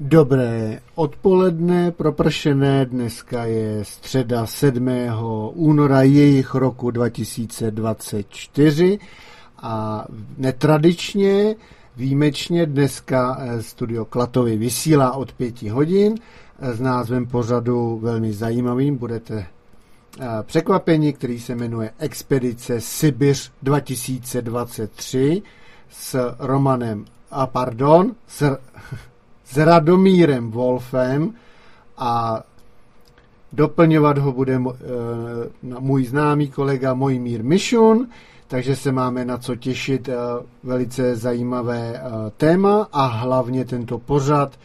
Dobré odpoledne, propršené, dneska je středa 7. února jejich roku 2024 a netradičně, výjimečně dneska eh, studio Klatovy vysílá od 5 hodin eh, s názvem pořadu velmi zajímavým, budete eh, překvapení, který se jmenuje Expedice Sibiř 2023 s Romanem, a pardon, s s Radomírem Wolfem a doplňovat ho bude uh, můj známý kolega Mojmír Mišun, takže se máme na co těšit, uh, velice zajímavé uh, téma a hlavně tento pořad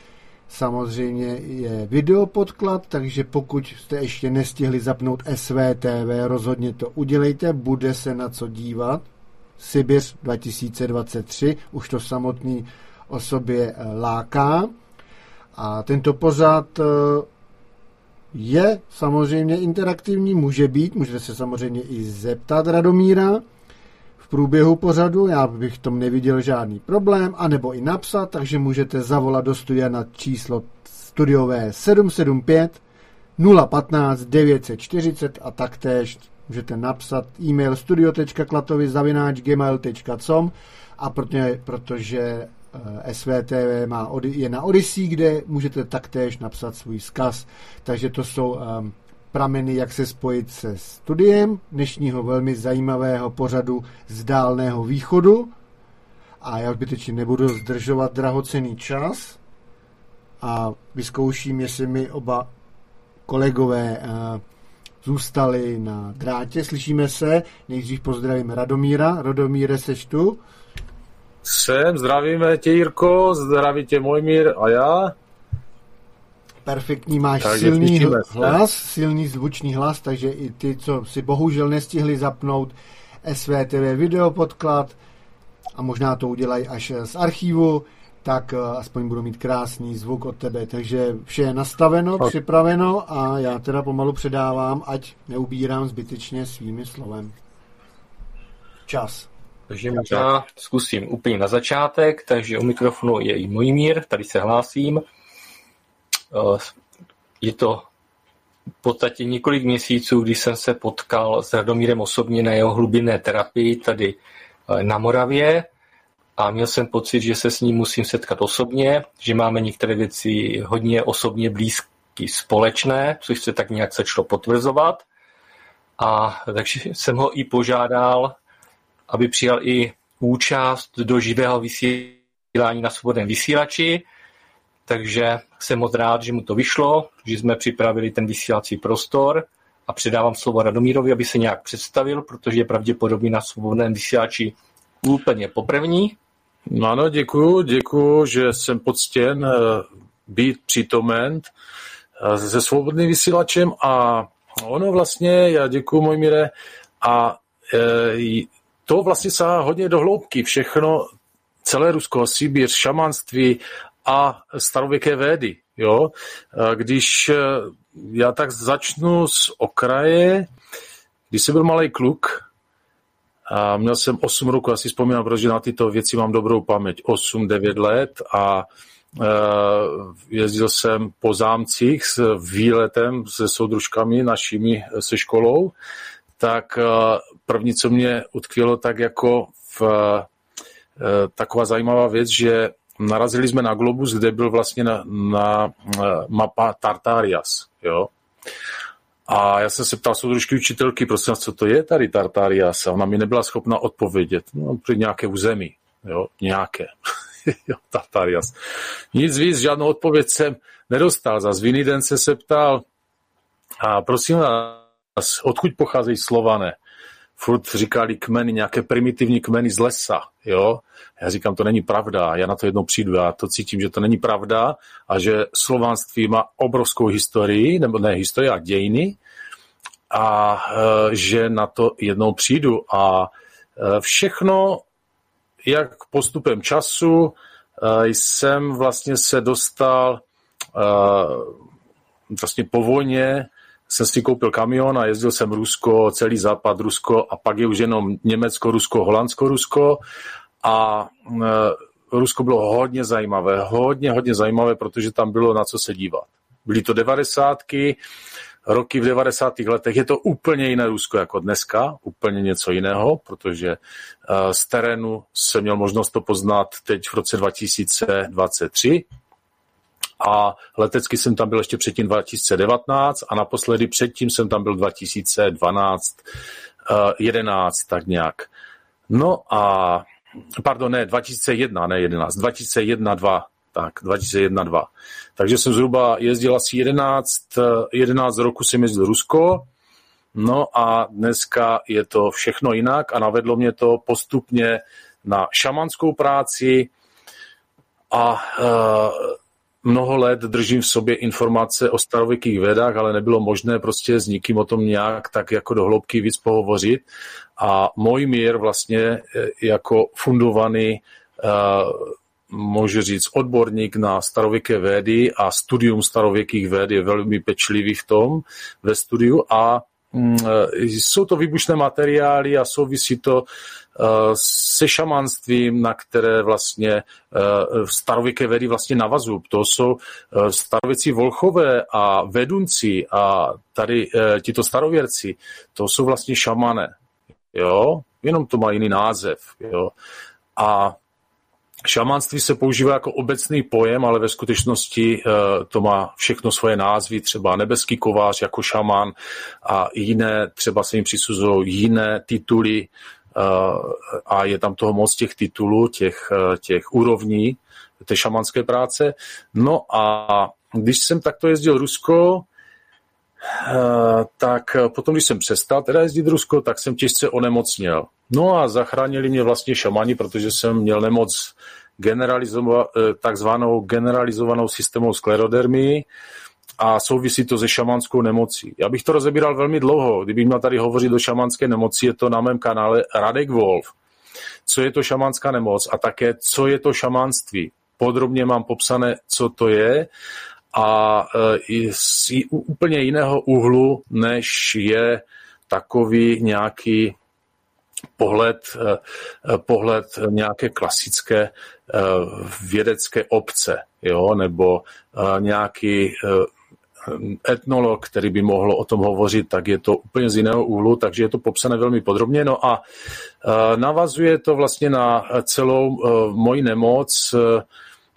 samozřejmě je videopodklad, takže pokud jste ještě nestihli zapnout SVTV, rozhodně to udělejte, bude se na co dívat. Sibiř 2023, už to samotný o sobě eh, láká. A tento pořad eh, je samozřejmě interaktivní, může být, můžete se samozřejmě i zeptat Radomíra v průběhu pořadu, já bych tom neviděl žádný problém, anebo i napsat, takže můžete zavolat do studia na číslo studiové 775 015 940 a taktéž můžete napsat e-mail studio.klatovi.gmail.com a protože, protože SVTV má, je na Odyssey, kde můžete taktéž napsat svůj vzkaz. Takže to jsou um, prameny, jak se spojit se studiem dnešního velmi zajímavého pořadu z dálného východu. A já zbytečně nebudu zdržovat drahocený čas a vyzkouším, jestli mi oba kolegové uh, zůstali na drátě. Slyšíme se. Nejdřív pozdravím Radomíra. Radomíre, seš tu? Jsem, zdravíme tě Jirko, zdraví tě Mojmír a já. Perfektní, máš takže silný hlas, se. silný zvučný hlas, takže i ty, co si bohužel nestihli zapnout SVTV video podklad a možná to udělají až z archivu, tak uh, aspoň budu mít krásný zvuk od tebe. Takže vše je nastaveno, tak. připraveno a já teda pomalu předávám, ať neubírám zbytečně svými slovem. Čas. Takže možná zkusím úplně na začátek, takže u mikrofonu je i můj mír, tady se hlásím. Eh, je to v podstatě několik měsíců, kdy jsem se potkal s Radomírem osobně na jeho hlubinné terapii tady eh, na Moravě a měl jsem pocit, že se s ním musím setkat osobně, že máme některé věci hodně osobně blízky společné, což se tak nějak začalo potvrzovat. A takže jsem ho i požádal, aby přijal i účast do živého vysílání na svobodném vysílači, takže jsem moc rád, že mu to vyšlo, že jsme připravili ten vysílací prostor a předávám slovo Radomírovi, aby se nějak představil, protože je pravděpodobně na svobodném vysílači úplně poprvní. No ano, děkuju, děkuju, že jsem poctěn eh, být přítomen eh, se svobodným vysílačem. A ono vlastně, já děkuju Mojmire, a eh, to vlastně sahá hodně do hloubky. Všechno, celé Rusko, Sibíř, šamanství a starověké védy. Jo? Když e, já tak začnu z okraje, když jsem byl malý kluk, a měl jsem 8 roku, asi vzpomínám, protože na tyto věci mám dobrou paměť, 8-9 let a e, jezdil jsem po zámcích s výletem se soudružkami našimi se školou tak eh, první, co mě utkvělo, tak jako v, eh, taková zajímavá věc, že narazili jsme na globus, kde byl vlastně na, na eh, mapa Tartarias, jo. A já jsem se ptal soudružky učitelky, prosím co to je tady Tartarias? A ona mi nebyla schopna odpovědět. No, při nějaké území, jo, nějaké. jo, Tartarias. Nic víc, žádnou odpověď jsem nedostal. Za zvinný den se se ptal, a prosím vás, odkud pocházejí Slované. Furt říkali kmeny, nějaké primitivní kmeny z lesa, jo. Já říkám, to není pravda, já na to jednou přijdu, já to cítím, že to není pravda a že slovanství má obrovskou historii, nebo ne historii, a dějiny a e, že na to jednou přijdu a e, všechno, jak postupem času e, jsem vlastně se dostal e, vlastně po vojně jsem si koupil kamion a jezdil jsem Rusko, celý západ Rusko a pak je už jenom Německo, Rusko, Holandsko, Rusko a e, Rusko bylo hodně zajímavé, hodně, hodně zajímavé, protože tam bylo na co se dívat. Byly to devadesátky, roky v 90. letech. Je to úplně jiné Rusko jako dneska, úplně něco jiného, protože z terénu jsem měl možnost to poznat teď v roce 2023, a letecky jsem tam byl ještě předtím 2019 a naposledy předtím jsem tam byl 2012, 11 tak nějak. No a, pardon, ne, 2001, ne 11, 2001, 2, tak 2001, 2. Takže jsem zhruba jezdil asi 11, 11 roku jsem jezdil Rusko, no a dneska je to všechno jinak a navedlo mě to postupně na šamanskou práci a uh, mnoho let držím v sobě informace o starověkých vědách, ale nebylo možné prostě s nikým o tom nějak tak jako do hloubky víc pohovořit. A můj mír vlastně e, jako fundovaný uh, můžu říct, odborník na starověké védy a studium starověkých véd je velmi pečlivý v tom ve studiu a mm, e, jsou to výbušné materiály a souvisí to se šamanstvím, na které vlastně eh, starověké vedy vlastně navazují. To jsou eh, starověcí volchové a vedunci a tady eh, tito starověrci, to jsou vlastně šamané. Jo? Jenom to má jiný název. Jo? A Šamanství se používá jako obecný pojem, ale ve skutečnosti to má všechno svoje názvy, třeba nebeský kovář jako šaman a jiné, třeba se jim přisuzují jiné tituly, a je tam toho moc těch titulů, těch, těch úrovní té šamanské práce. No a když jsem takto jezdil Rusko, tak potom, když jsem přestal teda jezdit Rusko, tak jsem těžce onemocněl. No a zachránili mě vlastně šamani, protože jsem měl nemoc generalizova, takzvanou generalizovanou systémovou sklerodermii, a souvisí to se šamanskou nemocí. Já bych to rozebíral velmi dlouho. Kdybych měl tady hovořit o šamanské nemoci, je to na mém kanále Radek Wolf. Co je to šamanská nemoc a také co je to šamanství. Podrobně mám popsané, co to je a e, z úplně jiného úhlu, než je takový nějaký pohled, e, e, pohled nějaké klasické vědecké obce, jo, nebo nějaký etnolog, který by mohl o tom hovořit, tak je to úplně z jiného úhlu, takže je to popsané velmi podrobně. No a e, navazuje to vlastně na celou e, moji nemoc, e,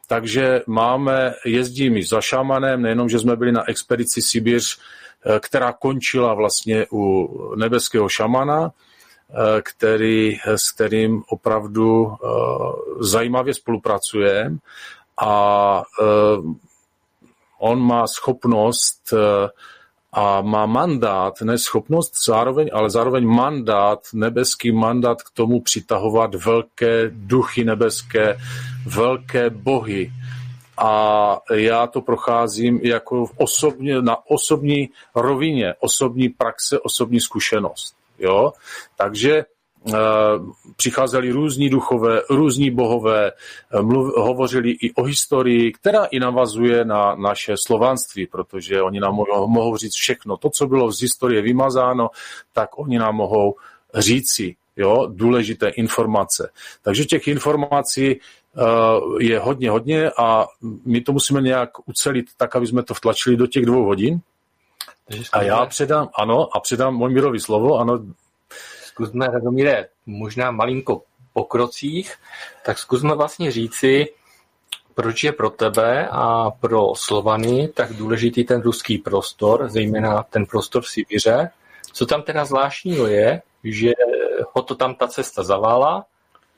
takže máme, jezdím za šamanem, nejenom, že jsme byli na expedici Sibiř, která končila vlastně u nebeského šamana, který, s kterým opravdu zajímavě spolupracujeme a on má schopnost eh, a má mandát, ne schopnost zároveň, ale zároveň mandát, nebeský mandát k tomu přitahovat velké duchy nebeské, velké bohy. A já to procházím jako osobně, na osobní rovině, osobní praxe, osobní zkušenost. Jo? Takže přicházeli různí duchové, různí bohové, eh, mluv, hovořili i o historii, která i navazuje na naše slovanství, protože oni nám mohou, mohou říct všechno. To, co bylo z historie vymazáno, tak oni nám mohou říci jo, důležité informace. Takže těch informací uh, je hodně, hodně a my to musíme nějak ucelit tak, aby jsme to vtlačili do těch dvou hodin. A já předám, ano, a předám Mojmirovi slovo, ano, zkusme, Radomíre, možná malinko po krocích, tak zkusme vlastně říci, proč je pro tebe a pro Slovany tak důležitý ten ruský prostor, zejména ten prostor v Sibiře. Co tam teda zvláštního je, že ho to tam ta cesta zavála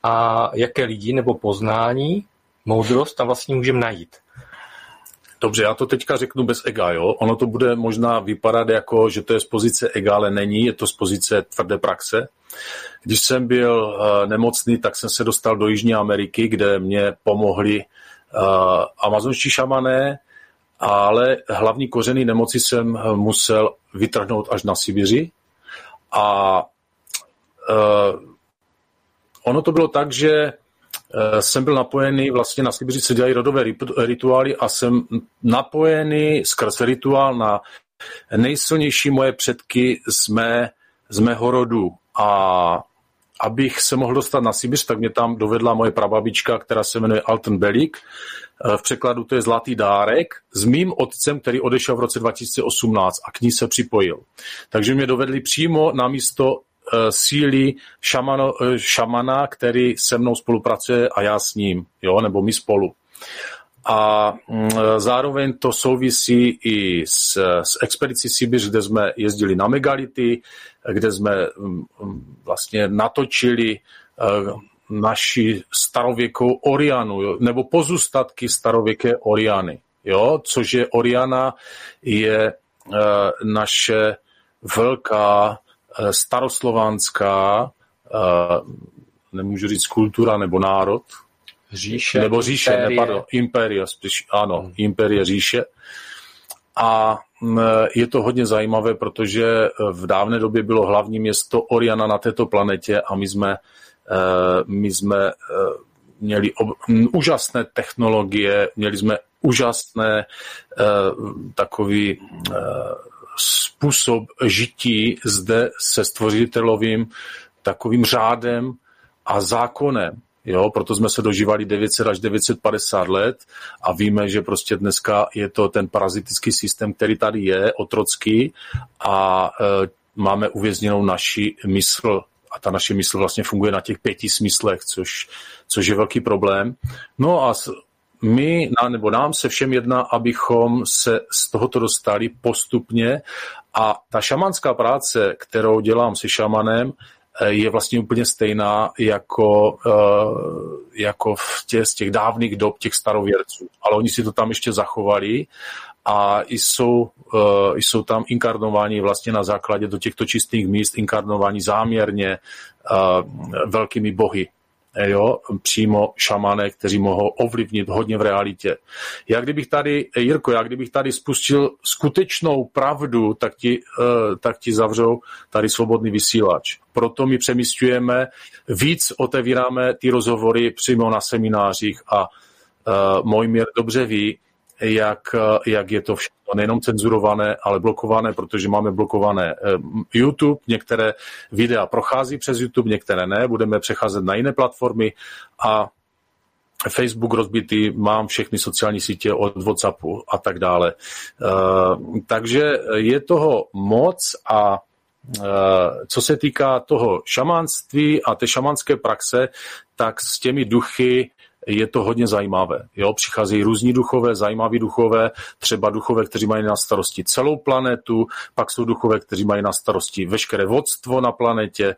a jaké lidi nebo poznání, moudrost tam vlastně můžeme najít. Dobře, já to teďka řeknu bez ega, jo. Ono to bude možná vypadat jako, že to je z pozice ega, ale není, je to z pozice tvrdé praxe. Když jsem byl uh, nemocný, tak jsem se dostal do Jižní Ameriky, kde mě pomohli uh, amazonští šamané, ale hlavní kořeny nemoci jsem eh, musel vytrhnout až na Sibiři. A ono to bylo tak, že Eh, jsem byl napojený, vlastně na Sibiři se dělají rodové rituály a jsem napojený skrz rituál na nejsilnější moje předky z, mé, z mého rodu. A abych se mohl dostat na Sibiř, tak mě tam dovedla moje prababička, která se jmenuje Alten Belik. V překladu to je Zlatý dárek s mým otcem, který odešel v roce 2018 a k ní se připojil. Takže mě dovedli přímo na místo síly šamano, šamana, který se mnou spolupracuje a já s ním, jo, nebo my spolu a mm, zároveň to souvisí i s, s expedicí Sibiř, kde jsme jezdili na megality, kde jsme mm, mm, vlastně natočili naši starověkou Orianu, nebo pozůstatky starověké Oriany. Jo? Což je Oriana, je naše velká staroslovanská, nemůžu říct kultura nebo národ, Říše. Nebo říše, impérie. ne, pardon, impérie, spíš, ano, hmm. impérie říše. A je to hodně zajímavé, protože v dávné době bylo hlavní město Oriana na této planetě a my jsme, eh, my jsme eh, měli ob, úžasné technologie, měli jsme úžasné eh, takový způsob žití zde se stvořitelovým takovým řádem a zákonem. Jo, proto jsme se dožívali 900 až 950 let a víme, že prostě dneska je to ten parazitický systém, který tady je, otrocký a e, máme uvězněnou naši mysl a ta naše mysl vlastně funguje na těch pěti smyslech, což, což je velký problém. No a my, nebo nám se všem jedná, abychom se z tohoto dostali postupně a ta šamanská práce, kterou dělám se šamanem, Eh, je vlastně úplně stejná jako, eh, jako v tě, z těch dávných dob těch starověrců. Ale oni si to tam ještě zachovali a jsou, eh, jsou tam inkarnováni vlastně na základě do těchto čistých míst, inkarnováni záměrně velkými bohy jo, přímo šamané, kteří mohou ovlivnit hodně v realitě. Já kdybych tady, Jirko, já kdybych tady spustil skutečnou pravdu, tak ti, uh, tak ti zavřou tady svobodný vysílač. Proto my přemysťujeme, víc otevíráme ty rozhovory přímo na seminářích a uh, Mojmír dobře ví, jak, jak je to všechno nejenom cenzurované, ale blokované, protože máme blokované eh, YouTube, některé videa prochází přes YouTube, některé ne, budeme přecházet na jiné platformy a Facebook rozbitý, mám všechny sociální sítě od WhatsAppu a tak dále. Eh, takže je toho moc a eh, co se týká toho šamanství a té šamanské praxe, tak s těmi duchy je to hodně zajímavé. Jo? Přicházejí různí duchové, zajímaví duchové, třeba duchové, kteří mají na starosti celou planetu, pak jsou duchové, kteří mají na starosti veškeré vodstvo na planetě,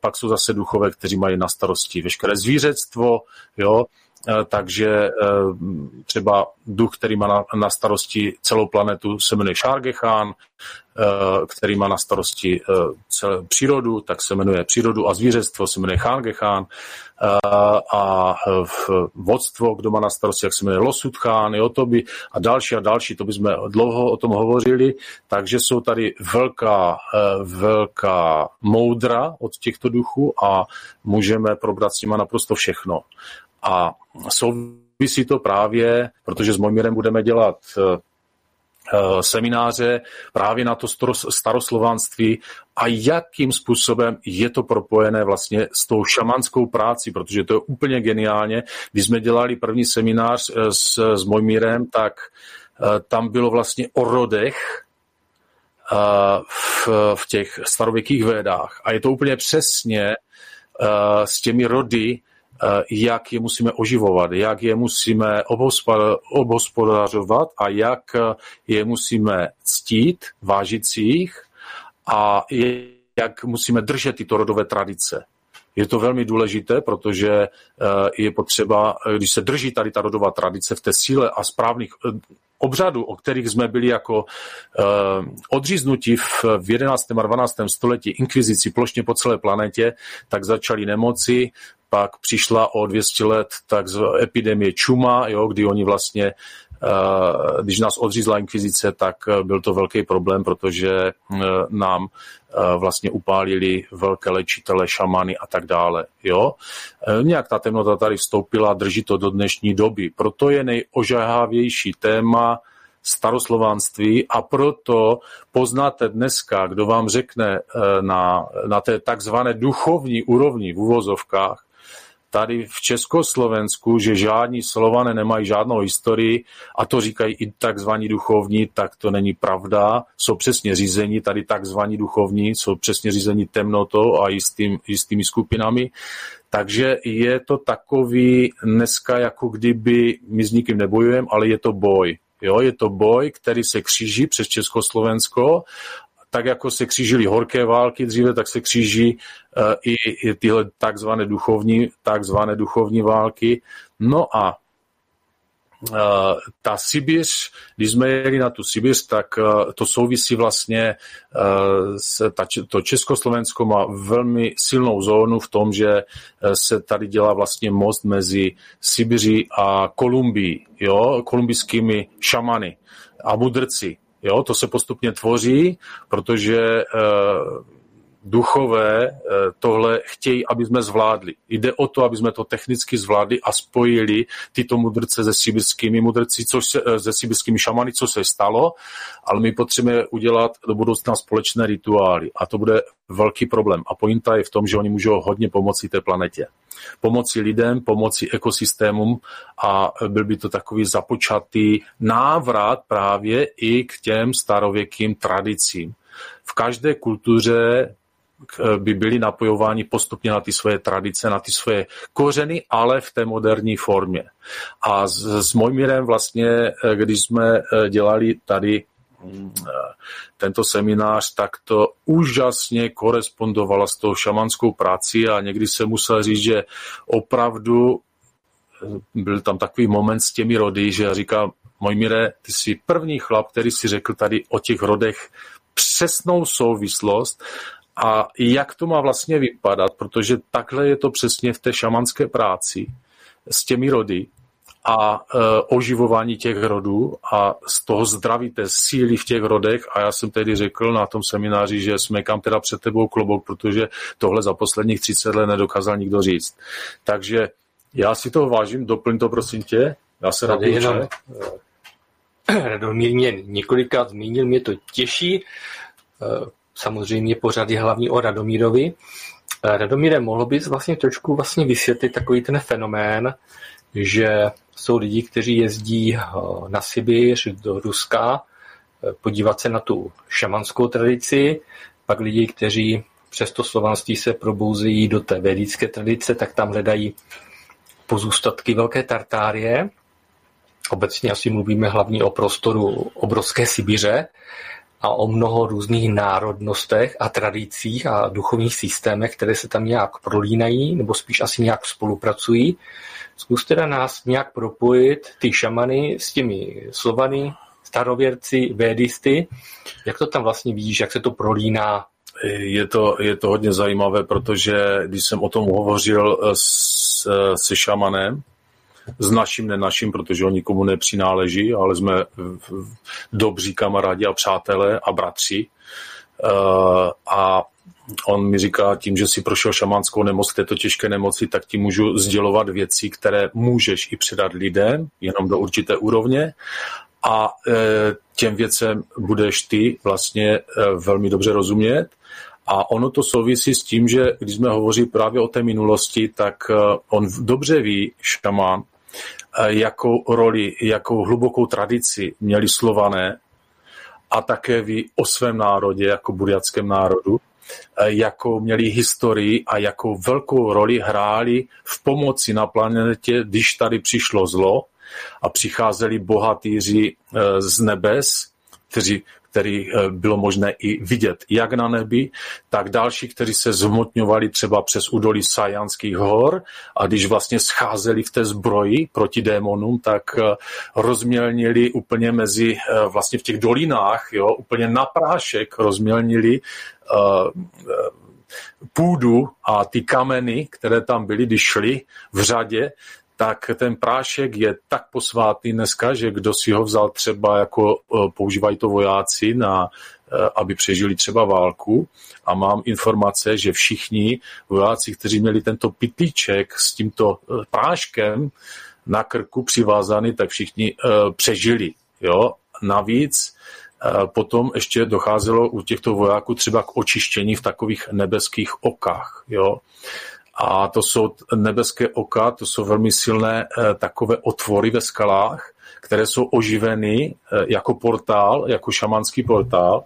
pak jsou zase duchové, kteří mají na starosti veškeré zvířectvo, jo? takže e, třeba duch, který má na, starosti celou planetu, se jmenuje Šárgechán, který má na starosti eh, celou přírodu, tak se jmenuje přírodu a zvířectvo, se jmenuje Chán eh, a vodstvo, kdo má na starosti, jak se jmenuje Losud Chán, jo, to by, a další a další, to by jsme dlouho o tom hovořili, takže jsou tady velká, velká moudra od těchto duchů a můžeme probrat s nima naprosto všechno. A souvisí to právě, protože s Mojmirem budeme dělat Eh, semináře právě na to staroslovanství a jakým způsobem je to propojené vlastně s tou šamanskou práci, protože to je úplně geniálně. Když jsme dělali první seminář eh, s, s Mojmírem, tak eh, tam bylo vlastně o rodech v, v těch starověkých védách. A je to úplně přesně s těmi rody, Eh, jak je musíme oživovat, jak je musíme obhospodařovat a jak je musíme ctít, vážit si jich a jak musíme držet tyto rodové tradice. Je to velmi důležité, protože eh, je potřeba, když se drží tady ta rodová tradice v té síle a správných eh, obřadů, o kterých jsme byli jako odříznutí v 11. a 12. století inkvizici plošně po celé planetě, tak začaly nemoci, pak přišla o 200 let tak epidemie čuma, jo, kdy oni vlastně, eh, když nás odřízla inkvizice, tak eh, byl to velký problém, protože eh, nám vlastně upálili velké léčitele, šamany a tak dále. Jo? Nějak ta temnota tady vstoupila, drží to do dnešní doby. Proto je nejožahávější téma staroslovanství a proto poznáte dneska, kdo vám řekne na, na té takzvané duchovní úrovni v uvozovkách, tady v Československu, že žádní Slované nemají žádnou historii a to říkají i takzvaní duchovní, tak to není pravda. Jsou přesně řízení, tady takzvaní duchovní, jsou přesně řízení temnotou a jistým, jistými skupinami. Takže je to takový dneska, jako kdyby my s nikým nebojujeme, ale je to boj. Jo, je to boj, který se kříží přes Československo tak jako se křížily horké války dříve, tak se kříží uh, i, i tyhle takzvané duchovní, takzvané duchovní války. No a uh, ta Sibiř, když jsme jeli na tu Sibiř, tak uh, to souvisí vlastně, se ta, to Československo má velmi silnou zónu v tom, že se tady dělá vlastně most mezi Sibiří a Kolumbií, jo, kolumbijskými šamany a mudrci. Jo, to se postupně tvoří, protože eh, duchové eh, tohle chtějí, aby jsme zvládli. Jde o to, aby jsme to technicky zvládli a spojili tyto mudrce se sibirskými mudrci, což se, eh, se sibirskými šamany, co se stalo, ale my potřebujeme udělat do budoucna společné rituály a to bude velký problém. A pointa je v tom, že oni můžou hodně pomoci té planetě. Pomoci lidem, pomoci ekosystémům a byl by to takový započatý návrat právě i k těm starověkým tradicím. V každé kultuře by byli napojováni postupně na ty svoje tradice, na ty svoje kořeny, ale v té moderní formě. A s, s Mojmirem vlastně, eh, když jsme eh, dělali tady mm, eh, tento seminář, tak to úžasně korespondovalo s tou šamanskou prací a někdy se musel říct, že opravdu byl tam takový moment s těmi rody, že já říkám, Mojmire, ty jsi první chlap, který si řekl tady o těch rodech přesnou souvislost a jak to má vlastně vypadat, protože takhle je to přesně v té šamanské práci s těmi rody a e, oživování těch rodů a z toho zdraví té síly v těch rodech a já jsem tedy řekl na tom semináři, že jsme kam teda před tebou klobouk, protože tohle za posledních 30 let nedokázal nikdo říct. Takže já si toho vážím, doplň to prosím tě, já se rád Radomír mě několikrát zmínil, mě to těší. Samozřejmě pořád je hlavní o Radomírovi. Eh, Radomíre, mohlo bys vlastně trošku vlastně vysvětlit takový ten fenomén, že jsou lidi, kteří jezdí eh, na Sibiř, do Ruska, eh, podívat se na tu šamanskou tradici, pak lidi, kteří přes to slovanství se probouzí do té védické tradice, tak tam hledají pozůstatky Velké Tartárie. Obecně asi mluvíme hlavně o prostoru obrovské Sibiře, a o mnoho různých národnostech a tradicích a duchovních systémech, které se tam nějak prolínají, nebo spíš asi nějak spolupracují. Zkus teda nás nějak propojit, ty šamany, s těmi slovany, starověrci, védisty. Jak to tam vlastně vidíš, jak se to prolíná? Je to, je to hodně zajímavé, protože když jsem o tom hovořil s, se šamanem, s naším, nenaším, protože on nikomu nepřináleží, ale jsme dobří kamarádi a přátelé a bratři. Uh, a on mi říká, tím, že si prošel šamánskou nemoc této těžké nemoci, tak ti můžu sdělovat věci, které můžeš i předat lidem, jenom do určité úrovně. A e, těm věcem budeš ty vlastně e, velmi dobře rozumět. A ono to souvisí s tím, že když jsme hovořili právě o té minulosti, tak on dobře ví, šamán, Eh, jakou roli, jakou hlubokou tradici měli slované a také ví o svém národě, jako burjackém národu, eh, jakou měli historii a jakou velkou roli hráli v pomoci na planetě, když tady přišlo zlo a přicházeli bohatýři eh, z nebes, kteří který eh, bylo možné i vidět jak na nebi, tak další, kteří se zhmotňovali třeba přes údolí Sajanských hor. A když vlastně scházeli v té zbroji proti démonům, tak eh, rozmělnili úplně mezi, eh, vlastně v těch dolinách, jo, úplně na prášek rozmělnili půdu a ty kameny, které tam byly, když šli v řadě, tak ten prášek je tak posvátný dneska, že kdo si ho vzal třeba jako e, používají to vojáci na e, aby přežili třeba válku a mám informace, že všichni vojáci, kteří měli tento pitlíček s tímto e, práškem na krku přivázaný, tak všichni přežili. Jo? navíc potom ještě docházelo u těchto vojáků třeba k očištění v takových nebeských okách. Jo? A to jsou nebeské oka, to jsou velmi silné takové otvory ve skalách, které jsou oživeny jako portál, jako šamanský portál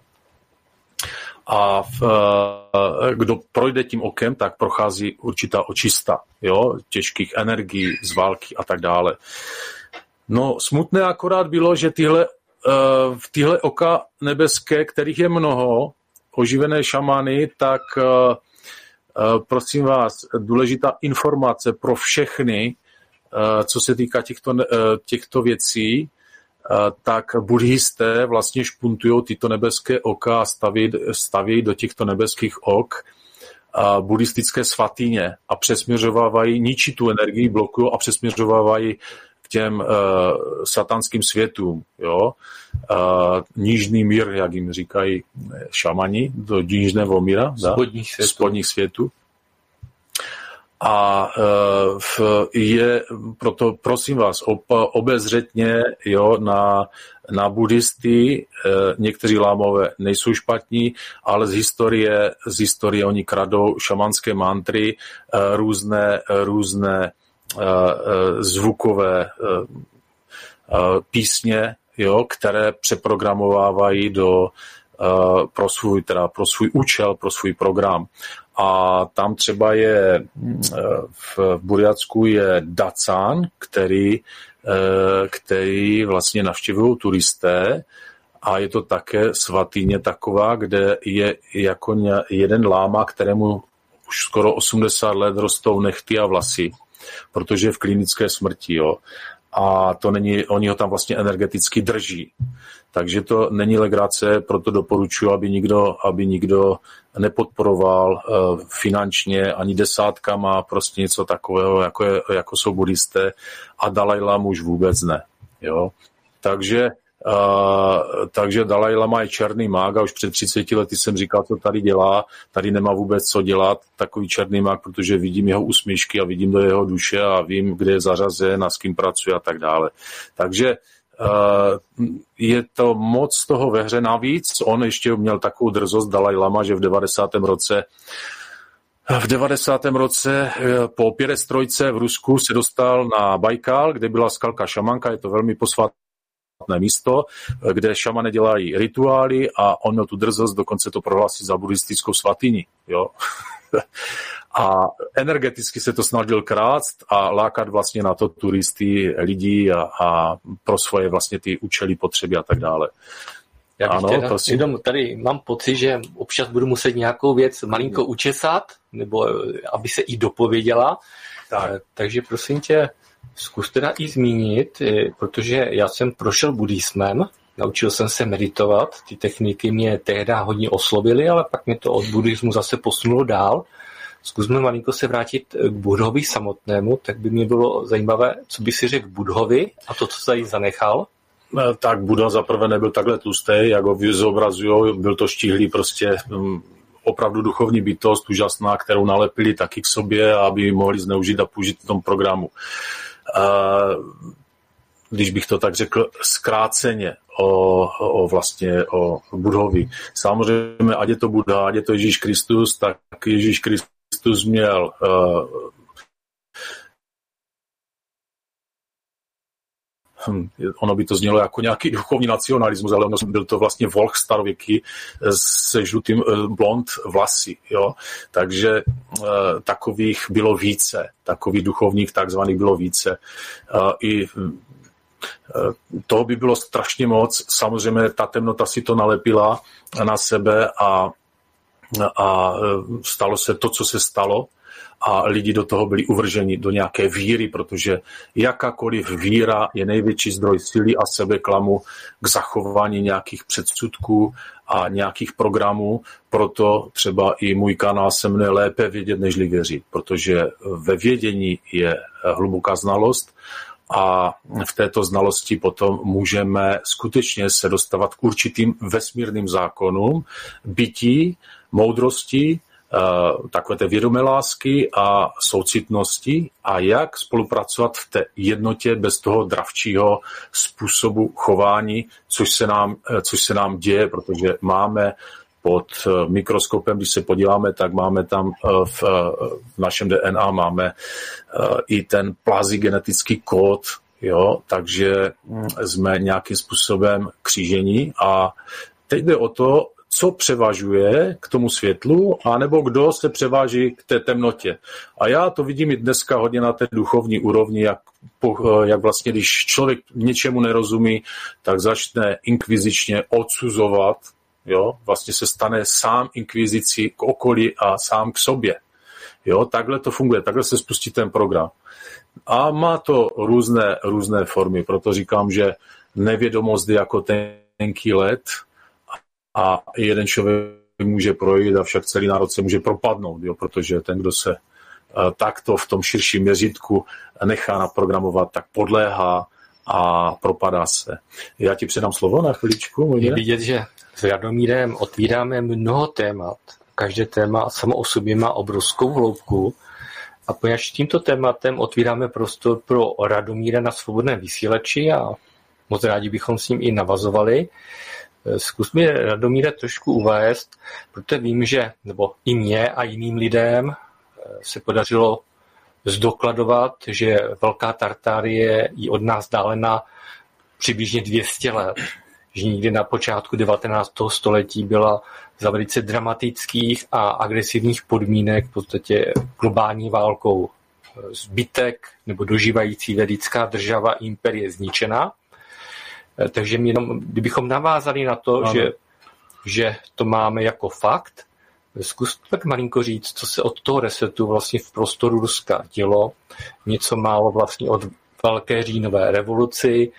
a v, eh, kdo projde tím okem, tak prochází určitá očista jo, těžkých energií z války a tak dále. No smutné akorát bylo, že tyhle, eh, v tyhle oka nebeské, kterých je mnoho, oživené šamany, tak eh, prosím vás, důležitá informace pro všechny, co se týká těchto, těchto věcí, tak buddhisté vlastně špuntují tyto nebeské oka a staví, staví do těchto nebeských ok buddhistické svatyně a přesměřovávají, ničí tu energii, blokují a přesměřovávají k těm uh, satanským světům, jo. Uh, nížný mír, jak jim říkají šamani, do nížného míra, spodních světů. spodních světů. A e, je proto, prosím vás, obezřetně jo, na, na buddhisty, někteří lámové nejsou špatní, ale z historie, z historie oni kradou šamanské mantry, různé, různé zvukové písně, jo, které přeprogramovávají do, pro svůj, teda pro svůj účel, pro svůj program. A tam třeba je v Burjacku je Dacan, který, eh, který vlastně navštěvují turisté a je to také svatýně taková, kde je jako jeden láma, kterému už skoro 80 let rostou nechty a vlasy, protože je v klinické smrti. Jo. A to není, oni ho tam vlastně energeticky drží. Takže to není legrace, proto doporučuji, aby nikdo, aby nikdo nepodporoval uh, finančně ani desátkama prostě něco takového, jako, je, jako jsou buddhisté a Dalai Lama už vůbec ne. Jo? Takže Uh, takže Dalai Lama je černý mák a už před 30 lety jsem říkal, co tady dělá, tady nemá vůbec co dělat, takový černý mák, protože vidím jeho usmíšky a vidím do jeho duše a vím, kde je zařazen a s kým pracuje a tak dále. Takže Eh, je to moc toho ve hře navíc. On ještě měl takovou drzost Dalai Lama, že v 90. roce v 90. roce eh, po pěrestrojce v Rusku se dostal na Bajkal, kde byla skalka šamanka, je to velmi posvátné místo, kde šamane dělají rituály a on měl tu drzost dokonce to prohlásit za buddhistickou svatyni. Jo? a energeticky se to snažil krást a lákat vlastně na to turisty, lidí a, a pro svoje vlastně ty účely, potřeby a tak dále. Já bych ano, teda, prosím. Jenom tady mám pocit, že občas budu muset nějakou věc malinko učesat, nebo eh, aby se i dopověděla. Tak. Eh, takže prosím tě, zkus teda i zmínit, eh, protože já jsem prošel buddhismem, naučil jsem se meditovat, ty techniky mě tehdy hodně oslovily, ale pak mě to od buddhismu zase posunulo dál zkusme malinko se vrátit k Budhovi samotnému, tak by mě bylo zajímavé, co by si řekl Budhovi a to, co tady zanechal. Eh, tak Buddha zaprvé nebyl takhle tlustý, jak ho zobrazují, byl to štíhlý prostě mm, opravdu duchovní bytost, úžasná, kterou nalepili taky k sobě, aby mohli zneužít a použít v tom programu. Když bych to tak řekl zkráceně o, o vlastně o Budhovi. Samozřejmě, ať je to Buddha, ať je to Ježíš Kristus, tak Ježíš Kristus Kristus měl uh, ono by to znělo jako nějaký duchovní nacionalismus, ale ono byl to vlastně volch starověký se žlutým eh, blond vlasy. Jo? Takže uh, takových bylo více, takových duchovních takzvaných bylo více. I toho by bylo strašně moc. Samozřejmě ta temnota si to nalepila na sebe a a stalo se to, co se stalo a lidi do toho byli uvrženi do nějaké víry, protože jakákoliv víra je největší zdroj síly a sebeklamu k zachování nějakých předsudků a nějakých programů, proto třeba i můj kanál se mne lépe vědět, nežli věřit, protože ve vědění je hluboká znalost a v této znalosti potom můžeme skutečně se dostávat k určitým vesmírným zákonům bytí, moudrosti takové té vědomé lásky a soucitnosti a jak spolupracovat v té jednotě bez toho dravčího způsobu chování, což se nám, což se nám děje, protože máme pod mikroskopem, když se podíváme, tak máme tam v, v našem DNA máme i ten plazí genetický kód, jo, takže hm, jsme nějakým způsobem křížení a teď jde o to, co převažuje k tomu světlu, anebo kdo se převáží k té temnotě. A já to vidím i dneska hodně na té duchovní úrovni, jak, jak vlastně, když člověk něčemu nerozumí, tak začne inkvizičně odsuzovat, jo? vlastně se stane sám inkvizicí k okolí a sám k sobě. Jo? Takhle to funguje, takhle se spustí ten program. A má to různé, různé formy, proto říkám, že nevědomost je jako tenký let, a jeden člověk může projít, avšak celý národ se může propadnout, jo, protože ten, kdo se eh, takto v tom širším měřítku nechá naprogramovat, tak podléhá a propadá se. Já ti předám slovo na chviličku. Je vidět, že s Radomírem otvíráme mnoho témat. Každé téma samo o sobě má obrovskou hloubku. A poněvadž tímto tématem otvíráme prostor pro Radomíra na svobodném vysílači a moc rádi bychom s ním i navazovali, Zkus mi, Radomíre, trošku uvést, protože vím, že, nebo i mě a jiným lidem eh, se podařilo zdokladovat, že Velká Tartárie je od nás dálena přibližně 200 let. Že někdy na počátku 19. století byla za velice dramatických a agresivních podmínek v podstatě globální válkou eh, zbytek nebo dožívající vedická država imperie zničena Eh, takže jenom, kdybychom navázali na to, že, že to máme jako fakt, zkus tak malinko říct, co se od toho resetu vlastně v prostoru Ruska dělo. Něco málo vlastně od velké říjnové revoluci,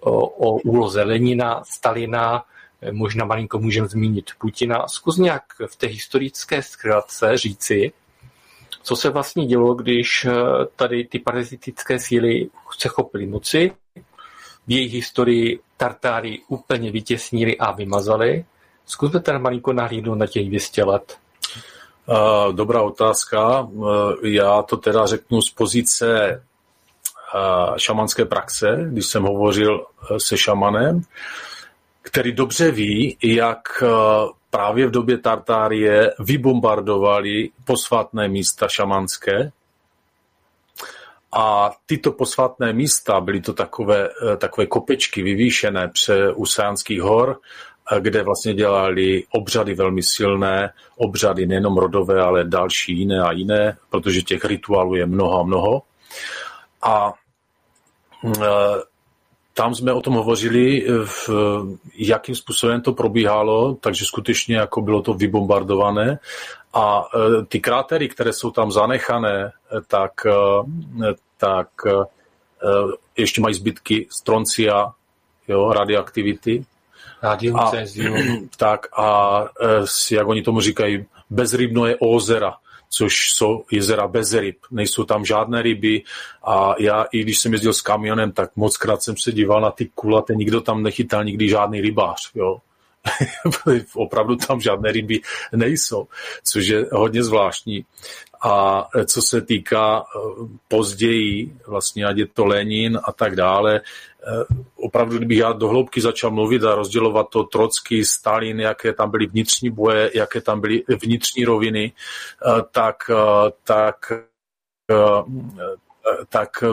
o, o úloze Lenina, Stalina, eh, možná malinko můžeme zmínit Putina. Zkus nějak v té historické zkratce říci, co se vlastně dělo, když eh, tady ty parazitické síly se chopily moci, v jejich historii Tartáry úplně vytěsnili a vymazali. Zkusme teda malinko nahlídnout na těch 200 let. Dobrá otázka. Já to teda řeknu z pozice šamanské praxe, když jsem hovořil e, se šamanem, který dobře ví, jak e, právě v době Tartárie vybombardovali posvátné místa šamanské a tyto posvátné místa, byly to takové, eh, takové kopečky vyvýšené pře u Sánských hor, eh, kde vlastně dělali obřady velmi silné, obřady nejenom rodové, ale další jiné a jiné, protože těch rituálů je mnoho a mnoho. A eh, tam jsme o tom hovořili, v, jakým způsobem to probíhalo, takže skutečně jako bylo to vybombardované. A e, ty krátery, které jsou tam zanechané, tak, tak ještě mají zbytky stroncia, jo, radioaktivity. Radium, a, Tak a jak oni tomu říkají, bezrybné ozera, což jsou jezera bez ryb. Nejsou tam žádné ryby a já, i když jsem jezdil s kamionem, tak moc krát jsem se díval na ty kulaté, nikdo tam nechytal nikdy žádný rybář. Jo. opravdu tam žádné ryby nejsou, což je hodně zvláštní. A co se týká eh, později, vlastně ať je to Lenin a tak dále, eh, opravdu, kdybych já do hloubky začal mluvit a rozdělovat to Trocky, Stalin, jaké tam byly vnitřní boje, jaké tam byly vnitřní roviny, tak, tak, tak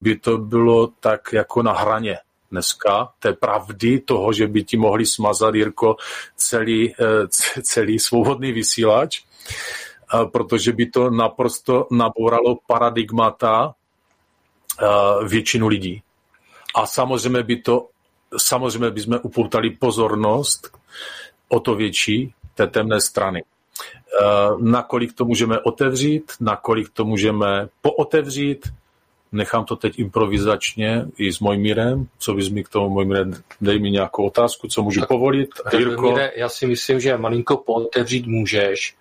by to bylo tak jako na hraně dneska, té pravdy toho, že by ti mohli smazat, Jirko, celý, celý svobodný vysílač, protože by to naprosto nabouralo paradigmata eh, většinu lidí. A samozřejmě by to, samozřejmě by jsme upoutali pozornost o to větší té temné strany. Nakolik to můžeme otevřít, nakolik to můžeme pootevřít, Nechám to teď improvizačně i s Mojmírem. Co bys mi k tomu, Mojmíre, dej mi nějakou otázku, co můžu tak, povolit. Jirko? Mojmíre, já si myslím, že malinko pootevřít můžeš,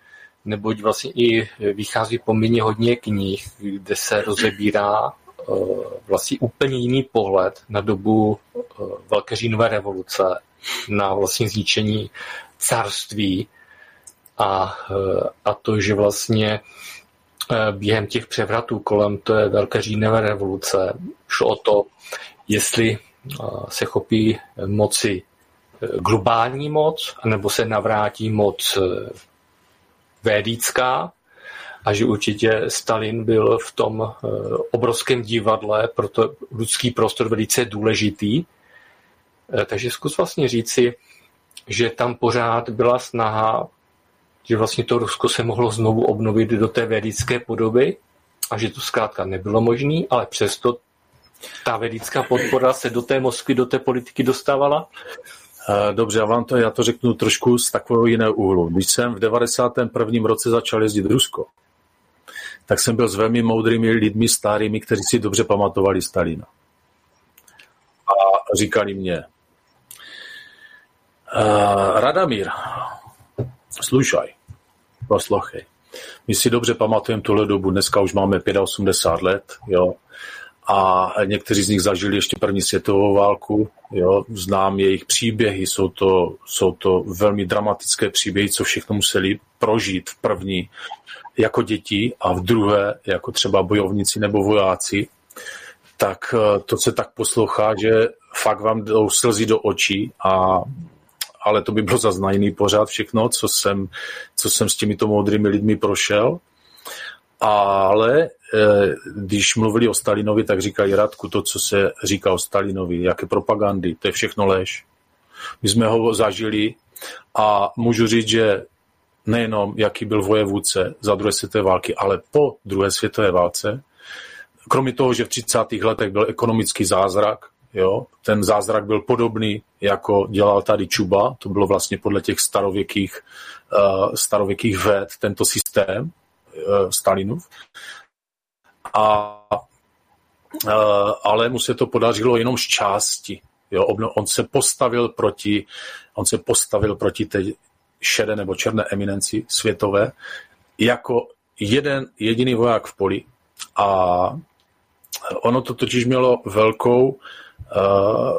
neboť vlastně i vychází poměrně hodně knih, kde se rozebírá uh, vlastně úplně jiný pohled na dobu uh, Velké říjnové revoluce, na vlastně zničení carství a, a to, že vlastně během těch převratů kolem té velké říjnové revoluce šlo o to, jestli se chopí moci globální moc, nebo se navrátí moc védická, a že určitě Stalin byl v tom eh, obrovském divadle, proto lidský prostor velice důležitý. Eh, takže zkus vlastně říci, že tam pořád byla snaha, že vlastně to Rusko se mohlo znovu obnovit do té vědické podoby a že to zkrátka nebylo možné, ale přesto ta vědická podpora se do té Moskvy, do té politiky dostávala? Eh, dobře, já vám to, já to řeknu trošku z takového jiného úhlu. Když jsem v 91. roce začal jezdit Rusko, tak jsem byl s velmi moudrými lidmi starými, kteří si dobře pamatovali Stalina. A říkali mě, uh, Radamír, slušaj, poslouchej. My si dobře pamatujeme tuhle dobu, dneska už máme 85 let, jo, a někteří z nich zažili ještě první světovou válku. Jo. Znám jejich příběhy, jsou to, jsou to velmi dramatické příběhy, co všechno museli prožít v první jako děti a v druhé jako třeba bojovníci nebo vojáci, tak eh, to se tak poslouchá, že fakt vám jdou slzy do očí a ale to by bylo zase na jiný pořád všechno, co jsem, co jsem s těmito moudrými lidmi prošel. Ale když mluvili o Stalinovi, tak říkají Radku, to, co se říká o Stalinovi, jaké propagandy, to je všechno lež. My jsme ho zažili a můžu říct, že nejenom jaký byl vojevůdce za druhé světové války, ale po druhé světové válce. Kromě toho, že v 30. letech byl ekonomický zázrak, jo, ten zázrak byl podobný, jako dělal tady Čuba, to bylo vlastně podle těch starověkých, uh, starověkých ved, tento systém uh, Stalinův. A, uh, ale mu se to podařilo jenom z části. Jo, on se postavil proti, on se postavil proti té šedé nebo černé eminenci světové jako jeden jediný voják v poli. A ono to totiž mělo velkou uh,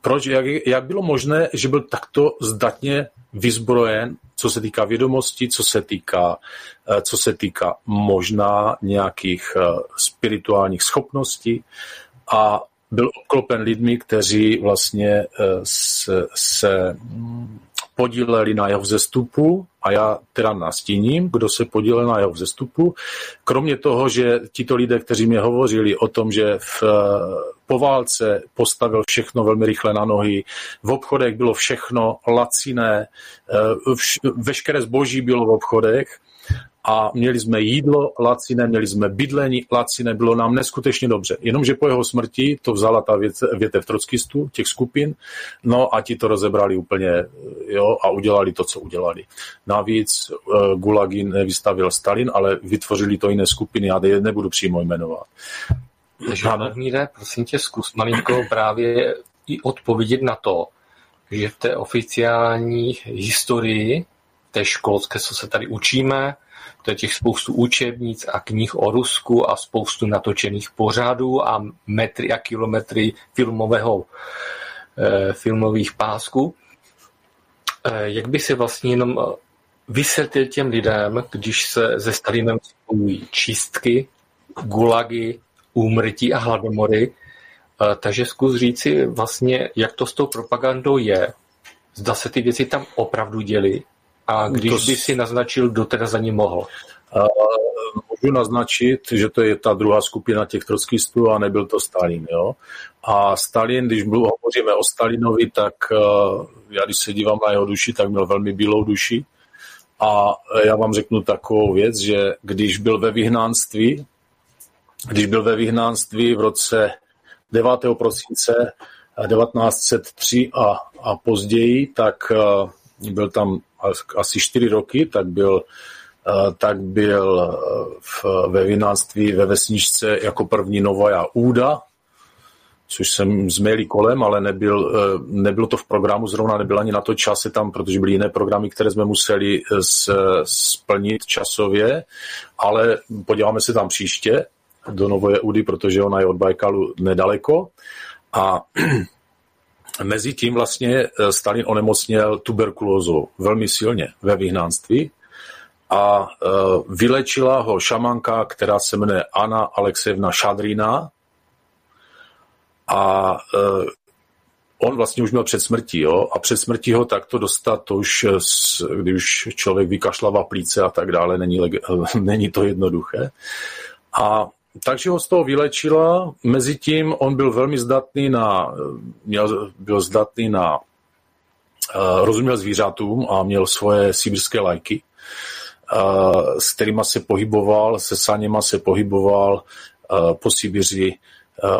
proč, jak, jak bylo možné, že byl takto zdatně vyzbrojen, co se týká vědomostí, co se týká, uh, co se týká možná nějakých uh, spirituálních schopností. A byl obklopen lidmi, kteří vlastně se, se podíleli na jeho vzestupu a já teda nastíním, kdo se podílel na jeho vzestupu. Kromě toho, že tito lidé, kteří mě hovořili o tom, že v, po válce postavil všechno velmi rychle na nohy, v obchodech bylo všechno laciné, eh, vš, veškeré zboží bylo v obchodech, a měli jsme jídlo laciné, měli jsme bydlení laciné, bylo nám neskutečně dobře. Jenomže po jeho smrti to vzala ta větev trockistů, těch skupin, no a ti to rozebrali úplně jo, a udělali to, co udělali. Navíc uh, Gulagy nevystavil Stalin, ale vytvořili to jiné skupiny, já je nebudu přímo jmenovat. Míre, prosím tě, zkus malinko právě i odpovědět na to, že v té oficiální historii, té školské, co se tady učíme, to je těch spoustu učebnic a knih o Rusku a spoustu natočených pořadů a metry a kilometry filmového, eh, filmových pásků. Eh, jak by se vlastně jenom eh, vysvětlil těm lidem, když se ze Stalinem spojují čistky, gulagy, úmrtí a hladomory, takže zkus říci vlastně, jak to s tou propagandou je. Zda se ty věci tam opravdu děly a když to... by si naznačil, kdo teda za ní mohl? Uh, můžu naznačit, že to je ta druhá skupina těch trockistů a nebyl to Stalin. Jo? A Stalin, když hovoříme o Stalinovi, tak uh, já když se dívám na jeho duši, tak měl velmi bílou duši. A já vám řeknu takovou věc, že když byl ve vyhnánství, když byl ve vyhnánství v roce 9. prosince 1903 a, a později, tak uh, byl tam asi čtyři roky, tak byl, eh, tak byl eh, v, ve vinánství ve vesničce jako první Novaja Úda, což jsem změlý kolem, ale nebyl, eh, nebylo to v programu, zrovna nebyl ani na to čase tam, protože byly jiné programy, které jsme museli splnit časově, ale podíváme se tam příště do Novoje Údy, protože ona je od Bajkalu nedaleko. A mezi tím vlastně Stalin onemocněl tuberkulózou velmi silně ve vyhnánství a vylečila ho šamanka, která se jmenuje Anna Alexejevna Šadrina a on vlastně už měl před smrtí, jo, a před smrtí ho takto dostat, to už, když člověk vykašlává plíce a tak dále, není, není to jednoduché. A takže ho z toho vylečila, mezitím on byl velmi zdatný na, měl, byl zdatný na, uh, rozuměl zvířatům a měl svoje sibirské lajky, uh, s kterými se pohyboval, se saněma se pohyboval uh, po Sibiři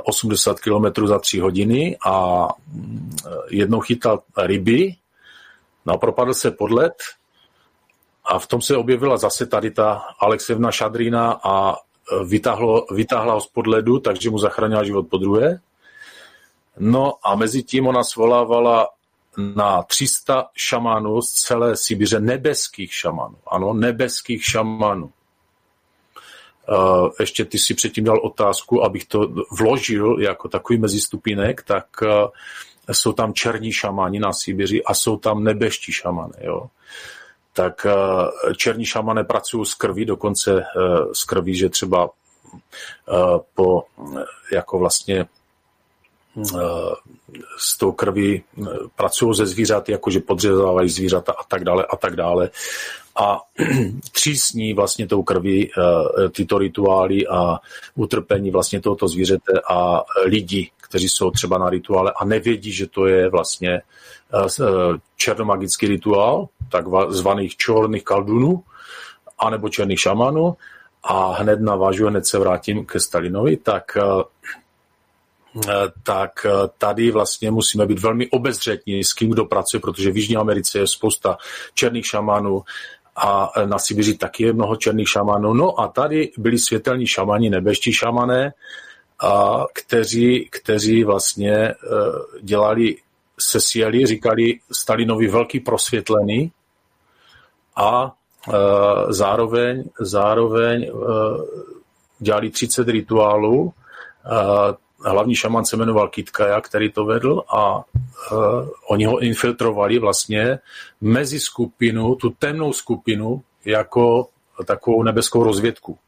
80 km za 3 hodiny a mm, jednou chytal ryby, no propadl se pod led a v tom se objevila zase tady ta Alexevna Šadrina a vytáhlo, vytáhla ho spod ledu, takže mu zachránila život po druhé. No a mezi tím ona svolávala na 300 šamanů z celé Sibiře, nebeských šamanů. Ano, nebeských šamanů. Uh, ještě ty si předtím dal otázku, abych to vložil jako takový mezistupinek, tak uh, jsou tam černí šamani na Sibiři a jsou tam nebeští šamany. Jo tak eh, černí šamané pracují s krví, dokonce s eh, krví, že třeba eh, po jako vlastně s tou krví pracují ze zvířat, jakože podřezávají zvířata a tak dále a tak dále. A třísní vlastně tou krví tyto rituály a utrpení vlastně tohoto zvířete a lidi, kteří jsou třeba na rituále a nevědí, že to je vlastně černomagický rituál, tak zvaných čorných kaldunů, anebo černých šamanů. A hned navážu, hned se vrátím ke Stalinovi, tak eh, tak tady vlastně musíme být velmi obezřetní s kým kdo pracuje, protože v Jižní Americe je spousta černých šamanů a na Sibiři taky je mnoho černých šamanů. No a tady byli světelní šamani, nebeští šamané, a kteří, kteří vlastně eh, dělali se sjeli, říkali Stalinovi velký prosvětlený a e, zároveň, zároveň e, dělali 30 rituálů. Hlavní šaman se jmenoval Kitkaja, který to vedl a oni ho infiltrovali vlastně mezi skupinu, tu temnou skupinu, jako takovou nebeskou rozvědku.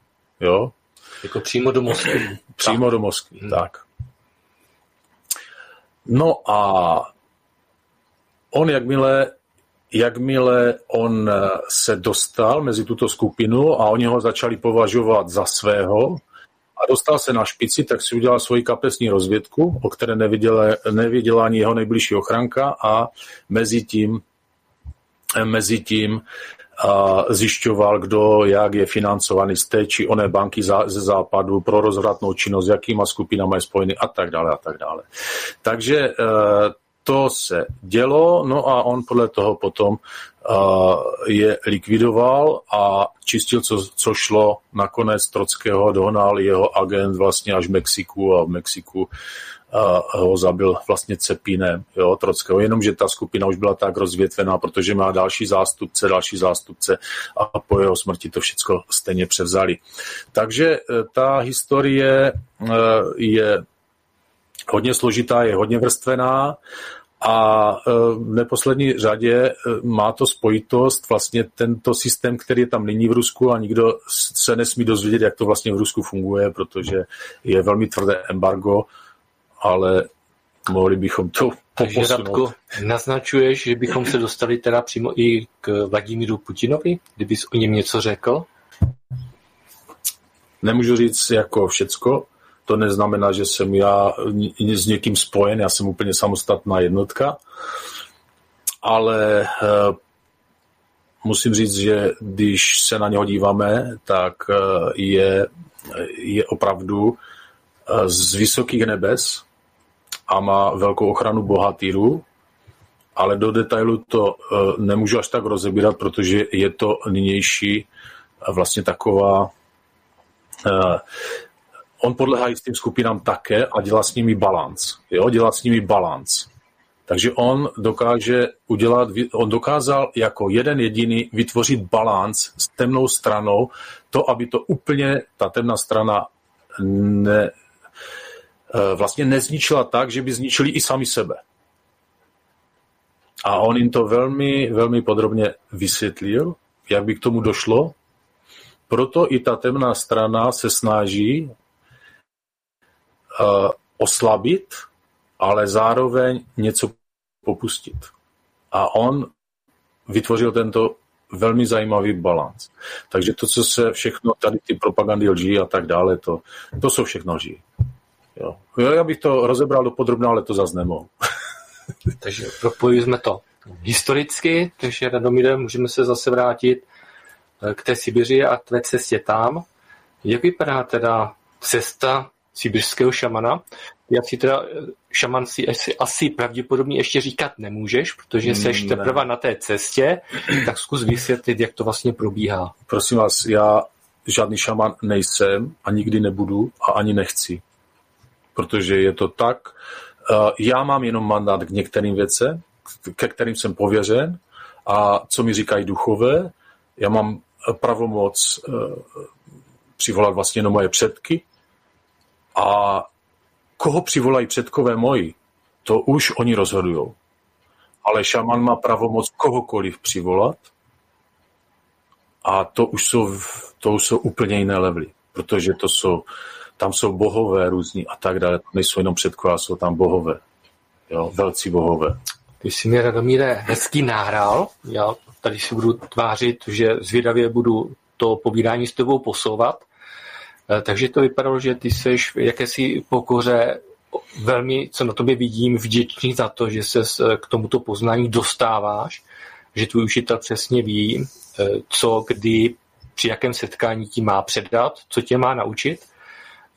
Jo? Jako přímo do Moskvy. Přímo do Moskvy, hmm. tak. No a on jakmile, jakmile on se dostal mezi tuto skupinu a oni ho začali považovat za svého a dostal se na špici, tak si udělal svoji kapesní rozvědku, o které neviděla, neviděla ani jeho nejbližší ochranka a mezi tím, mezi tím a zjišťoval, kdo jak je financovaný z té či oné banky ze západu pro rozvratnou činnost, jakýma skupinama je spojený a tak dále a tak dále. Takže e, to se dělo, no a on podle toho potom uh, je likvidoval a čistil, co, co šlo. Nakonec Trockého dohnal jeho agent vlastně až v Mexiku a v Mexiku ho zabil vlastně Cepínem, jo, Trockého, jenomže ta skupina už byla tak rozvětvená, protože má další zástupce, další zástupce a po jeho smrti to všechno stejně převzali. Takže e, ta historie uh, je hodně složitá, je hodně vrstvená a e, v neposlední řadě e, má to spojitost vlastně tento systém, který je tam nyní v Rusku a nikdo se nesmí dozvědět, jak to vlastně v Rusku funguje, protože je velmi tvrdé embargo, ale mohli bychom to takže Radko, naznačuješ, že bychom se dostali teda přímo i k Vladimíru Putinovi, kdybys o něm něco řekl? Nemůžu říct jako všecko, to neznamená, že jsem já s někým spojen, já jsem úplně samostatná jednotka, ale eh, musím říct, že když se na něho díváme, tak eh, je, je opravdu eh, z vysokých nebes a má velkou ochranu bohatýrů, ale do detailu to nemůžu až tak rozebírat, protože je to nynější vlastně taková on podlehá jistým skupinám také a dělá s nimi balans. Jo, dělá s nimi balans. Takže on dokáže udělat, on dokázal jako jeden jediný vytvořit balans s temnou stranou, to, aby to úplně ta temná strana ne, vlastně nezničila tak, že by zničili i sami sebe. A on jim to velmi, velmi podrobně vysvětlil, jak by k tomu došlo. Proto i ta temná strana se snaží uh, oslabit, ale zároveň něco popustit. A on vytvořil tento velmi zajímavý balans. Takže to, co se všechno, tady ty propagandy lží a tak dále, to, to jsou všechno lží. Jo. Já bych to rozebral do podrobna, ale to zase nemohu. takže propojili jsme to historicky, takže Radomíre, můžeme se zase vrátit eh, k té Sibiři a tvé cestě tam. Jak vypadá teda cesta sibirského šamana? Já si teda eh, šaman si asi, asi pravděpodobně ještě říkat nemůžeš, protože seš teprve na té cestě, tak zkus vysvětlit, jak to vlastně probíhá. Prosím vás, já žádný šaman nejsem a nikdy nebudu a ani nechci. Protože je to tak, eh, já mám jenom mandát k některým věcem, ke kterým jsem pověřen a co mi říkají duchové. Já mám pravomoc eh, přivolat vlastně jenom moje předky a koho přivolají předkové moji, to už oni rozhodují. Ale šaman má pravomoc kohokoliv přivolat a to už jsou, to už jsou úplně jiné levely, protože to jsou, tam jsou bohové různí a tak dále, nejsou jenom předkové, jsou tam bohové, jo, velcí bohové. Ty jsi mi, Radomíre, hezký nahrál. Já tady si budu tvářit, že zvědavě budu to povídání s tebou posouvat. Eh, takže to vypadalo, že ty jsi v jakési pokoře velmi, co na tobě vidím, vděčný za to, že se k tomuto poznání dostáváš, že tvůj učitel přesně ví, eh, co, kdy, při jakém setkání ti má předat, co tě má naučit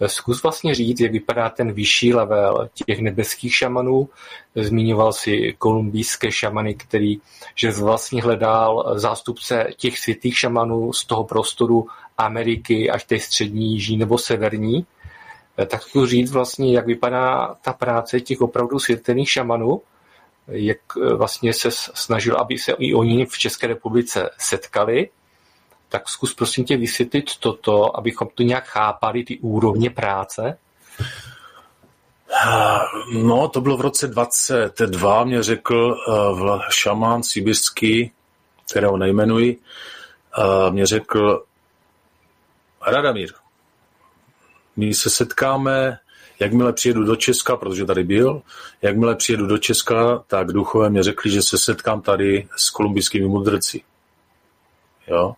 Zkus vlastně říct, jak vypadá ten vyšší level těch nebeských šamanů. Zmiňoval si kolumbijské šamany, který že vlastně hledal zástupce těch světých šamanů z toho prostoru Ameriky až té střední, jižní nebo severní. Tak zkus říct vlastně, jak vypadá ta práce těch opravdu světelných šamanů, jak vlastně se snažil, aby se i oni v České republice setkali tak zkus prosím tě vysvětlit toto, abychom to nějak chápali, ty úrovně práce. No, to bylo v roce 22, mě řekl uh, šamán sibirský, kterého nejmenuji, uh, mě řekl Radamír, my se setkáme, jakmile přijedu do Česka, protože tady byl, jakmile přijedu do Česka, tak duchové mě řekli, že se setkám tady s kolumbijskými mudrci. Jo?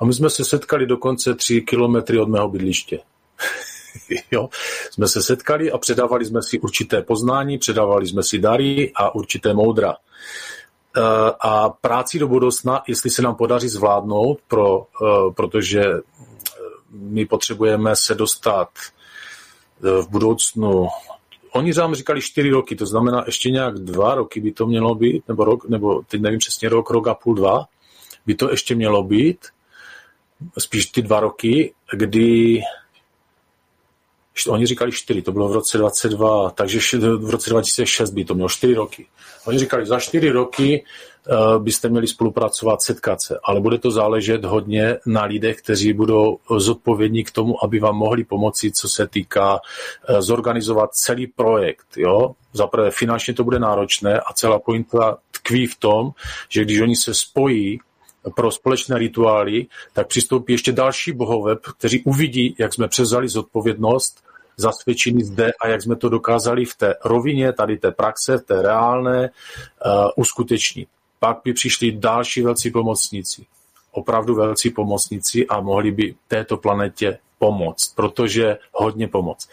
A my jsme se setkali dokonce tři kilometry od mého bydliště. jo, jsme se setkali a předávali jsme si určité poznání, předávali jsme si dary a určité moudra. E, a práci do budoucna, jestli se nám podaří zvládnout, pro, e, protože my potřebujeme se dostat e, v budoucnu Oni nám říkali čtyři roky, to znamená ještě nějak dva roky by to mělo být, nebo rok, nebo teď nevím přesně rok, rok a půl, dva, by to ještě mělo být spíš ty dva roky, kdy oni říkali čtyři, to bylo v roce 22, takže v roce 2006 by to mělo čtyři roky. Oni říkali, za čtyři roky uh, byste měli spolupracovat, setkat se, ale bude to záležet hodně na lidech, kteří budou zodpovědní k tomu, aby vám mohli pomoci, co se týká uh, zorganizovat celý projekt. Jo? Zaprvé finančně to bude náročné a celá pointa tkví v tom, že když oni se spojí pro společné rituály, tak přistoupí ještě další bohové, kteří uvidí, jak jsme převzali zodpovědnost zasvědčení zde a jak jsme to dokázali v té rovině, tady té praxe, v té reálné, uh, uskutečnit. Pak by přišli další velcí pomocníci, opravdu velcí pomocníci a mohli by této planetě pomoct, protože hodně pomoc.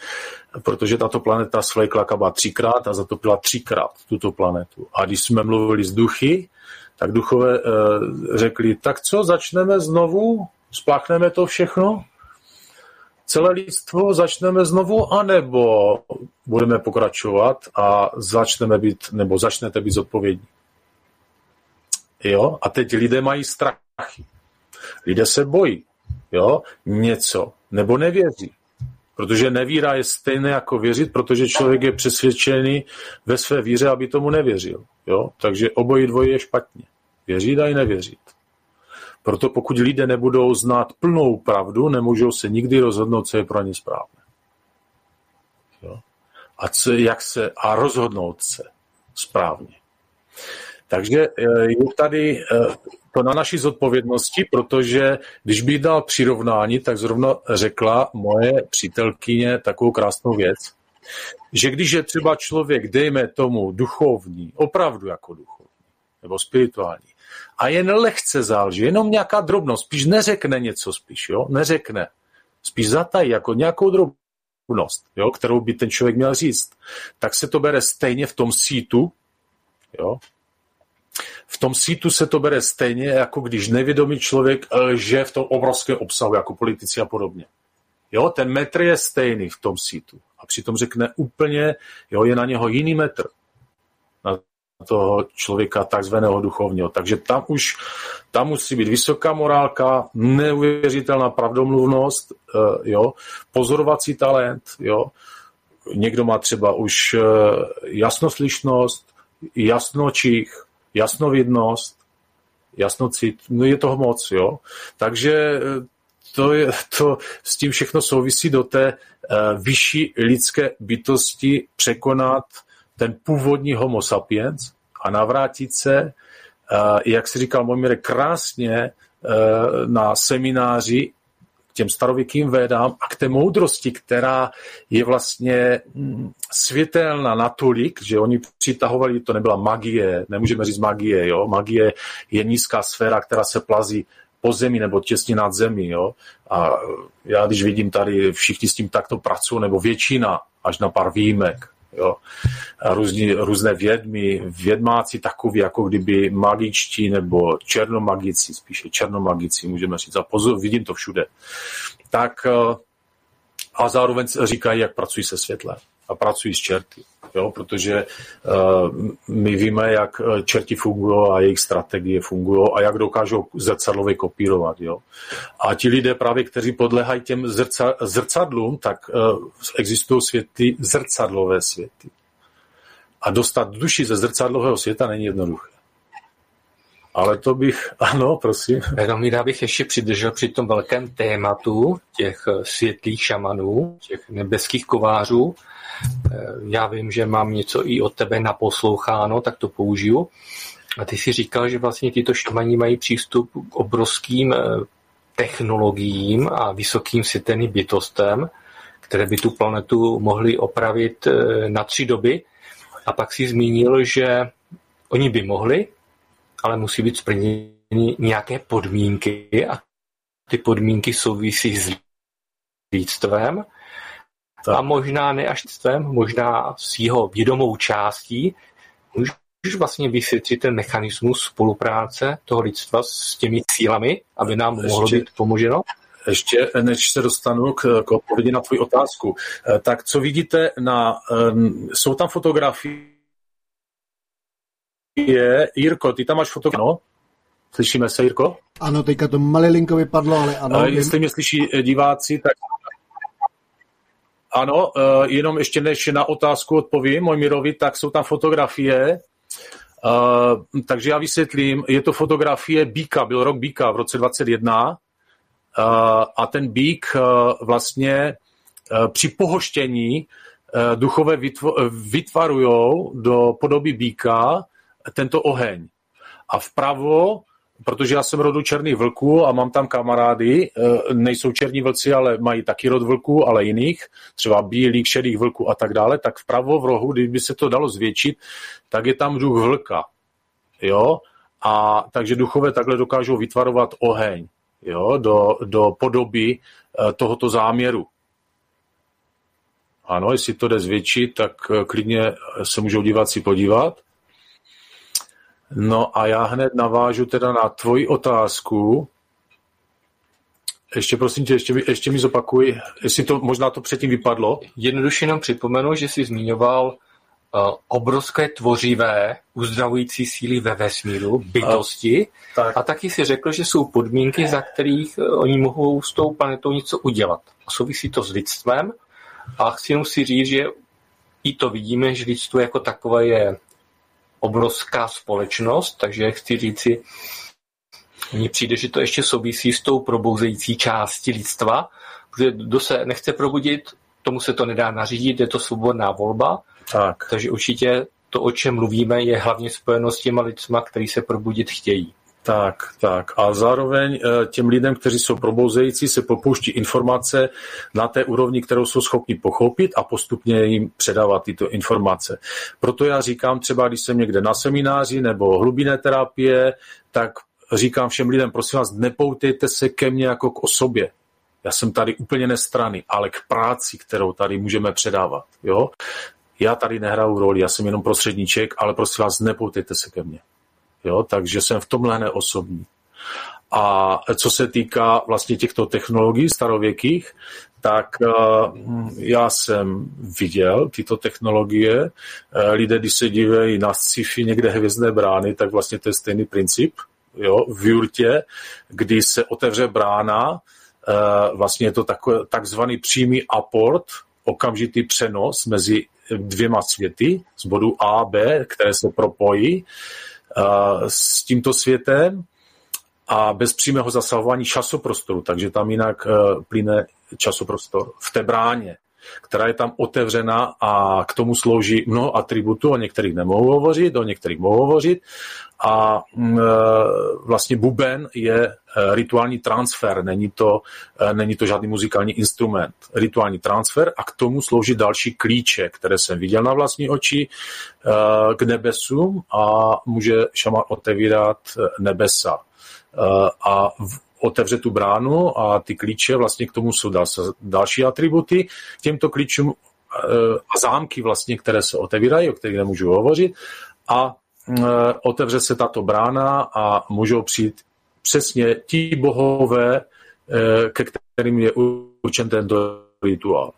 Protože tato planeta svlékla kaba třikrát a zatopila třikrát tuto planetu. A když jsme mluvili s duchy, tak duchové uh, řekli, tak co, začneme znovu, spláchneme to všechno, celé lidstvo začneme znovu, anebo budeme pokračovat a začneme být, nebo začnete být zodpovědní. Jo? A teď lidé mají strachy. Lidé se bojí. Jo? Něco. Nebo nevěří. Protože nevíra je stejné jako věřit, protože člověk je přesvědčený ve své víře, aby tomu nevěřil. Jo? Takže obojí dvoje je špatně. Věřit a i nevěřit. Proto pokud lidé nebudou znát plnou pravdu, nemůžou se nikdy rozhodnout, co je pro ně správné. Jo? A, co, jak se, a rozhodnout se správně. Takže je tady to na naší zodpovědnosti, protože když bych dal přirovnání, tak zrovna řekla moje přítelkyně takovou krásnou věc, že když je třeba člověk, dejme tomu, duchovní, opravdu jako duchovní, nebo spirituální, a jen lehce záleží, jenom nějaká drobnost, spíš neřekne něco spíš, jo, neřekne, spíš zatají jako nějakou drobnost, jo, kterou by ten člověk měl říct, tak se to bere stejně v tom sítu, jo, tom sítu se to bere stejně, jako když nevědomý člověk lže v tom obrovském obsahu, jako politici a podobně. Jo, ten metr je stejný v tom sítu. A přitom řekne úplně, jo, je na něho jiný metr. Na toho člověka takzvaného duchovního. Takže tam už tam musí být vysoká morálka, neuvěřitelná pravdomluvnost, eh, jo, pozorovací talent, jo. Někdo má třeba už eh, jasnoslyšnost, jasnočích, jasnovidnost, jasnocit, no je toho moc, jo. Takže eh, to, je, to s tím všechno souvisí do té uh, vyšší lidské bytosti překonat ten původní homo sapiens a navrátit se, uh, jak si říkal Mojmire, krásně na semináři těm starověkým védám a k té moudrosti, která je vlastně mm, světelná natolik, že oni přitahovali, to nebyla magie, nemůžeme říct magie, jo? magie je nízká sféra, která se plazí po zemi nebo těsně nad zemi. Jo? A já když vidím tady, všichni s tím takto pracují, nebo většina, až na pár výjimek, Jo. A různí, různé vědmy, vědmáci takový, jako kdyby magičtí nebo černomagici, spíše černomagici, můžeme říct. A pozor, vidím to všude. Tak eh, a zároveň říkají, jak pracují se světlem a pracují s čerty. Jo, protože uh, my víme, jak eh, čerti fungují a jejich strategie fungují a jak dokážou zrcadlově kopírovat. Jo. A ti lidé právě, kteří podlehají těm zrca, zrcadlům, tak uh, existují světy, zrcadlové světy. A dostat duši ze zrcadlového světa není jednoduché. Ale to bych, ano, prosím. Jenom já bych ještě přidržel při tom velkém tématu těch světlých šamanů, těch nebeských kovářů, Eh, já vím, že mám něco i od tebe naposloucháno, tak to použiju. A ty si říkal, že vlastně tyto šamaní mají přístup k obrovským eh, technologiím a vysokým světelným bytostem, které by tu planetu mohly opravit eh, na tři doby. A pak si zmínil, že oni by mohli, ale musí být splněny nějaké podmínky a ty podmínky souvisí s lidstvem a možná ne až svém, možná s jeho vědomou částí, můžeš vlastně vysvětlit ten mechanismus spolupráce toho lidstva s těmi cílami, aby nám ještě, mohlo být pomoženo? Ještě než se dostanu k, k odpovědi na tvoji otázku, eh, tak co vidíte na, um, jsou tam fotografie, Jirko, ty tam máš fotografie, no? Slyšíme se, Jirko? Ano, teďka to malilinko vypadlo, ale ano. A jestli mě slyší eh, diváci, tak ano, uh, jenom ještě než na otázku odpovím Mojmirovi, tak jsou tam fotografie, uh, takže já vysvětlím, je to fotografie Bíka, byl rok Bíka v roce 21 uh, a ten Bík uh, vlastně uh, při pohoštění uh, duchové vytv- vytvarují do podoby Bíka tento oheň. A vpravo protože já jsem rodu černých vlků a mám tam kamarády, eh, nejsou černí vlci, ale mají taky rod vlků, ale jiných, třeba bílých, šedých vlků a tak dále, tak vpravo v rohu, kdyby se to dalo zvětšit, tak je tam duch vlka. Jo? A takže duchové takhle dokážou vytvarovat oheň jo? Do, do podoby eh, tohoto záměru. Ano, jestli to jde zvětšit, tak eh, klidně se můžou diváci podívat. No a já hned navážu teda na tvoji otázku. Ještě prosím tě, ještě, mi, ještě mi zopakuj, jestli to možná to předtím vypadlo. Jednoduše jenom připomenu, že jsi zmiňoval uh, obrovské tvořivé uzdravující síly ve vesmíru, bytosti. A, tak. a taky si řekl, že jsou podmínky, za kterých uh, oni mohou s tou planetou něco udělat. A souvisí to s lidstvem. A chci jenom si říct, že i to vidíme, že lidstvo jako takové je obrovská společnost, takže chci říci, mně přijde, že to ještě souvisí s tou probouzející části lidstva, protože kdo se nechce probudit, tomu se to nedá nařídit, je to svobodná volba, tak. takže určitě to, o čem mluvíme, je hlavně spojeno s těma lidma, kteří se probudit chtějí. Tak, tak. A zároveň eh, těm lidem, kteří jsou probouzející, se popouští informace na té úrovni, kterou jsou schopni pochopit a postupně jim předávat tyto informace. Proto já říkám třeba, když jsem někde na semináři nebo hlubinné terapie, tak říkám všem lidem, prosím vás, nepoutejte se ke mně jako k osobě. Já jsem tady úplně nestrany, ale k práci, kterou tady můžeme předávat. Jo? Já tady nehraju roli, já jsem jenom prostředníček, ale prosím vás, nepoutejte se ke mně. Jo? Takže jsem v tomhle neosobní. A co se týká vlastně těchto technologií starověkých, tak uh, já jsem viděl tyto technologie. Uh, lidé, když se dívají na sci-fi někde hvězdné brány, tak vlastně to je stejný princip. Jo? V jurtě, kdy se otevře brána, uh, vlastně je to takzvaný přímý aport, okamžitý přenos mezi dvěma světy z bodu A a B, které se propojí s tímto světem a bez přímého zasahování časoprostoru, takže tam jinak e, plyne časoprostor v té bráně, která je tam otevřena a k tomu slouží mnoho atributů, o některých nemohu hovořit, o některých mohu hovořit. A mm, e, vlastně buben je rituální transfer, není to, není to žádný muzikální instrument. Rituální transfer a k tomu slouží další klíče, které jsem viděl na vlastní oči k nebesům a může šaman otevírat nebesa a otevře tu bránu a ty klíče vlastně k tomu jsou další atributy. K těmto klíčům a zámky vlastně, které se otevírají, o kterých nemůžu hovořit a otevře se tato brána a můžou přijít přesně ti bohové, ke kterým je určen tento rituál.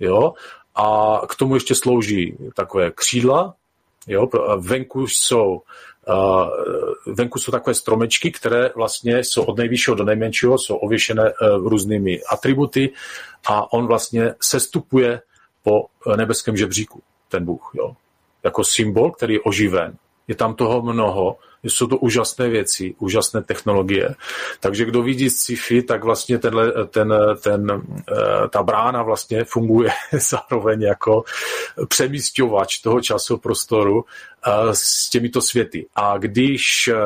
Jo? A k tomu ještě slouží takové křídla, jo? venku jsou venku jsou takové stromečky, které vlastně jsou od nejvyššího do nejmenšího, jsou ověšené různými atributy a on vlastně sestupuje po nebeském žebříku, ten Bůh, jo? jako symbol, který je oživen. Je tam toho mnoho, jsou to úžasné věci, úžasné technologie. Takže kdo vidí sci-fi, tak vlastně tenhle, ten, ten, eh, ta brána vlastně funguje zároveň jako přemístěvač toho časoprostoru eh, s těmito světy. A když eh,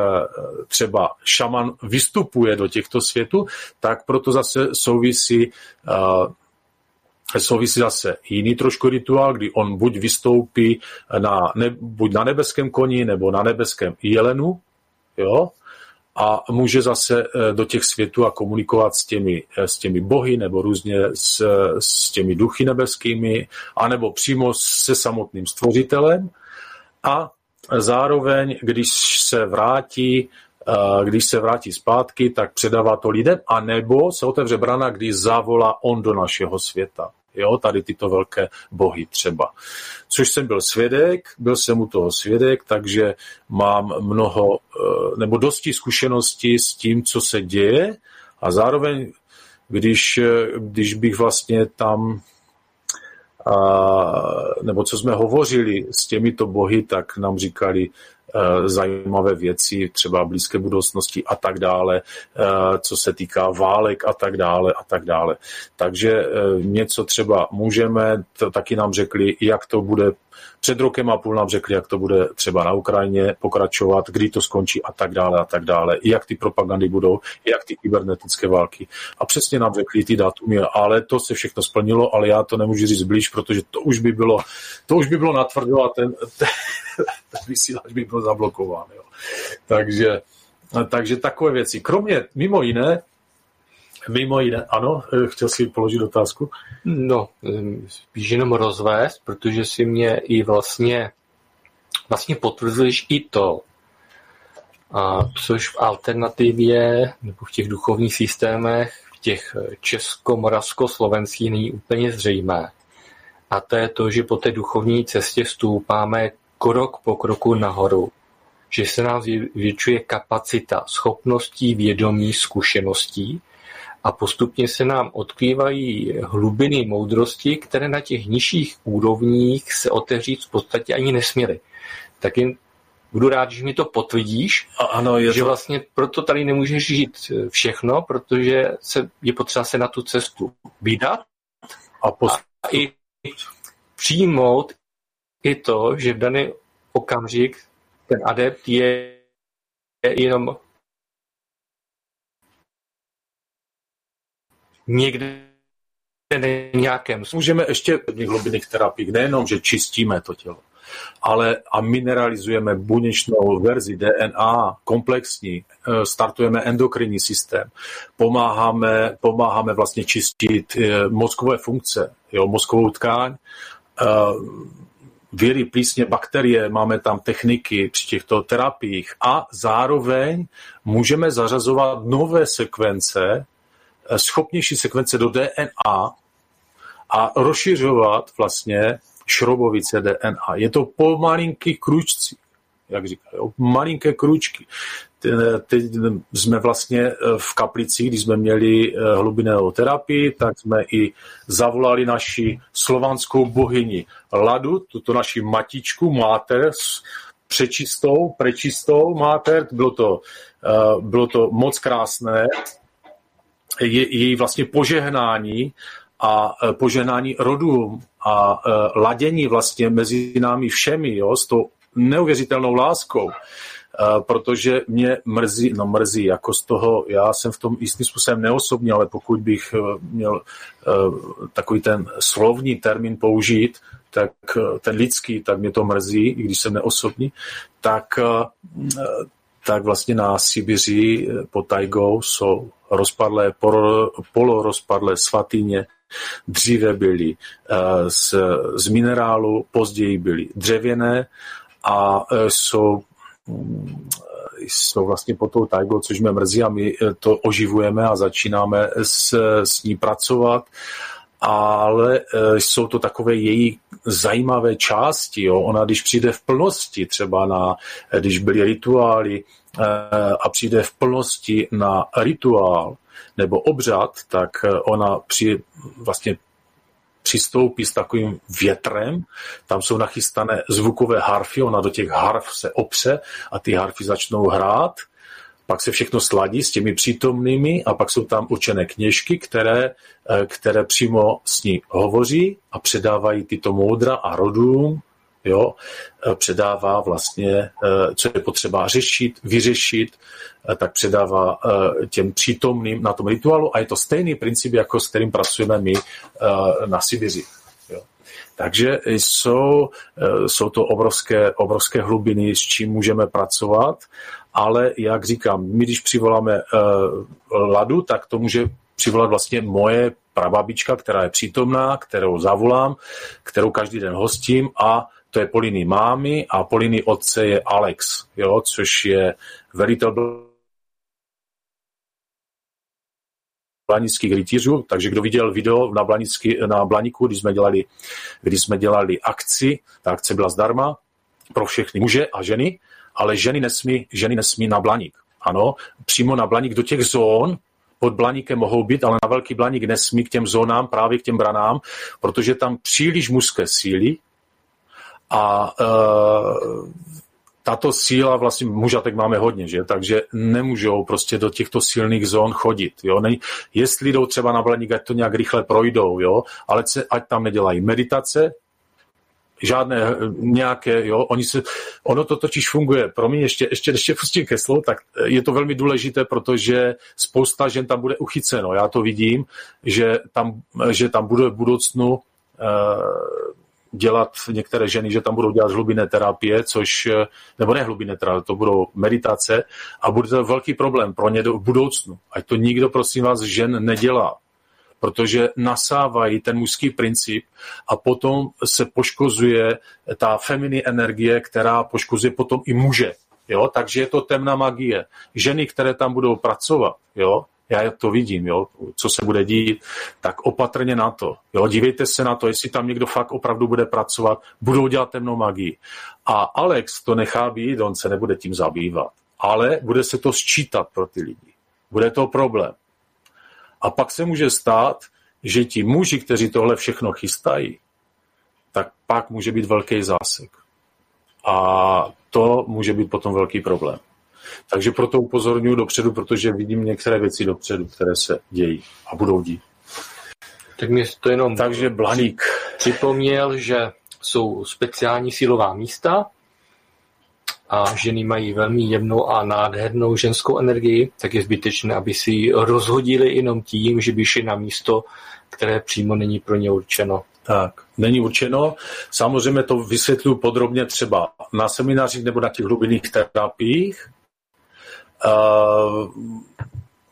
třeba šaman vystupuje do těchto světů, tak proto zase souvisí souvisí zase jiný trošku rituál, kdy on buď vystoupí na, ne, buď na nebeském koni nebo na nebeském jelenu, jo, a může zase eh, do těch světů a komunikovat s těmi, eh, s těmi bohy nebo různě s, s těmi duchy nebeskými, anebo přímo se samotným stvořitelem. A zároveň, když se vrátí, eh, když se vrátí zpátky, tak předává to lidem, anebo se otevře brana, když zavolá on do našeho světa. Jo, tady tyto velké bohy třeba. Což jsem byl svědek, byl jsem u toho svědek, takže mám mnoho eh, nebo dosti zkušeností s tím, co se děje a zároveň, když, eh, když bych vlastně tam a, nebo co jsme hovořili s těmito bohy, tak nám říkali, zajímavé věci, třeba blízké budoucnosti a tak dále, eh, co se týká válek a tak dále a tak dále. Takže eh, něco třeba můžeme, to taky nám řekli, jak to bude před rokem a půl nám řekli, jak to bude třeba na Ukrajině pokračovat, kdy to skončí a tak dále a tak dále. I jak ty propagandy budou, jak ty kybernetické války. A přesně nám řekli ty datumy, ale to se všechno splnilo, ale já to nemůžu říct blíž, protože to už by bylo, to už by bylo natvrdo a ten, ten, ten vysílač by byl zablokován. Jo. Takže, takže takové věci. Kromě, mimo jiné, Mimo jiné, ano, chtěl si položit otázku? No, spíš jenom rozvést, protože si mě i vlastně, vlastně potvrzuješ i to, a což v alternativě nebo v těch duchovních systémech, v těch česko-moravsko-slovenských není úplně zřejmé. A to je to, že po té duchovní cestě stoupáme krok po kroku nahoru. Že se nám zvětšuje kapacita schopností, vědomí, zkušeností, a postupně se nám odkrývají hlubiny moudrosti, které na těch nižších úrovních se otevřít v podstatě ani nesměly. Tak jen budu rád, že mi to potvrdíš, a ano, je že to... vlastně proto tady nemůžeš žít všechno, protože se, je potřeba se na tu cestu vydat a, post... a i přijmout i to, že v dané okamžik ten adept je jenom někde nějakém. Můžeme ještě hlubinných terapií, nejenom, že čistíme to tělo, ale a mineralizujeme buněčnou verzi DNA, komplexní, eh, startujeme endokrinní systém, pomáháme, pomáháme vlastně čistit eh, mozkové funkce, jo, mozkovou tkáň, eh, viry, plísně, bakterie, máme tam techniky při těchto terapiích a zároveň můžeme zařazovat nové sekvence, schopnější sekvence do DNA a rozšiřovat vlastně šrobovice DNA. Je to po malinkých kručcích, jak říkají, malinké kručky. Teď jsme vlastně eh, v kaplici, když jsme měli eh, hlubinnou terapii, tak jsme i zavolali naši slovanskou bohyni Ladu, tuto naši matičku, máter, přečistou, prečistou máter, bylo to, eh, bylo to moc krásné, je, její vlastně požehnání a e, poženání rodům a e, ladění vlastně mezi námi všemi, jo, s tou neuvěřitelnou láskou, e, protože mě mrzí, no mrzí, jako z toho, já jsem v tom jistým způsobem neosobní, ale pokud bych měl takový ten slovní termín použít, tak ten lidský, tak mě to mrzí, i když jsem neosobní, tak, tak vlastně na Sibiři pod tajgou jsou rozpadlé, polorozpadlé svatyně, Dříve byly eh, z, z minerálu, později byly dřevěné a eh, jsou mm, jsou vlastně pod tou tajgou, což mě mrzí a my eh, to oživujeme a začínáme s, s ní pracovat ale jsou to takové její zajímavé části. Jo. Ona, když přijde v plnosti, třeba na, když byly rituály a přijde v plnosti na rituál, nebo obřad, tak ona při, vlastně přistoupí s takovým větrem, tam jsou nachystané zvukové harfy, ona do těch harf se opře a ty harfy začnou hrát, pak se všechno sladí s těmi přítomnými a pak jsou tam určené kněžky, které, eh, které přímo s ní hovoří a předávají tyto moudra a rodům jo, eh, předává vlastně, eh, co je potřeba řešit, vyřešit, tak předává těm přítomným na tom rituálu a je to stejný princip, jako s kterým pracujeme my na Sibiři. Takže jsou, jsou to obrovské, obrovské hlubiny, s čím můžeme pracovat, ale jak říkám, my když přivoláme ladu, tak to může přivolat vlastně moje prababička, která je přítomná, kterou zavolám, kterou každý den hostím a to je Poliny mámy a Poliny otce je Alex, jo, což je velitel blanických rytířů, takže kdo viděl video na, Blanicky, na Blaniku, když jsme, dělali, když jsme dělali akci, ta akce byla zdarma pro všechny muže a ženy, ale ženy nesmí, ženy nesmí na Blaník. Ano, přímo na Blaník do těch zón, pod Blaníkem mohou být, ale na Velký Blaník nesmí k těm zónám, právě k těm branám, protože tam příliš mužské síly, a uh, tato síla, vlastně mužatek máme hodně, že? takže nemůžou prostě do těchto silných zón chodit. Jo? Ne, jestli jdou třeba na blaník, ať to nějak rychle projdou, jo? ale ať tam nedělají meditace, žádné eh, nějaké, jo, oni se, ono to totiž funguje, pro mě ještě, ještě, ještě pustím ke slovu, tak eh, je to velmi důležité, protože spousta žen tam bude uchyceno, já to vidím, že tam, že tam bude v budoucnu uh, dělat některé ženy, že tam budou dělat hlubinné terapie, což, eh, nebo ne hlubinné terapie, to budou meditace a bude to velký problém pro ně v budoucnu. Ať to nikdo, prosím vás, žen nedělá, protože nasávají ten mužský princip a potom se poškozuje ta feminy energie, která poškozuje potom i muže. Jo? Takže je to temná magie. Ženy, které tam budou pracovat, jo? já to vidím, jo, co se bude dít, tak opatrně na to. Jo, dívejte se na to, jestli tam někdo fakt opravdu bude pracovat, budou dělat temnou magii. A Alex to nechá být, on se nebude tím zabývat. Ale bude se to sčítat pro ty lidi. Bude to problém. A pak se může stát, že ti muži, kteří tohle všechno chystají, tak pak může být velký zásek. A to může být potom velký problém. Takže proto upozorňuji dopředu, protože vidím některé věci dopředu, které se dějí a budou dít. Tak mě to jenom Takže Blaník. připomněl, že jsou speciální sílová místa, a ženy mají velmi jemnou a nádhernou ženskou energii, tak je zbytečné, aby si ji rozhodili jenom tím, že by šli na místo, které přímo není pro ně určeno. Tak, není určeno. Samozřejmě to vysvětluji podrobně třeba na seminářích nebo na těch hlubinných terapiích,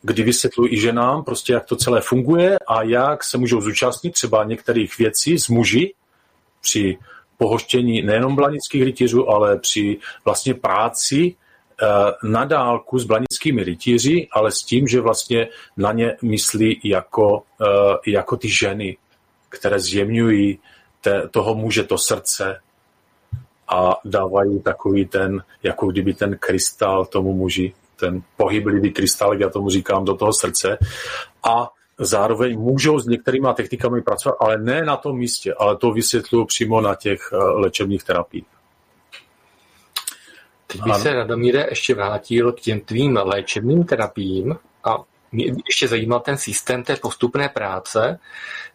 kdy vysvětluji i ženám prostě, jak to celé funguje a jak se můžou zúčastnit třeba některých věcí s muži při pohoštění nejenom blanických rytířů, ale při vlastně práci eh, na dálku s blanickými rytíři, ale s tím, že vlastně na ně myslí jako, eh, jako ty ženy, které zjemňují te, toho muže to srdce a dávají takový ten, jako kdyby ten krystal tomu muži, ten pohyblivý krystal, já tomu říkám, do toho srdce. A zároveň můžou s některými technikami pracovat, ale ne na tom místě, ale to vysvětluju přímo na těch eh, léčebných terapiích. Teď bych se, Radomíre, ještě vrátil k těm tvým léčebným terapiím a mě ještě zajímal ten systém té postupné práce,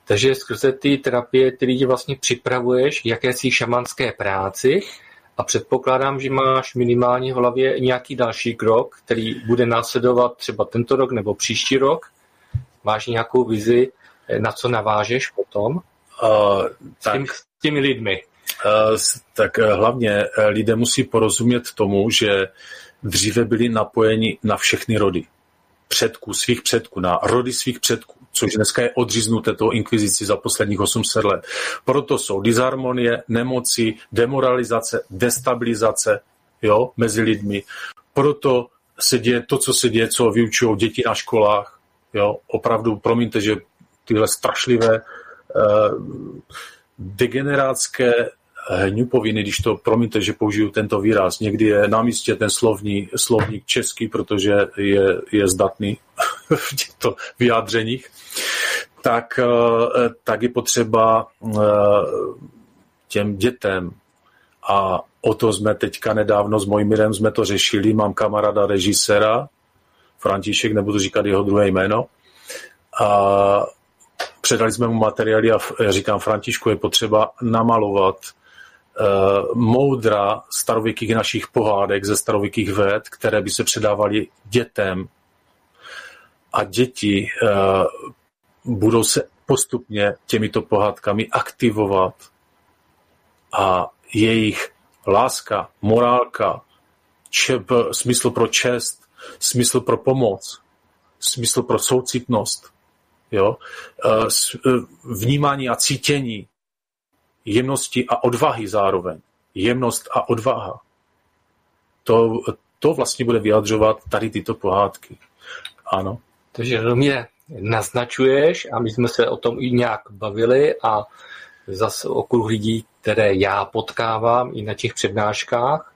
takže skrze ty terapie, které vlastně připravuješ jakési šamanské práci a předpokládám, že máš minimálně v hlavě nějaký další krok, který bude následovat třeba tento rok nebo příští rok. Máš nějakou vizi, na co navážeš potom? Uh, tak, s, tím, s těmi lidmi. Uh, tak uh, hlavně uh, lidé musí porozumět tomu, že dříve byli napojeni na všechny rody předků, svých předků, na rody svých předků, což dneska je odříznuté toho inkvizici za posledních 800 let. Proto jsou disharmonie, nemoci, demoralizace, destabilizace jo, mezi lidmi. Proto se děje to, co se děje, co vyučují děti na školách. Jo. Opravdu, promiňte, že tyhle strašlivé uh, degenerátské hňupoviny, když to, promiňte, že použiju tento výraz, někdy je na místě ten slovní, slovník český, protože je, je zdatný v těchto vyjádřeních, tak, eh, tak je potřeba eh, těm dětem a o to jsme teďka nedávno s Mojmirem jsme to řešili, mám kamaráda režiséra, František, nebudu říkat jeho druhé jméno, a předali jsme mu materiály a říkám, Františku, je potřeba namalovat uh, moudra starověkých našich pohádek ze starověkých věd, které by se předávaly dětem. A děti uh, budou se postupně těmito pohádkami aktivovat a jejich láska, morálka, čep, smysl pro čest, smysl pro pomoc, smysl pro soucitnost, jo? Eh, vnímání a cítění jemnosti a odvahy zároveň. Jemnost a odvaha. To, to vlastně bude vyjadřovat tady tyto pohádky. Ano. Takže mě naznačuješ a my jsme se o tom i nějak bavili a zase okruh lidí, které já potkávám i na těch přednáškách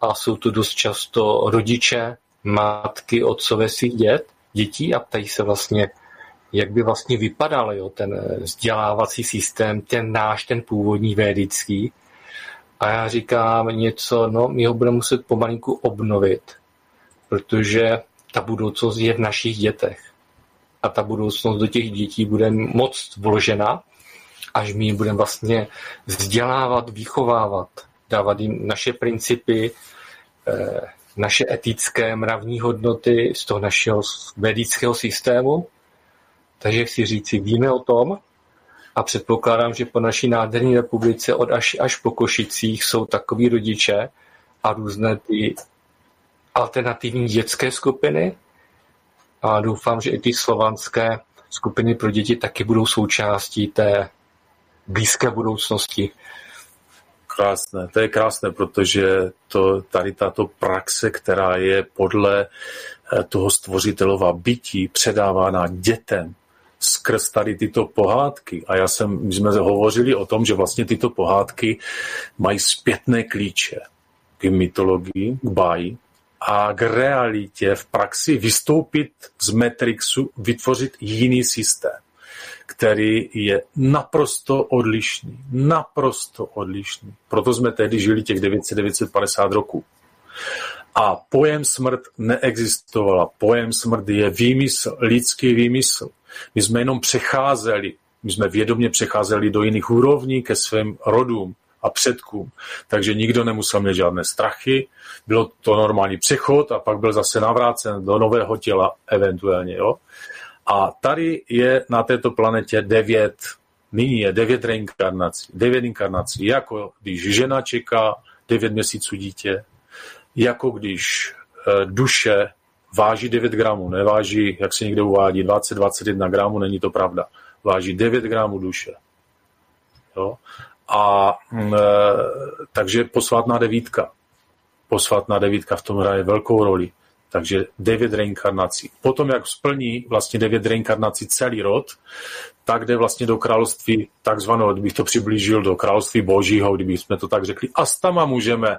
a jsou tu dost často rodiče, matky, otcové svých dět, dětí a ptají se vlastně, jak by vlastně vypadal jo, ten vzdělávací systém, ten náš, ten původní védický. A já říkám něco, no my ho budeme muset pomalinku obnovit, protože ta budoucnost je v našich dětech. A ta budoucnost do těch dětí bude moc vložena, až my budeme vlastně vzdělávat, vychovávat, dávat jim naše principy, eh, naše etické mravní hodnoty z toho našeho védického systému takže chci říci, víme o tom a předpokládám, že po naší nádherné republice od až, až po Košicích jsou takový rodiče a různé ty alternativní dětské skupiny a doufám, že i ty slovanské skupiny pro děti taky budou součástí té blízké budoucnosti. Krásné, to je krásné, protože to, tady tato praxe, která je podle eh, toho stvořitelova bytí předávána dětem, skrz tady tyto pohádky. A já jsem, my jsme hovořili o tom, že vlastně tyto pohádky mají zpětné klíče k mytologii, k báji a k realitě v praxi vystoupit z Matrixu, vytvořit jiný systém, který je naprosto odlišný. Naprosto odlišný. Proto jsme tehdy žili těch 900-950 roků. A pojem smrt neexistovala. Pojem smrt je výmysl, lidský výmysl. My jsme jenom přecházeli, my jsme vědomě přecházeli do jiných úrovní ke svým rodům, a předkům. Takže nikdo nemusel mít žádné strachy, bylo to normální přechod a pak byl zase navrácen do nového těla eventuálně. Jo? A tady je na této planetě devět, nyní je devět reinkarnací, devět inkarnací, jako když žena čeká devět měsíců dítě, jako když e, duše váží 9 gramů, neváží, jak se někde uvádí, 20-21 gramů, není to pravda. Váží 9 gramů duše. Jo? A e, takže posvátná devítka. Posvátná devítka v tom hraje velkou roli. Takže devět reinkarnací. Potom, jak splní vlastně devět reinkarnací celý rod, tak jde vlastně do království takzvaného, kdybych to přiblížil, do království božího, kdybychom to tak řekli. A s tama můžeme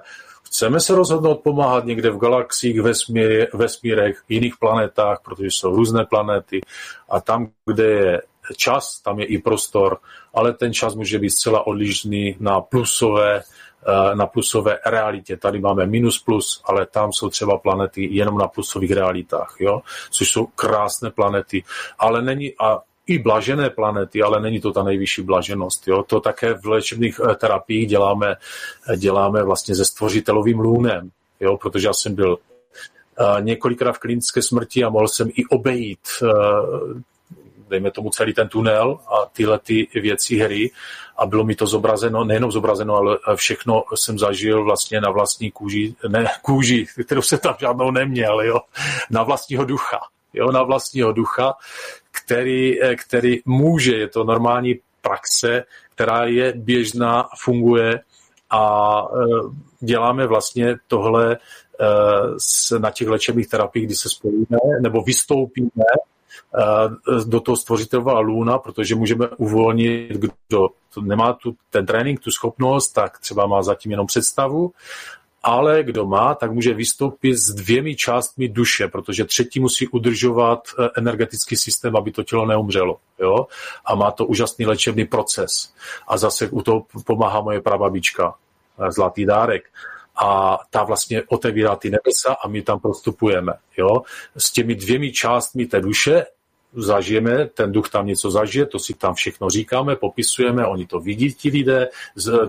Chceme se rozhodnout pomáhat někde v galaxiích, vesmíre, vesmírech, jiných planetách, protože jsou různé planety a tam, kde je čas, tam je i prostor, ale ten čas může být zcela odlišný na plusové, na plusové realitě. Tady máme minus plus, ale tam jsou třeba planety jenom na plusových realitách, jo? což jsou krásné planety. Ale není, a i blažené planety, ale není to ta nejvyšší blaženost. Jo? To také v léčebných eh, terapiích děláme, eh, děláme vlastně se stvořitelovým lůnem, jo? protože já jsem byl eh, několikrát v klinické smrti a mohl jsem i obejít dejme tomu celý ten tunel a tyhle ty věci hry. A bylo mi to zobrazeno, nejenom zobrazeno, ale všechno jsem zažil vlastně na vlastní kůži, ne kůži, kterou se tam žádnou neměl, jo, na vlastního ducha. Jo, na vlastního ducha, který, který může, je to normální praxe, která je běžná, funguje a eh, děláme vlastně tohle eh, na těch léčebných terapiích, kdy se spojíme nebo vystoupíme do toho stvořitelova lůna, protože můžeme uvolnit, kdo nemá tu, ten trénink, tu schopnost, tak třeba má zatím jenom představu ale kdo má, tak může vystoupit s dvěmi částmi duše, protože třetí musí udržovat eh, energetický systém, aby to tělo neumřelo. Jo? A má to úžasný léčebný proces. A zase u toho pomáhá moje prababička, eh, zlatý dárek a ta vlastně otevírá ty nebesa a my tam prostupujeme. Jo? S těmi dvěmi částmi té duše zažijeme, ten duch tam něco zažije, to si tam všechno říkáme, popisujeme, oni to vidí ti lidé,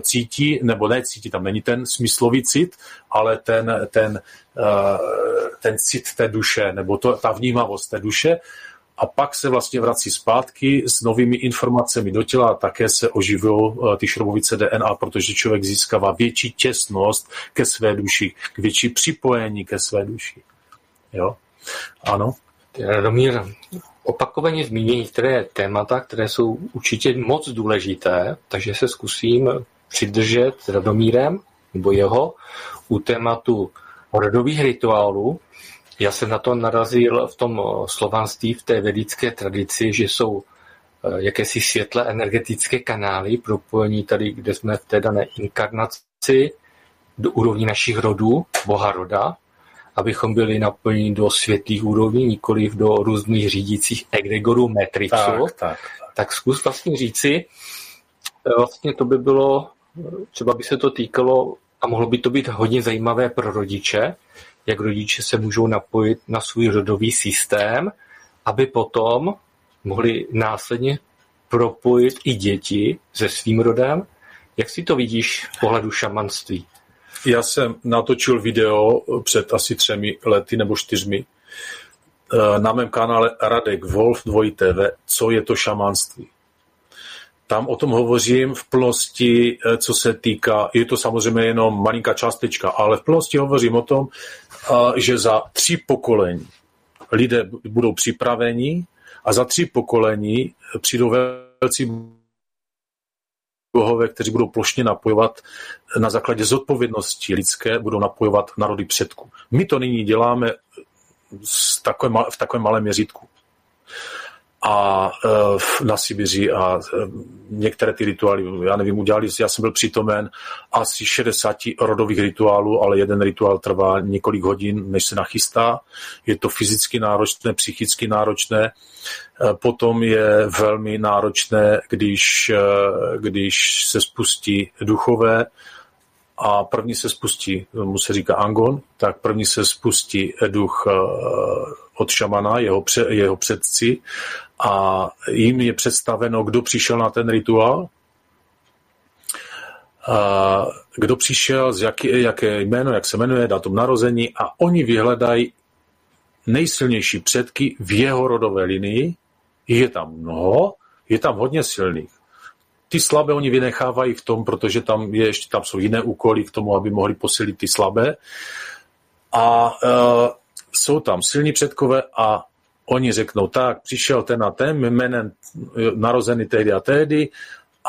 cítí, nebo ne cítí, tam není ten smyslový cit, ale ten, ten, eh, ten cit té duše, nebo to, ta vnímavost té duše a pak se vlastně vrací zpátky s novými informacemi do těla a také se oživují eh, ty šrobovice DNA, protože člověk získává větší těsnost ke své duši, k větší připojení ke své duši. Jo? Ano. Radomír, opakovaně zmíní některé témata, které jsou určitě moc důležité, takže se zkusím přidržet s Radomírem nebo jeho u tématu rodových rituálů. Já jsem na to narazil v tom slovanství, v té vedické tradici, že jsou eh, jakési světle energetické kanály propojení tady, kde jsme v té dané inkarnaci do úrovní našich rodů, boha roda, abychom byli napojeni do světlých úrovní, nikoli do různých řídících egregorů metriců. Tak, tak, tak zkus vlastně říci, eh, vlastně to by bylo, třeba by se to týkalo a mohlo by to být hodně zajímavé pro rodiče, jak rodiče se můžou napojit na svůj rodový systém, aby potom mohli následně propojit i děti se svým rodem. Jak si to vidíš v pohledu šamanství? Já jsem natočil video před asi třemi lety nebo čtyřmi eh, na mém kanále Radek Wolf 2 TV, co je to šamanství. Tam o tom hovořím v plnosti, eh, co se týká, je to samozřejmě jenom malinká částečka, ale v plnosti hovořím o tom, eh, že za tři pokolení lidé budou připraveni a za tři pokolení přijdou velcí bohové, kteří budou plošně napojovat na základě zodpovědnosti lidské, budou napojovat národy předků. My to nyní děláme v takovém malém měřítku a e, na Sibiři a e, některé ty rituály, já nevím, udělali, já jsem byl přítomen asi 60 rodových rituálů, ale jeden rituál trvá několik hodin, než se nachystá. Je to fyzicky náročné, psychicky náročné. E, potom je velmi náročné, když, když se spustí duchové, a první se spustí, mu se říká Angon, tak první se spustí duch od šamana, jeho, jeho předci a jim je představeno, kdo přišel na ten rituál. kdo přišel, z jaký, jaké jméno, jak se jmenuje, datum narození a oni vyhledají nejsilnější předky v jeho rodové linii. Je tam mnoho, je tam hodně silných. Ty slabé oni vynechávají v tom, protože tam, je, ještě, tam jsou jiné úkoly k tomu, aby mohli posilit ty slabé. A e, jsou tam silní předkové a oni řeknou, tak přišel ten a ten, jménem narozený tehdy a tehdy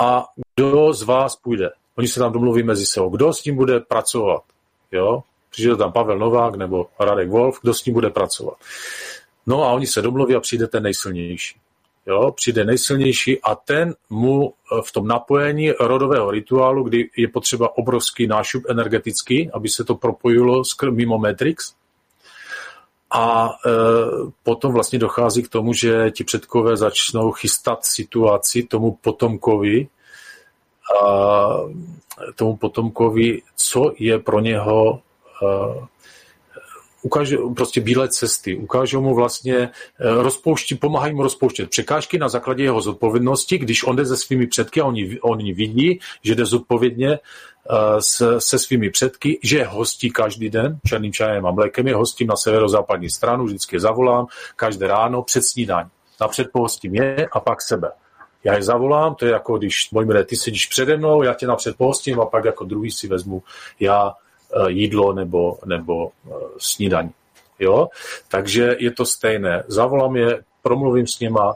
a kdo z vás půjde? Oni se tam domluví mezi sebou, kdo s tím bude pracovat. Jo? Přijde tam Pavel Novák nebo Radek Wolf, kdo s ním bude pracovat. No a oni se domluví a přijde ten nejsilnější. Jo, přijde nejsilnější a ten mu v tom napojení rodového rituálu, kdy je potřeba obrovský nášup energetický, aby se to propojilo mimo Matrix, a e, potom vlastně dochází k tomu, že ti předkové začnou chystat situaci tomu potomkovi, a tomu potomkovi, co je pro něho e, ukážu prostě bílé cesty, ukážou mu vlastně, e, rozpouští, pomáhají mu rozpouštět překážky na základě jeho zodpovědnosti, když on jde se svými předky a oni, oni vidí, že jde zodpovědně se, se svými předky, že hostí každý den, černým čajem a mlékem je hostím na severozápadní stranu, vždycky zavolám, každé ráno před snídaní. Napřed pohostím je a pak sebe. Já je zavolám, to je jako když, Mojmire, ty sedíš přede mnou, já tě napřed pohostím a pak jako druhý si vezmu já eh, jídlo nebo, nebo eh, snídaní. Jo? Takže je to stejné. Zavolám je, promluvím s nima,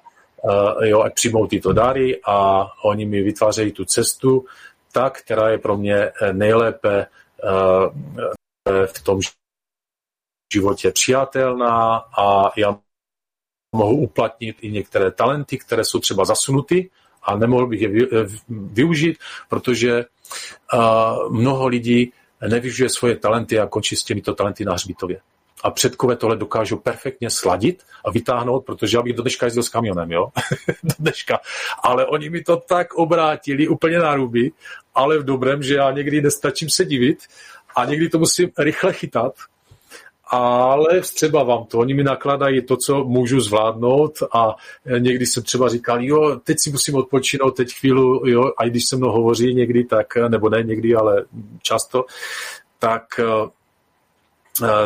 jo, ať přijmou tyto dary a oni mi vytvářejí tu cestu, ta, která je pro mě eh, nejlépe eh, v tom životě přijatelná a já mohu uplatnit i některé talenty, které jsou třeba zasunuty a nemohl bych je eh, využít, protože mnoho lidí nevyužije svoje talenty a končí s těmito talenty na hřbitově a předkové tohle dokážou perfektně sladit a vytáhnout, protože já bych do dneška jezdil s kamionem, jo? do dneška. Ale oni mi to tak obrátili úplně na ruby, ale v dobrém, že já někdy nestačím se divit a někdy to musím rychle chytat, ale třeba vám to. Oni mi nakladají to, co můžu zvládnout a někdy jsem třeba říkal, jo, teď si musím odpočinout, teď chvíli, jo, a když se mnou hovoří někdy, tak, nebo ne někdy, ale často, tak Eh,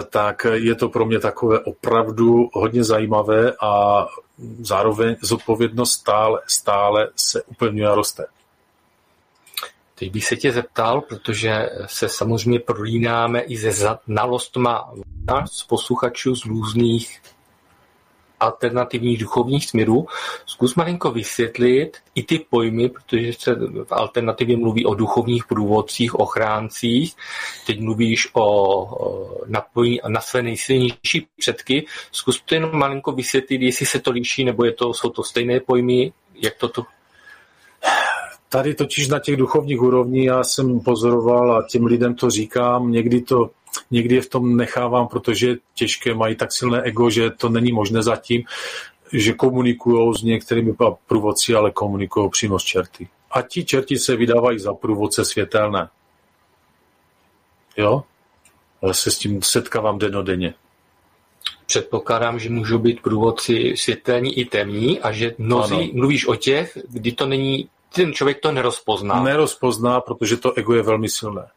tak je to pro mě takové opravdu hodně zajímavé a zároveň zodpovědnost stále, stále se upevňuje a roste. Teď bych se tě zeptal, protože se samozřejmě prolínáme i se znalostma z posluchačů z různých alternativních duchovních směrů. Zkus malinko vysvětlit i ty pojmy, protože se v alternativě mluví o duchovních průvodcích, ochráncích, teď mluvíš o napojení na své nejsilnější předky. Zkus to jenom malinko vysvětlit, jestli se to líší, nebo je to, jsou to stejné pojmy, jak to tu Tady totiž na těch duchovních úrovních já jsem pozoroval a těm lidem to říkám, někdy to někdy je v tom nechávám, protože těžké mají tak silné ego, že to není možné zatím, že komunikují s některými průvodci, ale komunikují přímo s čerty. A ti čerti se vydávají za průvodce světelné. Jo? Ale se s tím setkávám denodenně. Předpokládám, že můžou být průvodci světelní i temní a že mnozí ano. mluvíš o těch, kdy to není, ten člověk to nerozpozná. Nerozpozná, protože to ego je velmi silné.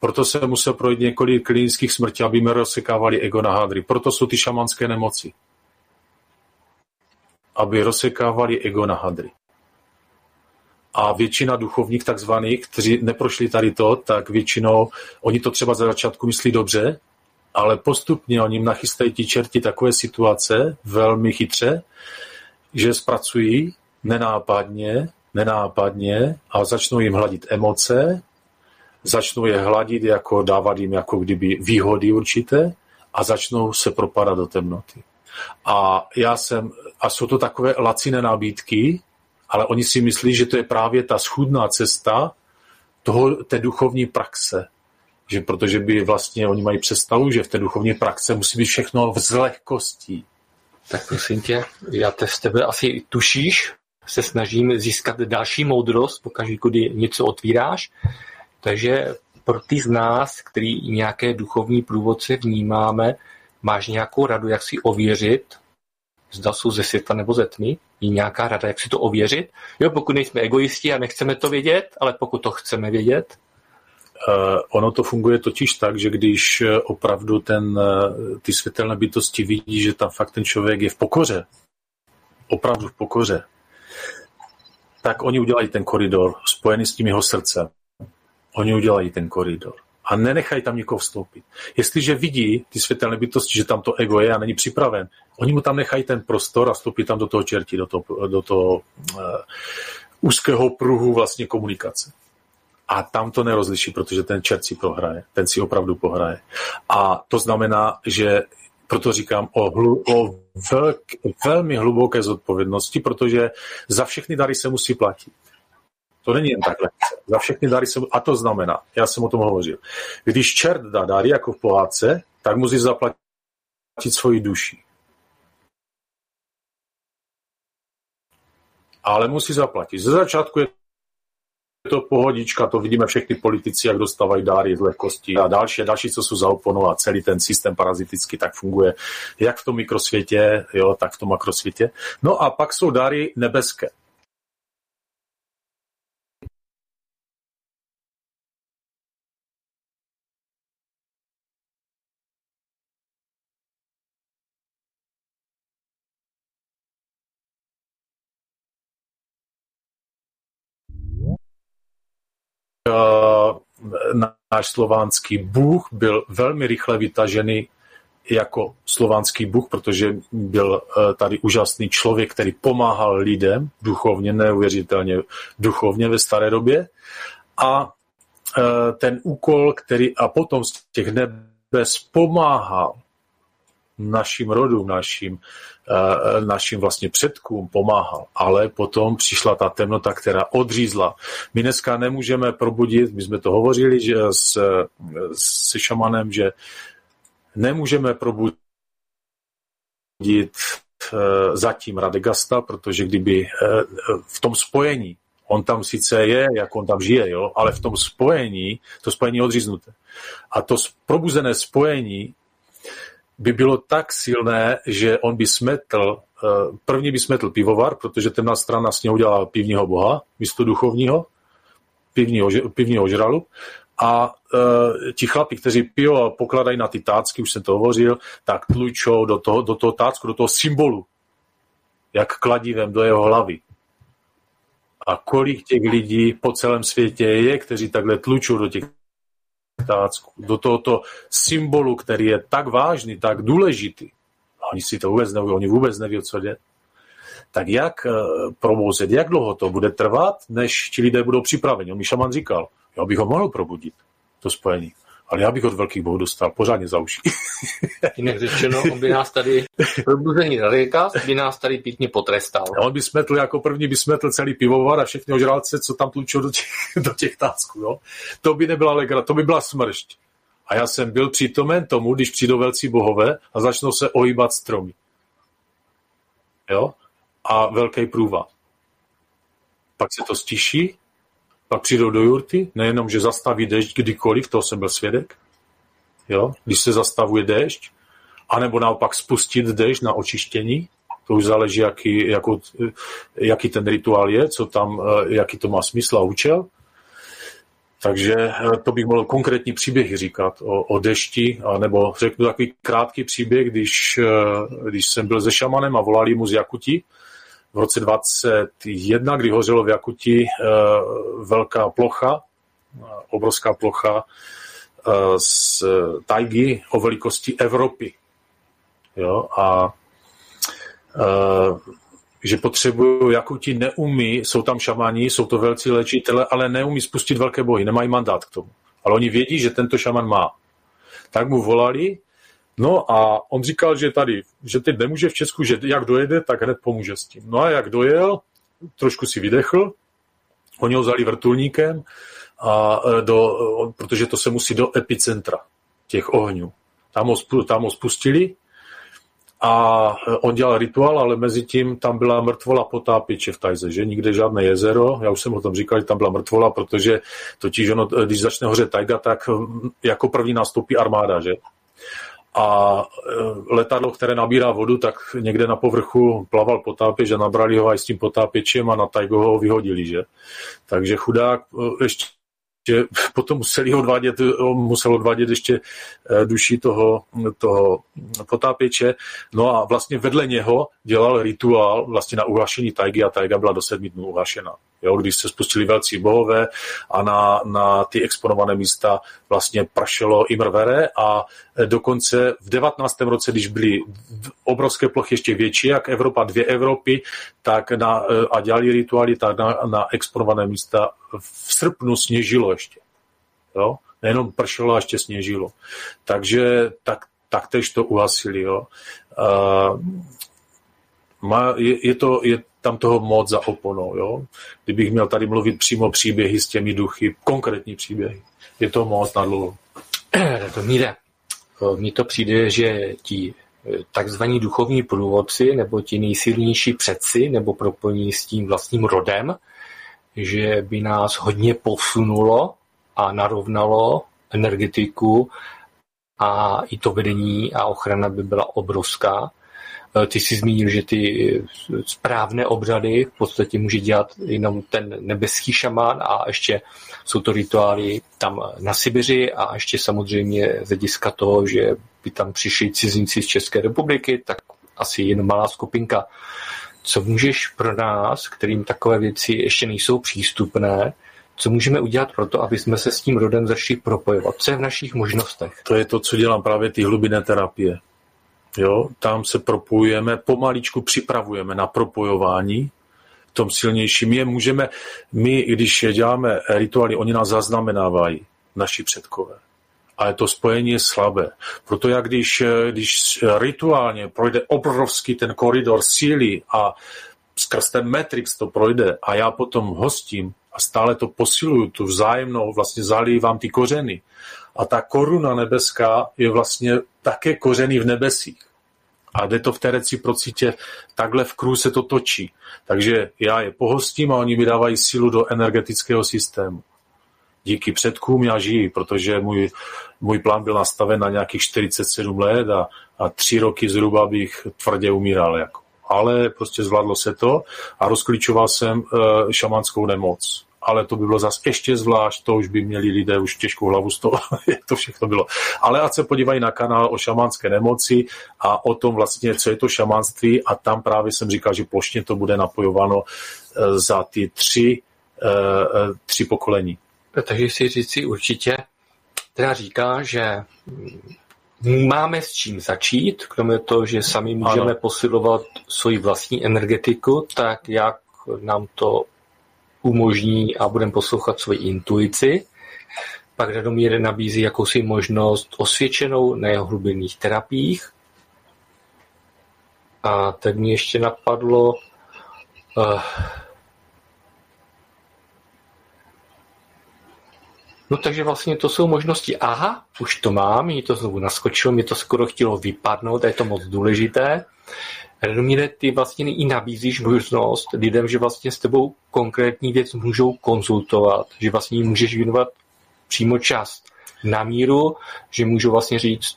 Proto se musel projít několik klinických smrtí, aby mi rozsekávali ego na hádry. Proto jsou ty šamanské nemoci. Aby rozsekávali ego na hadry. A většina duchovních takzvaných, kteří neprošli tady to, tak většinou, oni to třeba za začátku myslí dobře, ale postupně oni nachystají ti čerti takové situace, velmi chytře, že zpracují nenápadně, nenápadně a začnou jim hladit emoce, začnou je hladit, jako dávat jim jako kdyby výhody určité a začnou se propadat do temnoty. A já jsem, a jsou to takové laciné nabídky, ale oni si myslí, že to je právě ta schudná cesta toho, té duchovní praxe. Že protože by vlastně oni mají představu, že v té duchovní praxe musí být všechno v lehkostí. Tak prosím tě, já te z tebe asi tušíš, se snažím získat další moudrost, pokaždé, kdy něco otvíráš. Takže pro ty z nás, který nějaké duchovní průvodce vnímáme, máš nějakou radu, jak si ověřit, zda jsou ze světa nebo ze tmy? nějaká rada, jak si to ověřit? Jo, pokud nejsme egoisti a nechceme to vědět, ale pokud to chceme vědět? Uh, ono to funguje totiž tak, že když opravdu ten, ty světelné bytosti vidí, že tam fakt ten člověk je v pokoře, opravdu v pokoře, tak oni udělají ten koridor spojený s tím jeho srdcem. Oni udělají ten koridor a nenechají tam nikoho vstoupit. Jestliže vidí ty světelné bytosti, že tam to ego je a není připraven, oni mu tam nechají ten prostor a vstoupí tam do toho čerti, do toho, do toho uh, úzkého pruhu vlastně komunikace. A tam to nerozliší, protože ten čert si prohraje, ten si opravdu pohraje. A to znamená, že proto říkám o, hlu, o velk, velmi hluboké zodpovědnosti, protože za všechny dary se musí platit. To není jen takhle. Za všechny dary se, a to znamená, já jsem o tom hovořil, když čert dá dary jako v pohádce, tak musí zaplatit svoji duši. Ale musí zaplatit. Ze začátku je to pohodička, to vidíme všechny politici, jak dostávají dáry z lehkosti a další, další, co jsou za oponou a celý ten systém parazitický tak funguje, jak v tom mikrosvětě, jo, tak v tom makrosvětě. No a pak jsou dary nebeské. Náš slovanský bůh byl velmi rychle vytažený jako slovanský bůh, protože byl eh, tady úžasný člověk, který pomáhal lidem duchovně, neuvěřitelně duchovně ve staré době. A eh, ten úkol, který a potom z těch nebes pomáhal našim rodům, našim, uh, našim vlastně předkům pomáhal. Ale potom přišla ta temnota, která odřízla. My dneska nemůžeme probudit, my jsme to hovořili že s, s šamanem, že nemůžeme probudit uh, zatím Radegasta, protože kdyby uh, v tom spojení On tam sice je, jak on tam žije, jo, ale v tom spojení, to spojení je odříznuté. A to probuzené spojení by bylo tak silné, že on by smetl, eh, první by smetl pivovar, protože temná strana s něho udělala pivního boha, místo duchovního, pivního, pivního žralu. A e, ti chlapi, kteří pijou a pokladají na ty tácky, už jsem to hovořil, tak tlučou do toho, do toho tácku, do toho symbolu, jak kladivem do jeho hlavy. A kolik těch lidí po celém světě je, kteří takhle tlučou do těch tácku, do tohoto symbolu, který je tak vážný, tak důležitý. Oni si to vůbec neví, oni vůbec neví, co jde. Tak jak eh, probouzet, jak dlouho to bude trvat, než ti lidé budou připraveni? On mi šaman říkal, já bych ho mohl probudit, to spojení ale já bych od velkých bohů dostal pořádně za uši. Jinak řečeno, on by nás tady, probuzení Radikast by nás tady pěkně potrestal. A on by smetl jako první by smetl celý pivovar a všechny ožralce, co tam tlučou do těch, do těch tácků. Jo? To by nebyla legra, to by byla smršť. A já jsem byl přítomen tomu, když přijdou velcí bohové a začnou se ohýbat stromy. Jo? A velký průva. Pak se to stiší pak přijdou do jurty, nejenom, že zastaví déšť kdykoliv, toho jsem byl svědek, jo, když se zastavuje déšť, anebo naopak spustit déšť na očištění, to už záleží, jaký, jako, jaký ten rituál je, co tam, eh, jaký to má smysl a účel. Takže eh, to bych mohl konkrétní příběhy říkat o, o dešti, nebo řeknu takový krátký příběh, když, eh, když jsem byl se šamanem a volali mu z Jakuti, v roce 2021, kdy hořelo v Jakuti eh, velká plocha, obrovská plocha eh, z tajgy o velikosti Evropy. Jo? A eh, že potřebují, Jakuti neumí, jsou tam šamani, jsou to velcí léčitele, ale neumí spustit velké bohy, nemají mandát k tomu. Ale oni vědí, že tento šaman má. Tak mu volali No a on říkal, že tady, že teď nemůže v Česku, že jak dojede, tak hned pomůže s tím. No a jak dojel, trošku si vydechl, oni ho vzali vrtulníkem, a e, do, protože to se musí do epicentra těch ohňů. Tam ho, tam ho spustili a e, on dělal rituál, ale mezi tím tam byla mrtvola potápiče v Tajze, že nikde žádné jezero, já už jsem o tom říkal, že tam byla mrtvola, protože totiž ono, když začne hořet tajga, tak jako první nastoupí armáda, že? A letadlo, které nabírá vodu, tak někde na povrchu plaval potápěč a nabrali ho aj s tím potápěčem a na Tajgo ho vyhodili, že? Takže chudák ještě ještě potom museli odvádět, musel odvádět ještě eh, duši toho, toho potápěče. No a vlastně vedle něho dělal rituál vlastně na uhašení tajgy a tajga byla do sedmi dnů uhašena jo, když se spustili velcí bohové a na, na ty exponované místa vlastně prašelo i mrvere a dokonce v 19. roce, když byly obrovské plochy ještě větší, jak Evropa, dvě Evropy, tak na, a dělali rituály, tak na, na exponované místa v srpnu sněžilo ještě. Jo? Nejenom pršelo, a ještě sněžilo. Takže tak, taktéž to uhasili. Jo? Uh, má, je, je, to, je, tam toho moc za oponou. Jo? Kdybych měl tady mluvit přímo příběhy s těmi duchy, konkrétní příběhy. Je to moc na dlouho. Domíre, mně to přijde, že ti eh, takzvaní duchovní průvodci nebo ti nejsilnější předci nebo propojení s tím vlastním rodem, že by nás hodně posunulo a narovnalo energetiku a i to vedení a ochrana by byla obrovská. Eh, ty jsi zmínil, že ty eh, správné obřady v podstatě může dělat jenom ten nebeský šamán a ještě jsou to rituály tam na Sibiři a ještě samozřejmě z hlediska toho, že by tam přišli cizinci z České republiky, tak asi jen malá skupinka. Co můžeš pro nás, kterým takové věci ještě nejsou přístupné, co můžeme udělat pro to, aby jsme se s tím rodem začali propojovat? Co je v našich možnostech? To je to, co dělám právě ty hlubinné terapie. Jo, tam se propojujeme, pomaličku připravujeme na propojování v tom silnějším. Je můžeme, my, když děláme rituály, oni nás zaznamenávají, naši předkové. Ale to spojení je slabé. Proto jak když, když rituálně projde obrovský ten koridor síly a skrz ten Matrix to projde a já potom hostím a stále to posiluju, tu vzájemnou, vlastně zalívám ty kořeny. A ta koruna nebeská je vlastně také kořeny v nebesích. A jde to v té reciprocitě, takhle v kruhu se to točí. Takže já je pohostím a oni mi dávají sílu do energetického systému. Díky předkům já žiji, protože můj, můj plán byl nastaven na nějakých 47 let a, a tři roky zhruba bych tvrdě umíral. Jako. Ale prostě zvládlo se to a rozklíčoval jsem uh, šamanskou nemoc ale to by bylo zase ještě zvlášť, to už by měli lidé už těžkou hlavu z toho, jak to všechno bylo. Ale ať se podívají na kanál o šamánské nemoci a o tom vlastně, co je to šamánství a tam právě jsem říkal, že plošně to bude napojováno eh, za ty tři, eh, eh, tři pokolení. Takže si říci určitě, teda říká, že máme s čím začít, kromě toho, že sami můžeme ano. posilovat svoji vlastní energetiku, tak jak nám to umožní a budeme poslouchat svoji intuici. Pak Radomír nabízí jakousi možnost osvědčenou na jeho hlubinných terapiích. A tak mi ještě napadlo, uh, No takže vlastně to jsou možnosti. Aha, už to mám, mi to znovu naskočilo, mi to skoro chtělo vypadnout, je to moc důležité. Radomíre, ty vlastně i nabízíš možnost lidem, že vlastně s tebou konkrétní věc můžou konzultovat, že vlastně můžeš věnovat přímo čas na míru, že můžou vlastně říct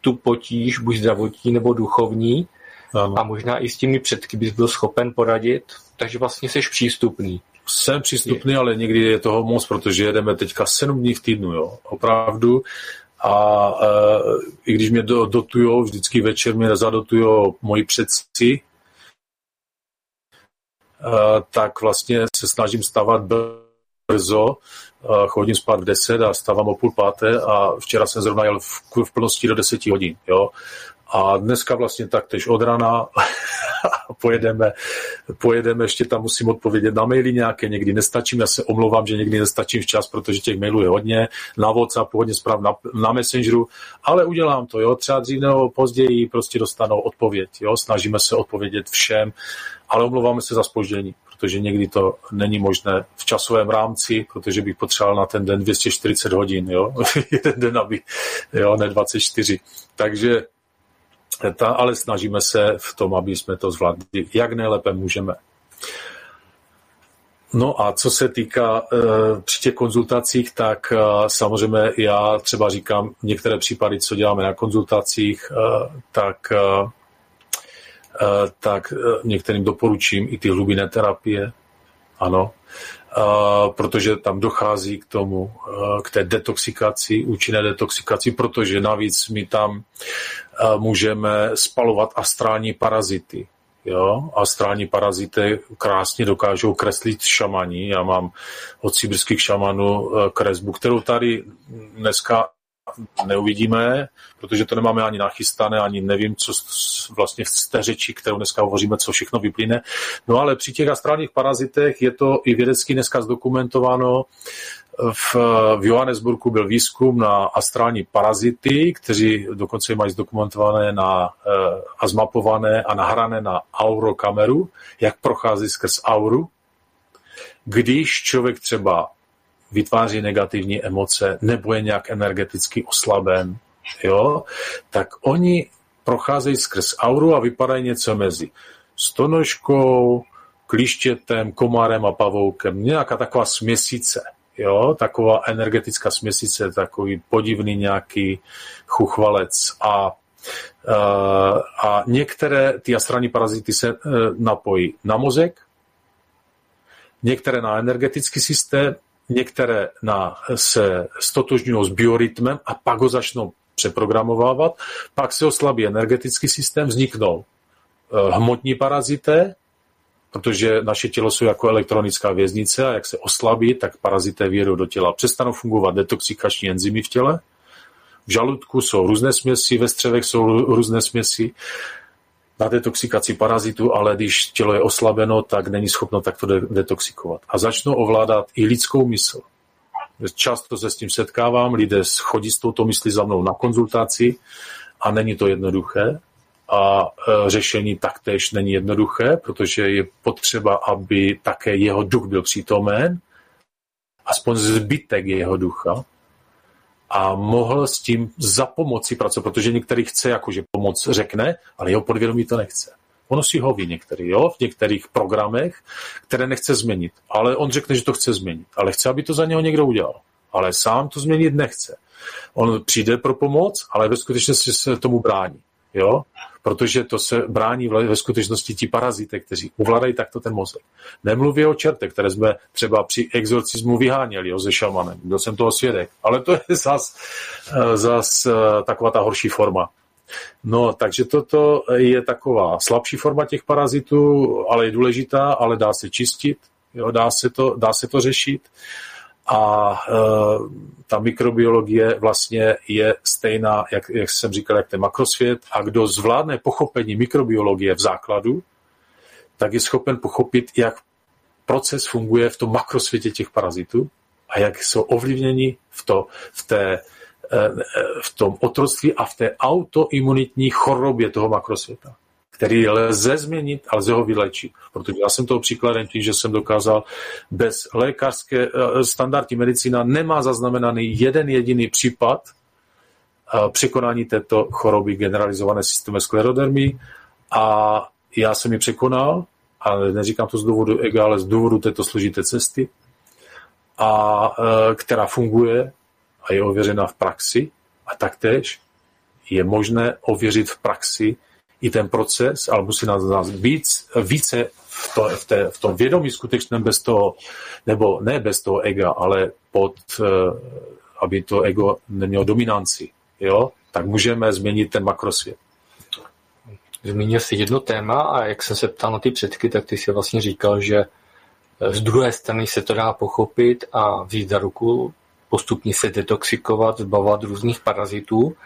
tu potíž, buď zdravotní nebo duchovní, ano. a možná i s těmi předky bys byl schopen poradit, takže vlastně jsi přístupný. Jsem přístupný, je. ale někdy je toho moc, protože jedeme teďka 7 dní v týdnu, jo. Opravdu a e, i když mě dotujou, vždycky večer mě zadotujou moji předci, e, tak vlastně se snažím stavat brzo, e, chodím spát v 10 a stávám o půl páté a včera jsem zrovna jel v, v plnosti do 10 hodin. Jo. A dneska vlastně taktéž od rana pojedeme, pojedeme, ještě tam musím odpovědět na maily nějaké, někdy nestačím, já se omlouvám, že někdy nestačím včas, protože těch mailů je hodně, na WhatsApp, hodně zpráv na, na Messengeru, ale udělám to, jo, třeba dřív nebo později prostě dostanou odpověď, jo, snažíme se odpovědět všem, ale omlouváme se za spoždění, protože někdy to není možné v časovém rámci, protože bych potřeboval na ten den 240 hodin, jo, jeden den, aby, jo, ne 24. Takže ta, ale snažíme se v tom, aby jsme to zvládli, jak nejlépe můžeme. No a co se týká uh, při těch konzultacích, tak uh, samozřejmě já třeba říkám některé případy, co děláme na konzultacích, uh, tak, uh, tak uh, některým doporučím i ty hlubinné terapie, ano, protože tam dochází k tomu, uh, k té detoxikaci, účinné detoxikaci, protože navíc my tam uh, můžeme spalovat astrální parazity. Jo? Astrální parazity krásně dokážou kreslit šamani. Já mám od sibirských šamanů kresbu, kterou tady dneska neuvidíme, protože to nemáme ani nachystané, ani nevím, co vlastně z té řeči, kterou dneska hovoříme, co všechno vyplyne. No ale při těch astrálních parazitech je to i vědecky dneska zdokumentováno. V, v Johannesburgu byl výzkum na astrální parazity, kteří dokonce mají zdokumentované na, eh, a zmapované a nahrané na aurokameru, jak prochází skrz auru. Když člověk třeba vytváří negativní emoce nebo je nějak energeticky oslaben, jo, tak oni procházejí skrz auru a vypadají něco mezi stonožkou, klištětem, komárem a pavoukem. Nějaká taková směsice, jo, taková energetická směsice, takový podivný nějaký chuchvalec a a některé ty astrální parazity se e, napojí na mozek, některé na energetický systém, některé na, se stotožňují s biorytmem a pak ho začnou přeprogramovávat, pak se oslabí energetický systém, vzniknou eh, hmotní parazité, protože naše tělo jsou jako elektronická věznice a jak se oslabí, tak parazité vědou do těla. Přestanou fungovat detoxikační enzymy v těle, v žaludku jsou různé směsi, ve střevech jsou různé směsi na detoxikaci parazitu, ale když tělo je oslabeno, tak není schopno takto detoxikovat. A začnou ovládat i lidskou mysl. Často se s tím setkávám, lidé chodí s touto myslí za mnou na konzultaci a není to jednoduché. A e, řešení taktéž není jednoduché, protože je potřeba, aby také jeho duch byl přítomen, aspoň zbytek jeho ducha, a mohl s tím za pomoci pracovat, protože některý chce jakože pomoc řekne, ale jeho podvědomí to nechce. Ono si hoví některý, jo, v některých programech, které nechce změnit. Ale on řekne, že to chce změnit. Ale chce, aby to za něho někdo udělal. Ale sám to změnit nechce. On přijde pro pomoc, ale ve skutečnosti se tomu brání. Jo? Protože to se brání ve skutečnosti ti parazity, kteří ovládají takto ten mozek. Nemluví o čerte, které jsme třeba při exorcismu vyháněli jo, se šamanem. Byl jsem toho svědek. Ale to je zas, eh, zas eh, taková ta horší forma. No, takže toto je taková slabší forma těch parazitů, ale je důležitá, ale dá se čistit, jo, dá, se to, dá se to řešit a e, ta mikrobiologie vlastně je stejná, jak, jak jsem říkal, jak ten makrosvět. A kdo zvládne pochopení mikrobiologie v základu, tak je schopen pochopit, jak proces funguje v tom makrosvětě těch parazitů a jak jsou ovlivněni v, to, v, té, e, e, v tom otroctví a v té autoimunitní chorobě toho makrosvěta který lze změnit a lze ho vylečit. Protože já jsem toho příkladem tím, že jsem dokázal bez lékařské eh, standardní medicína nemá zaznamenaný jeden jediný případ eh, překonání této choroby generalizované systému sklerodermy a já jsem ji překonal, ale neříkám to z důvodu ega, ale z důvodu této složité cesty, a eh, která funguje a je ověřena v praxi a taktéž je možné ověřit v praxi i ten proces, ale musí nás, nás víc, více v, to, v, té, v tom vědomí skutečném bez toho, nebo ne bez toho ega, ale pod, eh, aby to ego nemělo dominanci, jo, tak můžeme změnit ten makrosvět. Zmínil jsi jedno téma a jak jsem se ptal na ty předky, tak ty si vlastně říkal, že z druhé strany se to dá pochopit a vzít za ruku, postupně se detoxikovat, zbavovat různých parazitů.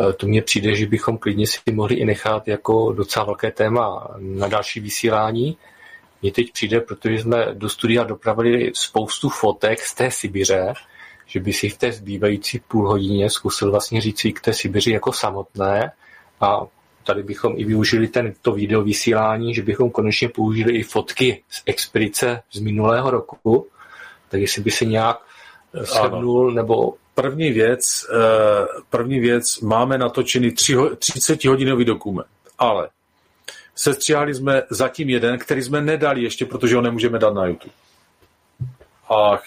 Eh, to mně přijde, že bychom klidně si mohli i nechat jako docela velké téma na další vysílání. Mně teď přijde, protože jsme do studia dopravili spoustu fotek z té Sibiře, že by si v té zbývající půl hodině zkusil vlastně říct k té Sibiři jako samotné. A tady bychom i využili tento video vysílání, že bychom konečně použili i fotky z expedice z minulého roku, tak jestli by se nějak shrnul nebo první věc, eh, první věc, máme natočený 30-hodinový dokument, ale sestříhali jsme zatím jeden, který jsme nedali ještě, protože ho nemůžeme dát na YouTube. a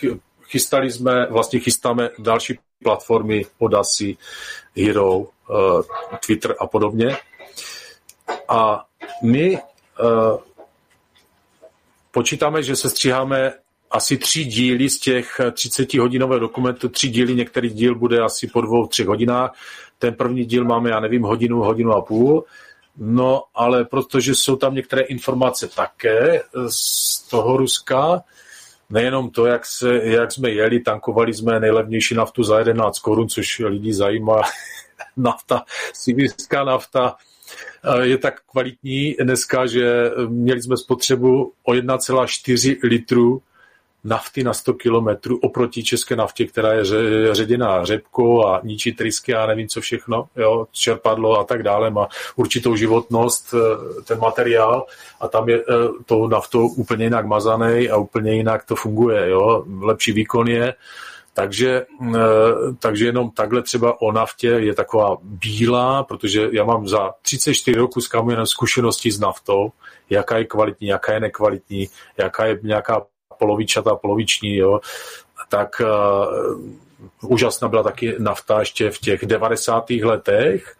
chystali jsme, vlastně chystáme další platformy Odasy, Hero, uh, Twitter a podobně. A my uh, počítáme, že se stříháme asi tři díly z těch 30 hodinového dokumentu, tři díly, některý díl bude asi po dvou, třech hodinách. Ten první díl máme, já nevím, hodinu, hodinu a půl. No, ale protože jsou tam některé informace také z toho Ruska, nejenom to, jak, se, jak jsme jeli, tankovali jsme nejlevnější naftu za 11 korun, což lidi zajímá, nafta, sibirská nafta, je tak kvalitní dneska, že měli jsme spotřebu o 1,4 litru nafty na 100 kilometrů oproti české naftě, která je ředěná řepkou a ničí trysky a nevím co všechno, jo, čerpadlo a tak dále, má určitou životnost eh, ten materiál a tam je eh, tou naftou úplně jinak mazaný a úplně jinak to funguje, jo, lepší výkon je, takže, eh, takže jenom takhle třeba o naftě je taková bílá, protože já mám za 34 roku s zkušenosti s naftou, jaká je kvalitní, jaká je nekvalitní, jaká je nějaká polovičatá, poloviční, jo, tak uh, úžasná byla taky nafta ještě v těch 90. letech,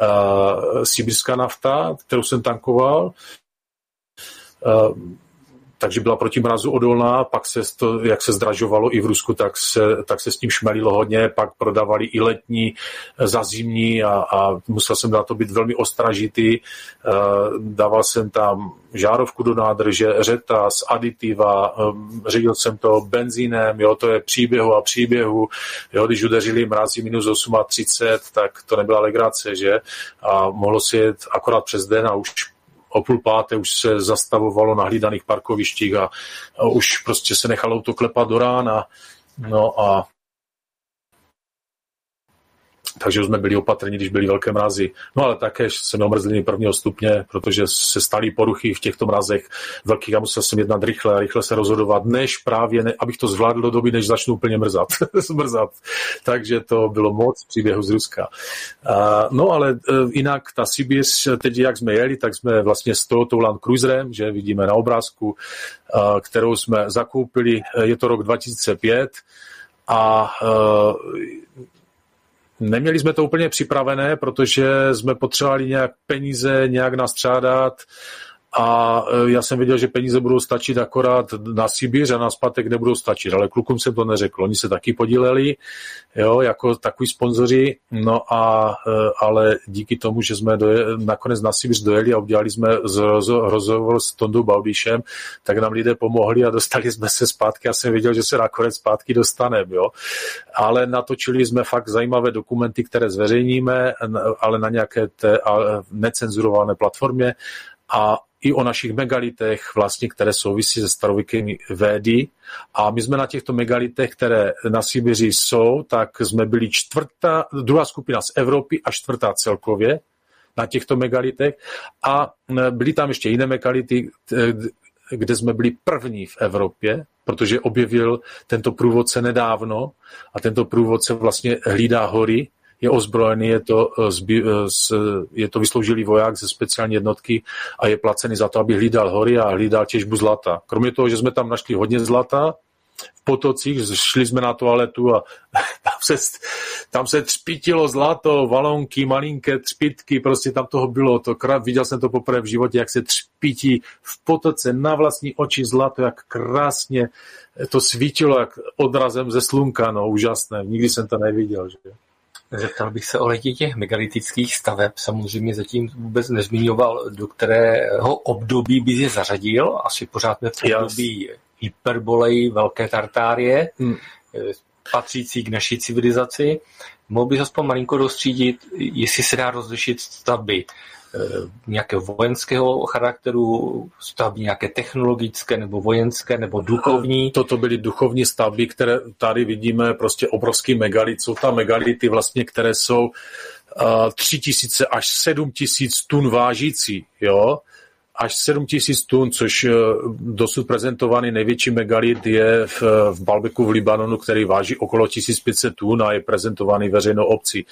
uh, sibirská nafta, kterou jsem tankoval. Uh, takže byla proti mrazu odolná, pak se to, jak se zdražovalo i v Rusku, tak se, tak se s tím šmelilo hodně, pak prodávali i letní eh, za zimní a, a musel jsem na to být velmi ostražitý. Eh, dával jsem tam žárovku do nádrže, řetas, aditiva, eh, ředil jsem to benzínem, jo, to je příběhu a příběhu, jo, když udeřili mrazy minus 38, tak to nebyla legrace, že? A mohlo si jet akorát přes den a už o půl páté už se zastavovalo na hlídaných parkovištích a, už prostě se nechalo to klepat do rána. No a takže jsme byli opatrní, když byly velké mrazy. No ale také jsem měl mrzliny prvního stupně, protože se staly poruchy v těchto mrazech velkých a musel jsem jednat rychle a rychle se rozhodovat, než právě, ne, abych to zvládl do doby, než začnu úplně mrzat. zmrzat. Takže to bylo moc příběhu z Ruska. Uh, no ale uh, jinak ta Sibiř, teď jak jsme jeli, tak jsme vlastně s Toyota Land Cruiserem, že vidíme na obrázku, uh, kterou jsme zakoupili, je to rok 2005, a Neměli jsme to úplně připravené, protože jsme potřebovali nějak peníze, nějak nastřádat a e, já jsem věděl, že peníze budou stačit akorát na Sibíř a na spatek nebudou stačit, ale klukům jsem to neřekl. Oni se taky podíleli, jo, jako takový sponzoři, no a, e, ale díky tomu, že jsme doje, nakonec na Sibíř dojeli a udělali jsme rozhovor s Tondou Baudíšem, tak nám lidé pomohli a dostali jsme se zpátky. Já jsem věděl, že se nakonec zpátky dostaneme, jo. Ale natočili jsme fakt zajímavé dokumenty, které zveřejníme, ale na nějaké té necenzurované platformě a i o našich megalitech, vlastně, které souvisí se starověkými védy. A my jsme na těchto megalitech, které na Sibiři jsou, tak jsme byli čtvrtá, druhá skupina z Evropy a čtvrtá celkově na těchto megalitech. A byly tam ještě jiné megality, kde jsme byli první v Evropě, protože objevil tento průvodce nedávno a tento průvodce vlastně hlídá hory je ozbrojený, je to, eh, eh, je to vysloužilý voják ze speciální jednotky a je placený za to, aby hlídal hory a hlídal těžbu zlata. Kromě toho, že jsme tam našli hodně zlata, v potocích, šli jsme na toaletu a tam se, tam se třpitilo zlato, valonky, malinké třpitky, prostě tam toho bylo. To, viděl jsem to poprvé v životě, jak se třpití v potoce na vlastní oči zlato, jak krásně to svítilo, jak odrazem ze slunka, no úžasné, nikdy jsem to neviděl. Že? Zeptal bych se o letě těch megalitických staveb. Samozřejmě zatím vůbec nezmiňoval, do kterého období by je zařadil. Asi pořád jsme v období hyperbolej, velké tartárie, hmm. Eh, patřící k naší civilizaci. Mohl bych aspoň malinko dostřídit, jestli se dá rozlišit stavby nějakého vojenského charakteru, stavby nějaké technologické nebo vojenské nebo duchovní. Toto byly duchovní stavby, které tady vidíme, prostě obrovský megalit. Jsou tam megality vlastně, které jsou uh, eh, 3000 až 7000 tun vážící, jo až 7000 tun, což eh, dosud prezentovaný největší megalit je v, v Balbeku v Libanonu, který váží okolo 1500 tun a je prezentovaný veřejnou obcí.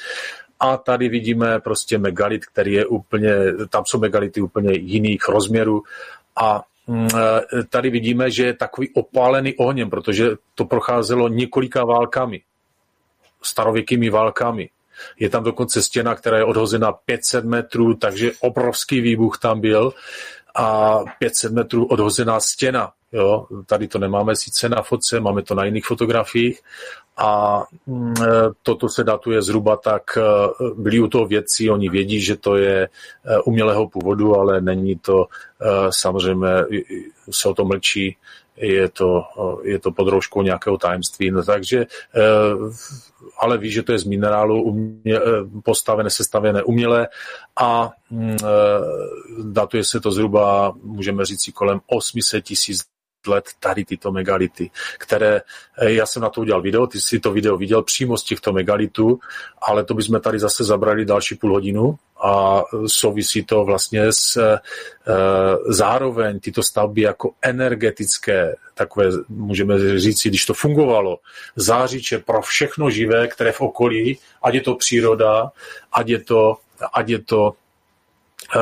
A tady vidíme prostě megalit, který je úplně, tam jsou megality úplně jiných rozměrů a mm, tady vidíme, že je takový opálený ohněm, protože to procházelo několika válkami, starověkými válkami. Je tam dokonce stěna, která je odhozena 500 metrů, takže obrovský výbuch tam byl a 500 metrů odhozená stěna. Jo? Tady to nemáme sice na fotce, máme to na jiných fotografiích a mm, e, toto se datuje zhruba tak, e, byli u toho vědci, oni vědí, že to je e, umělého původu, ale není to, samozřejmě se o to mlčí, je to, je to pod rouškou nějakého tajemství. No, takže, ale ví, že to je z minerálu umě, postavené, sestavené uměle a mm, datuje se to zhruba, můžeme říct, kolem 800 tisíc let tady tyto megality, které, eh, já jsem na to udělal video, ty jsi to video viděl přímo z těchto megalitů, ale to bychom tady zase zabrali další půl hodinu a souvisí to vlastně s e, zároveň tyto stavby jako energetické, takové, můžeme říct, když to fungovalo, zářiče pro všechno živé, které v okolí, ať je to příroda, ať je to, ať je to Eh,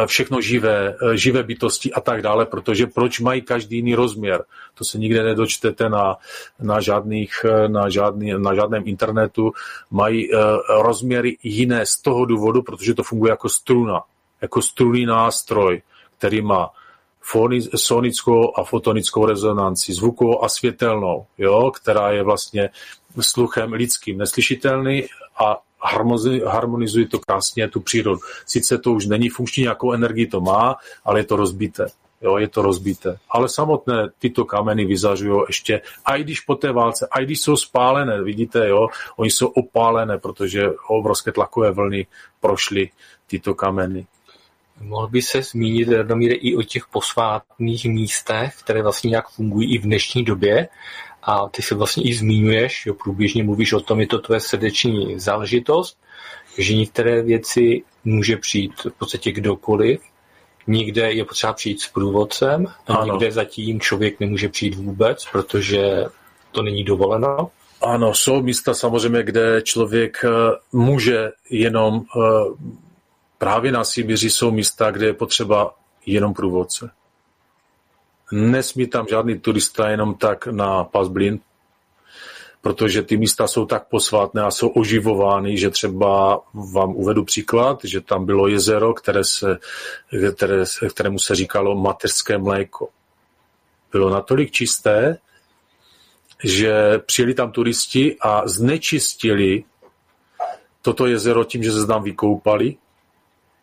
všechno živé, eh, živé bytosti a tak dále, protože proč mají každý jiný rozměr? To se nikde nedočtete na, na, žádných, eh, na, žádný, na žádném internetu. Mají rozměry jiné z toho důvodu, protože to funguje jako struna, jako strunný nástroj, který má sonickou a fotonickou rezonanci, zvukovou a světelnou, jo, která je vlastně sluchem lidským neslyšitelný a harmonizuje to krásně tu přírodu. Sice to už není funkční, nějakou energii to má, ale je to rozbité. Jo, je to rozbité. Ale samotné tyto kameny vyzařují ještě, a i když po té válce, a i když jsou spálené, vidíte, jo, oni jsou opálené, protože obrovské tlakové vlny prošly tyto kameny. Mohl by se zmínit, Radomíre, i o těch posvátných místech, které vlastně nějak fungují i v dnešní době a ty se vlastně i zmiňuješ, jo, průběžně mluvíš o tom, je to tvoje srdeční záležitost, že některé věci může přijít v podstatě kdokoliv, někde je potřeba přijít s průvodcem a ano. někde zatím člověk nemůže přijít vůbec, protože to není dovoleno. Ano, jsou místa samozřejmě, kde člověk eh, může jenom eh, právě na Sibiři jsou místa, kde je potřeba jenom průvodce. Nesmí tam žádný turista jenom tak na Pasblin, protože ty místa jsou tak posvátné a jsou oživovány, že třeba vám uvedu příklad, že tam bylo jezero, které se, které, kterému se říkalo mateřské mléko. Bylo natolik čisté, že přijeli tam turisti a znečistili toto jezero tím, že se tam vykoupali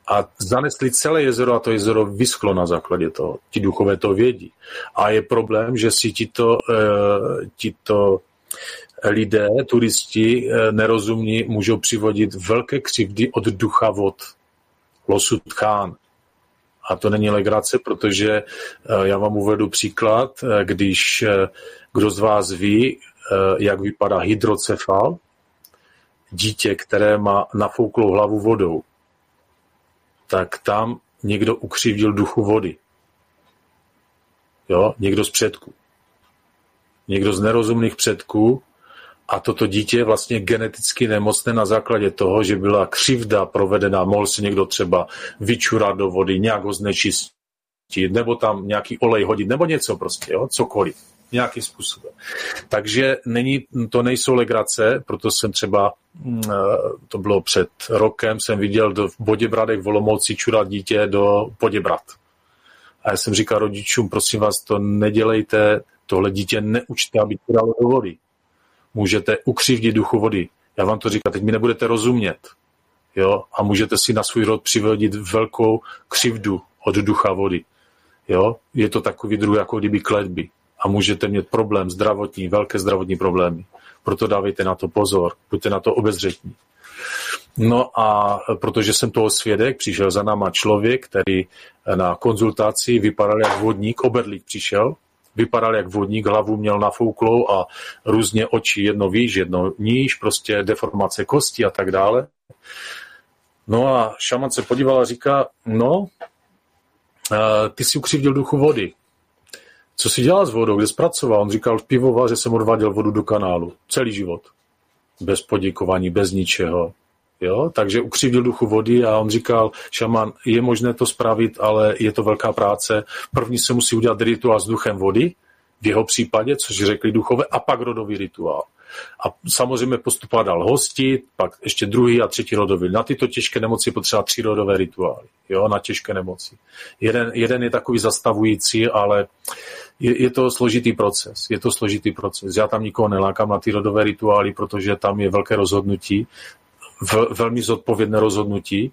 a zanesli celé jezero a to jezero vyschlo na základě toho. Ti duchové to vědí. A je problém, že si tito, uh, tito lidé, turisti uh, nerozumní, můžou přivodit velké křivdy od ducha vod. Losud Khan. A to není legrace, protože uh, já vám uvedu příklad, když kdo z vás ví, jak vypadá hydrocefal, dítě, které má nafouklou hlavu vodou tak tam někdo ukřivdil duchu vody. Jo? Někdo z předků. Někdo z nerozumných předků a toto dítě je vlastně geneticky nemocné na základě toho, že byla křivda provedena, mohl si někdo třeba vyčurat do vody, nějak ho znečistit, nebo tam nějaký olej hodit, nebo něco prostě, jo? cokoliv nějakým způsobem. Takže není, to nejsou legrace, proto jsem třeba, mm, eh, to bylo před rokem, jsem viděl do, v Boděbradech v Olomouci čurat dítě do Boděbrad. A já jsem říkal rodičům, prosím vás, to nedělejte, tohle dítě neučte, aby čuralo do vody. Můžete ukřivdit duchu vody. Já vám to říkám, teď mi nebudete rozumět. Jo? A můžete si na svůj rod přivodit velkou křivdu od ducha vody. Jo? Je to takový druh, jako kdyby kletby a můžete mít problém zdravotní, velké zdravotní problémy. Proto dávejte na to pozor, buďte na to obezřetní. No a protože jsem toho svědek, přišel za náma člověk, který na konzultaci vypadal jak vodník, oberlík přišel, vypadal jak vodník, hlavu měl nafouklou a různě oči, jedno výš, jedno níž, prostě deformace kosti a tak dále. No a šaman se podíval a říká, no, eh, ty si ukřivdil duchu vody co si dělal s vodou, kde zpracoval. On říkal v pivovaře jsem odváděl vodu do kanálu. Celý život. Bez poděkování, bez ničeho. Jo? Takže ukřivil duchu vody a on říkal, šaman, je možné to spravit, ale je to velká práce. První se musí udělat rituál s duchem vody, v jeho případě, což řekli duchové, a pak rodový rituál. A samozřejmě postupovat dal hosti, pak ještě druhý a třetí rodový. Na tyto těžké nemoci potřeba tři rodové rituály, jo, na těžké nemoci. Jeden, jeden je takový zastavující, ale je, je to složitý proces. Je to složitý proces. Já tam nikoho nelákám na ty rodové rituály, protože tam je velké rozhodnutí, v, velmi zodpovědné rozhodnutí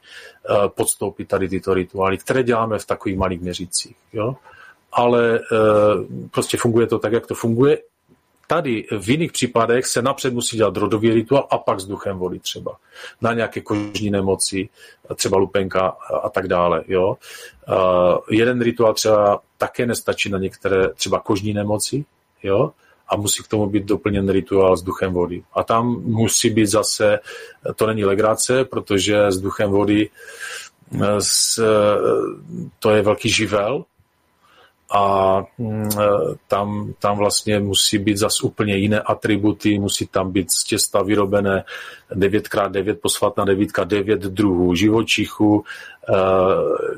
uh, podstoupit tady tyto rituály, které děláme v takových malých měřících. Jo? Ale uh, prostě funguje to tak, jak to funguje Tady v jiných případech se napřed musí dělat rodový rituál a pak s duchem vody třeba. Na nějaké kožní nemoci, třeba lupenka a tak dále. Jo. Uh, jeden rituál třeba také nestačí na některé třeba kožní nemoci. Jo a musí k tomu být doplněn rituál s duchem vody. A tam musí být zase, to není legrace, protože s duchem vody s, to je velký živel, a mm, e, tam, tam vlastně musí být zas úplně jiné atributy, musí tam být z těsta vyrobené 9x9 posvatná 9x9 druhů živočichů, e,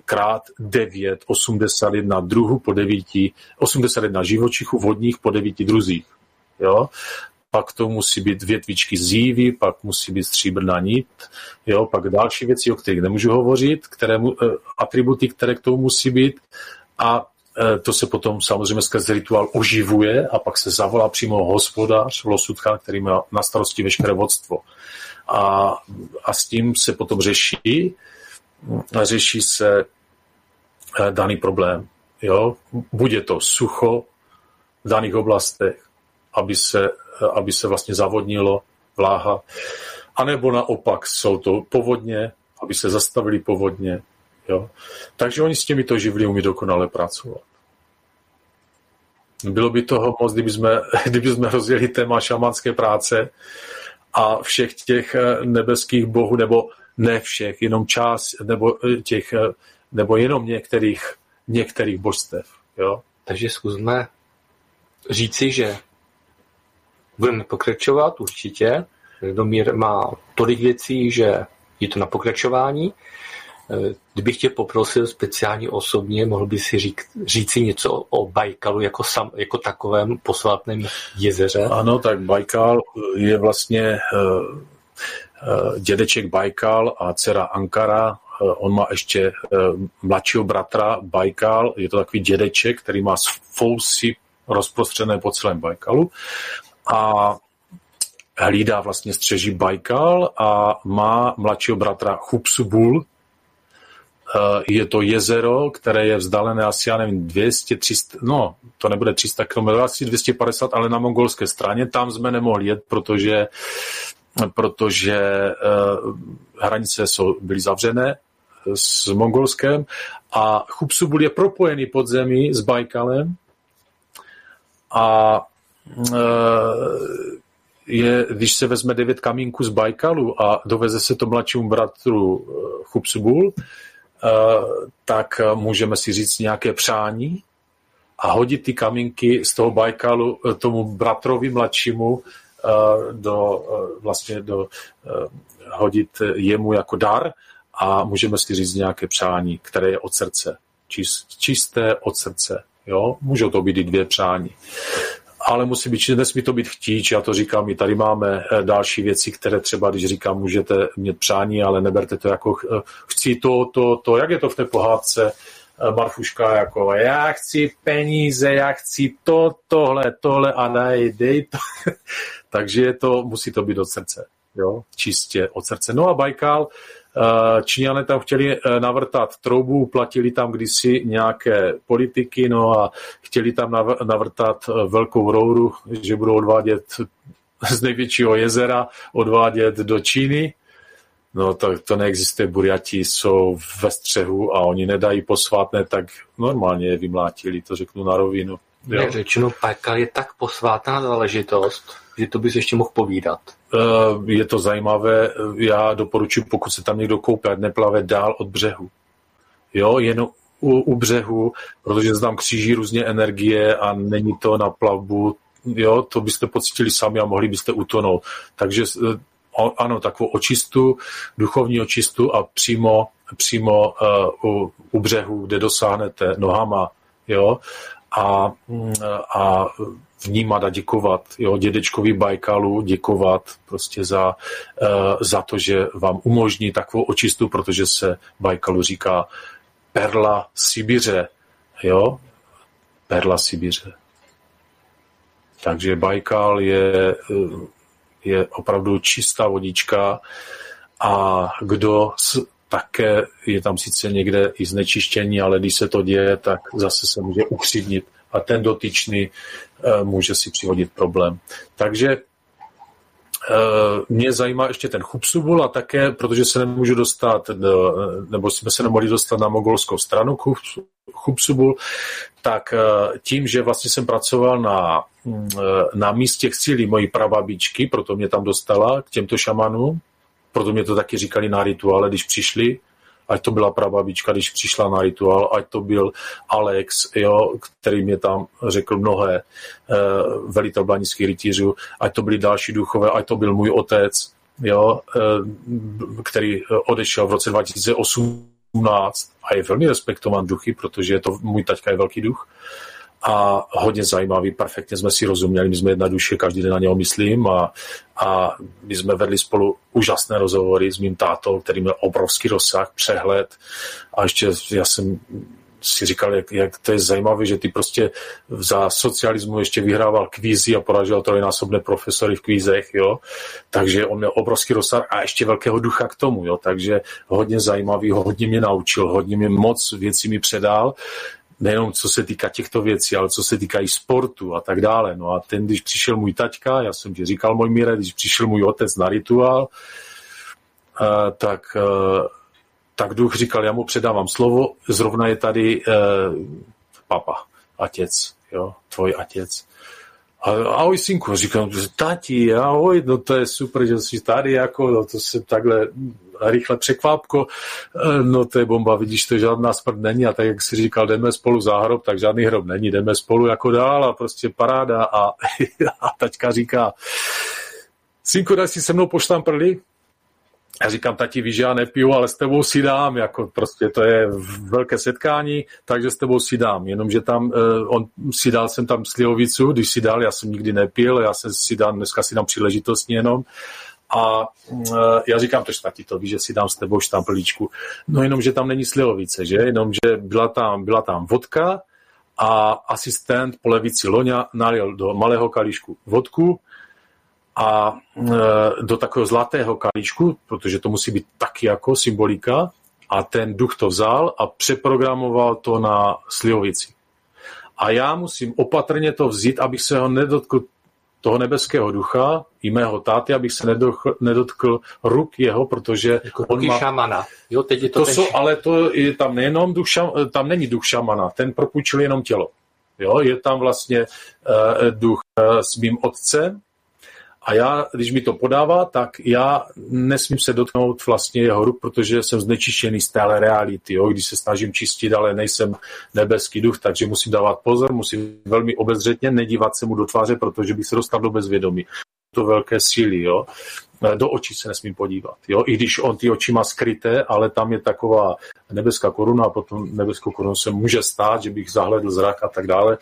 krát 9, 81 druhů po 9, 81 živočichů vodních po 9 druzích. Jo? pak to musí být větvičky zívy, pak musí být stříbrná nit, jo, pak další věci, o kterých nemůžu hovořit, které, e, atributy, které k tomu musí být a to se potom samozřejmě skrze rituál oživuje a pak se zavolá přímo hospodář, losutka, který má na starosti veškeré vodstvo. A, a s tím se potom řeší, řeší se eh, daný problém. Jo? Buď je to sucho v daných oblastech, aby se, eh, aby se vlastně zavodnilo vláha, anebo naopak jsou to povodně, aby se zastavili povodně. Jo? Takže oni s těmito živly umí dokonale pracovat. Bylo by toho moc, kdyby jsme, kdyby jsme rozjeli téma šamanské práce a všech těch eh, nebeských bohů, nebo ne všech, jenom část, nebo eh, těch, eh, nebo jenom některých, některých božstev. Jo? Takže zkusme říci, že budeme pokračovat určitě. Domír má tolik věcí, že je to na pokračování. Kdybych tě poprosil speciálně osobně, mohl by si říct, říci něco o Bajkalu jako, sam, jako takovém posvátném jezeře? Ano, tak Bajkal je vlastně uh, uh, dědeček Bajkal a dcera Ankara. Uh, on má ještě mladšího bratra Bajkal, je to takový dědeček, který má fousy rozprostřené po celém Bajkalu. A hlídá vlastně střeží Bajkal a má mladšího bratra Chupsubul, Eh, je to jezero, které je vzdálené asi, já nevím, 200, 300, no, to nebude 300 km, asi 250, ale na mongolské straně. Tam jsme nemohli jet, protože, protože uh, hranice jsou, byly zavřené s Mongolskem a Chupsubul je propojený pod zemí s Bajkalem a je, když se vezme devět kamínků z Bajkalu a doveze se to mladšímu bratru Chupsubul, Eh, tak můžeme si říct nějaké přání a hodit ty kamínky z toho Bajkalu eh, tomu bratrovi mladšímu eh, do, vlastně do, hodit jemu jako dar a můžeme si říct nějaké přání, které je od srdce. Čisté od srdce. Jo? Můžou to být i dvě přání ale musí být, nesmí to být chtíč, já to říkám, i tady máme eh, další věci, které třeba, když říkám, můžete mít přání, ale neberte to jako eh, chci to, to, to, jak je to v té pohádce, eh, Marfuška jako já chci peníze, já chci to, tohle, tohle a daj, dej to. Takže to, musí to být od srdce, jo, čistě od srdce. No a Bajkal, Eh, Číňané tam chtěli eh, navrtat troubu, platili tam kdysi nějaké politiky, no a chtěli tam navrtat eh, velkou rouru, že budou odvádět z největšího jezera, odvádět do Číny. No to, to neexistuje, Burjati jsou ve střehu a oni nedají posvátné, tak normálně je vymlátili, to řeknu na rovinu. Jo. Řečeno, Pajkal je tak posvátná záležitost, že to bys ještě mohl povídat. Eh, je to zajímavé. Já doporučuji, pokud se tam někdo koupí, neplave dál od břehu. Jo, jen u, u břehu, protože se tam kříží různě energie a není to na plavbu. Jo, to byste pocítili sami a mohli byste utonout. Takže eh, ano, takovou očistu, duchovní očistu a přímo, přímo uh, u, u břehu, kde dosáhnete nohama, jo, a, a vnímat a děkovat, jo, dědečkovi Bajkalu děkovat prostě za, uh, za to, že vám umožní takovou očistu, protože se Bajkalu říká perla Sibiře, jo, perla Sibiře. Takže Bajkal je, je opravdu čistá vodička a kdo také je tam sice někde i znečištění, ale když se to děje, tak zase se může ukřivnit a ten dotyčný eh, může si přihodit problém. Takže Eh, mě zajímá ještě ten Chupsubul a také, protože se nemůžu dostat, do, nebo jsme se nemohli dostat na mogolskou stranu Chupsubul, tak eh, tím, že vlastně jsem pracoval na, na místě síly mojí prababičky, proto mě tam dostala k těmto šamanům, proto mě to taky říkali na rituále, když přišli, ať to byla prababička, když přišla na rituál, ať to byl Alex, jo, který mě tam řekl mnohé, uh, velitel blanických rytířů, ať to byli další duchové, ať to byl můj otec, jo, uh, který odešel v roce 2018 a je velmi respektován duchy, protože je to, můj taťka je velký duch a hodně zajímavý, perfektně jsme si rozuměli, my jsme jedna duše, každý den na něho myslím a, a my jsme vedli spolu úžasné rozhovory s mým tátou, který měl obrovský rozsah, přehled a ještě já jsem si říkal, jak, jak to je zajímavé, že ty prostě za socialismu ještě vyhrával kvízy a poražil trojnásobné profesory v kvízech, jo. Takže on měl obrovský rozsah a ještě velkého ducha k tomu, jo. Takže hodně zajímavý, hodně mě naučil, hodně mě moc věcí mi předal nejenom co se týká těchto věcí, ale co se týká i sportu a tak dále. No a ten, když přišel můj taťka, já jsem ti říkal, můj míre, když přišel můj otec na rituál, uh, tak, uh, tak duch říkal, já mu předávám slovo, zrovna je tady uh, papa, otec, jo, tvoj otec. A, ahoj synku, říkám, tati, ahoj, no to je super, že jsi tady, jako, no to se takhle rychle překvápko, eh, no to je bomba, vidíš, to žádná smrt není a tak, jak si říkal, jdeme spolu za hrob, tak žádný hrob není, jdeme spolu jako dál a prostě paráda a, a taťka říká, synku, daj si se mnou poštamprli? Já říkám, tati, víš, já nepiju, ale s tebou si dám, jako prostě to je velké setkání, takže s tebou si dám, jenomže tam, uh, on si dal jsem tam slivovicu, když si dal, já jsem nikdy nepil, já jsem si dám, dneska si dám příležitostně jenom, a uh, já říkám, to tati, to víš, že si dám s tebou štamplíčku. No jenom, že tam není slivovice, že? Jenom, že byla tam, byla tam vodka a asistent po levici Loňa nalil do malého kalíšku vodku a uh, do takového zlatého kalíčku, protože to musí být taky jako symbolika, a ten duch to vzal a přeprogramoval to na slivovici. A já musím opatrně to vzít, abych se ho nedotkl toho nebeského ducha, i mého táty, abych se nedotkl, nedotkl ruk jeho, protože jako on má... šamana. Jo, teď je to, to ten... jsou, ale to je tam nejenom duch šam, tam není duch šamana, ten propůjčil jenom tělo. Jo, je tam vlastně uh, duch uh, s mým otcem, a já, když mi to podává, tak já nesmím se dotknout vlastně jeho ruk, protože jsem znečištěný z téhle reality. Jo? Když se snažím čistit, ale nejsem nebeský duch, takže musím dávat pozor, musím velmi obezřetně nedívat se mu do tváře, protože bych se dostal do bezvědomí. To velké síly. Jo? Do očí se nesmím podívat. Jo? I když on ty oči má skryté, ale tam je taková nebeská koruna a potom nebeskou korunu se může stát, že bych zahledl zrak a tak dále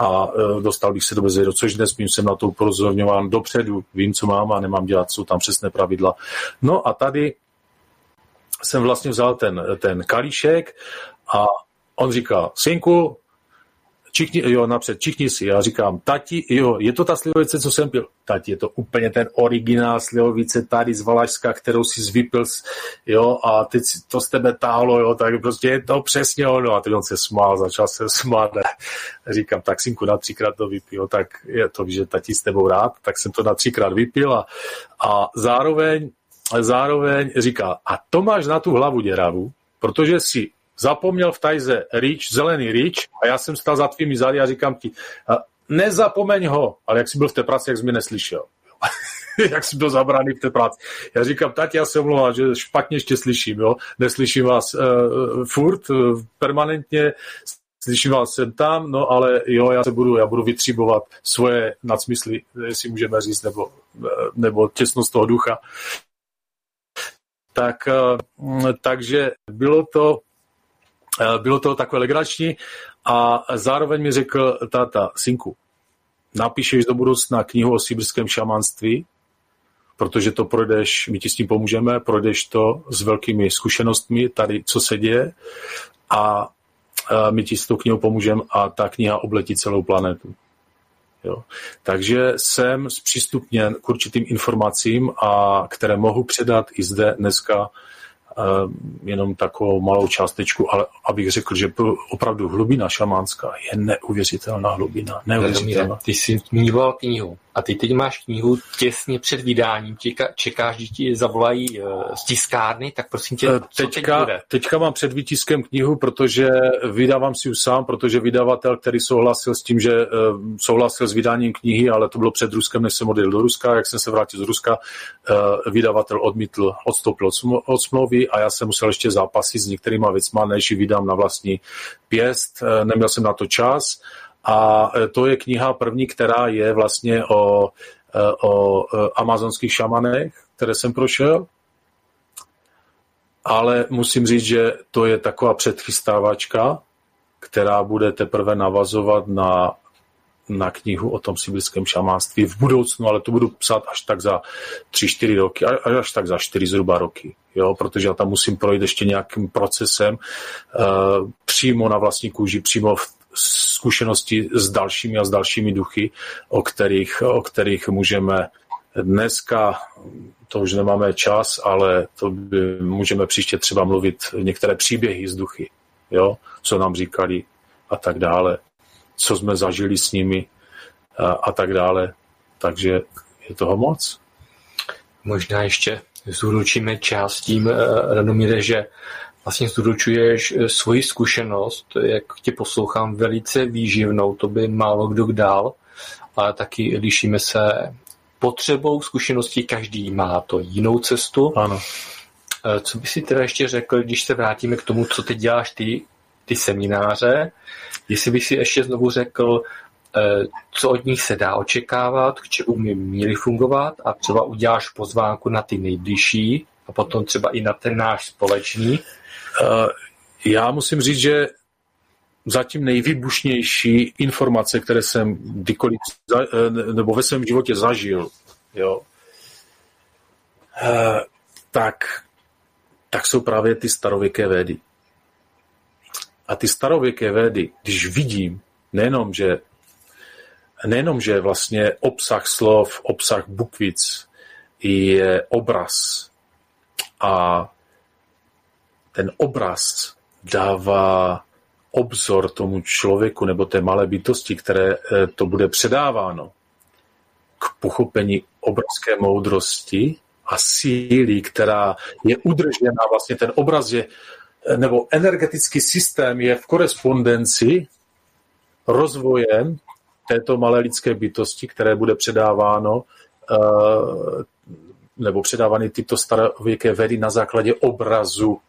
a e, dostal bych se do bezvědomí, což nesmím, jsem na to upozorňován dopředu, vím, co mám a nemám dělat, jsou tam přesné pravidla. No a tady jsem vlastně vzal ten, ten kalíšek a on říká, synku, čichni, jo, napřed, čichni si. Já říkám, tati, jo, je to ta slivovice, co jsem pil? Tati, je to úplně ten originál slivovice tady z Valašska, kterou si zvypil, jo, a teď to z tebe táhlo, jo, tak prostě je to přesně ono. A teď on se smál, začal se smát. Říkám, tak synku, na třikrát to vypil, tak je to, že tati s tebou rád, tak jsem to na třikrát vypil a, a zároveň, zároveň říká, a to máš na tu hlavu děravu, protože si zapomněl v tajze rýč, zelený rýč a já jsem stál za tvými zády a říkám ti, nezapomeň ho, ale jak jsi byl v té práci, jak jsi mě neslyšel. jak jsi byl zabraný v té práci. Já říkám, tak já se omlouvám, že špatně ještě slyším, jo? neslyším vás uh, furt, uh, permanentně slyším vás sem tam, no ale jo, já se budu, já budu vytříbovat svoje nadsmysly, jestli můžeme říct, nebo, nebo těsnost toho ducha. Tak, takže bylo to, bylo to takové legrační a zároveň mi řekl táta, synku, napíšeš do budoucna knihu o sibirském šamanství, protože to projdeš, my ti s tím pomůžeme, projdeš to s velkými zkušenostmi tady, co se děje a my ti s tou knihou pomůžeme a ta kniha obletí celou planetu. Jo. Takže jsem zpřístupněn k určitým informacím, a které mohu předat i zde dneska Eh, jenom takovou malou částečku, ale abych řekl, že opravdu hlubina šamánská je neuvěřitelná hlubina. Neuvěřitelná. Ty jsi zmiňoval knihu a ty teď máš knihu těsně před vydáním, čeká, čekáš, že ti zavolají uh, z tiskárny, tak prosím tě, co teďka, teď bude? Teďka mám před výtiskem knihu, protože vydávám si ji sám, protože vydavatel, který souhlasil s tím, že uh, souhlasil s vydáním knihy, ale to bylo před Ruskem, než jsem odjel do Ruska, jak jsem se vrátil z Ruska, vydavatel odmítl, odstoupil od, od smlouvy a já jsem musel ještě zápasit s některýma věcma, než ji vydám na vlastní pěst. Neměl jsem na to čas a e, to je kniha první, která je vlastně o, e, o e, amazonských šamanech, které jsem prošel. Ale musím říct, že to je taková předchystávačka, která bude teprve navazovat na, na knihu o tom sibirském šamánství v budoucnu, ale to budu psát až tak za 3-4 roky, až tak za 4 zhruba roky, jo, protože já tam musím projít ještě nějakým procesem uh, přímo na vlastní kůži, přímo v zkušenosti s dalšími a s dalšími duchy, o kterých, o kterých můžeme dneska, to už nemáme čas, ale to by, můžeme příště třeba mluvit některé příběhy z duchy, jo? co nám říkali a tak dále, co jsme zažili s nimi a, a tak dále. Takže je toho moc. Možná ještě zúročíme část tím, eh, Radomíre, že vlastně zdoručuješ eh, svoji zkušenost, jak tě poslouchám, velice výživnou, to by málo kdo dal, ale taky lišíme se potřebou zkušeností, každý má to jinou cestu. Ano. Eh, co by si teda ještě řekl, když se vrátíme k tomu, co teď děláš ty, ty semináře, jestli by si ještě znovu řekl, eh, co od nich se dá očekávat, k čemu by měli fungovat a třeba uděláš pozvánku na ty nejbližší a potom třeba i na ten náš společný. Eh, já musím říct, že zatím nejvýbušnější informace, které jsem kdykoliv eh, nebo ve svém životě zažil, jo, eh, tak, tak jsou právě ty starověké védy. A ty starověké védy, když vidím, nejenom, že nejenom, že vlastně obsah slov, obsah bukvic je obraz a ten obraz dává obzor tomu člověku nebo té malé bytosti, které eh, to bude předáváno k pochopení obrovské moudrosti a síly, která je udržená, vlastně ten obraz je, eh, nebo energetický systém je v korespondenci rozvojem této malé lidské bytosti, které bude předáváno eh, nebo předávány tyto starověké vedy na základě obrazu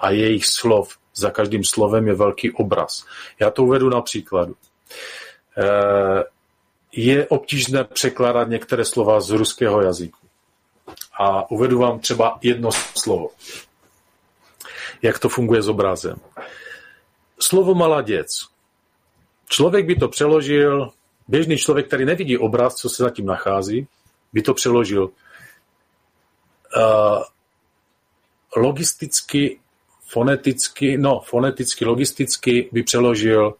a jejich slov. Za každým slovem je velký obraz. Já to uvedu na příkladu. Eh, je obtížné překládat některé slova z ruského jazyku. A uvedu vám třeba jedno slovo. Jak to funguje s obrazem. Slovo maladěc. Člověk by to přeložil, běžný člověk, který nevidí obraz, co se zatím nachází, by to přeložil uh, logisticky foneticky, no, foneticky, logisticky by přeložil,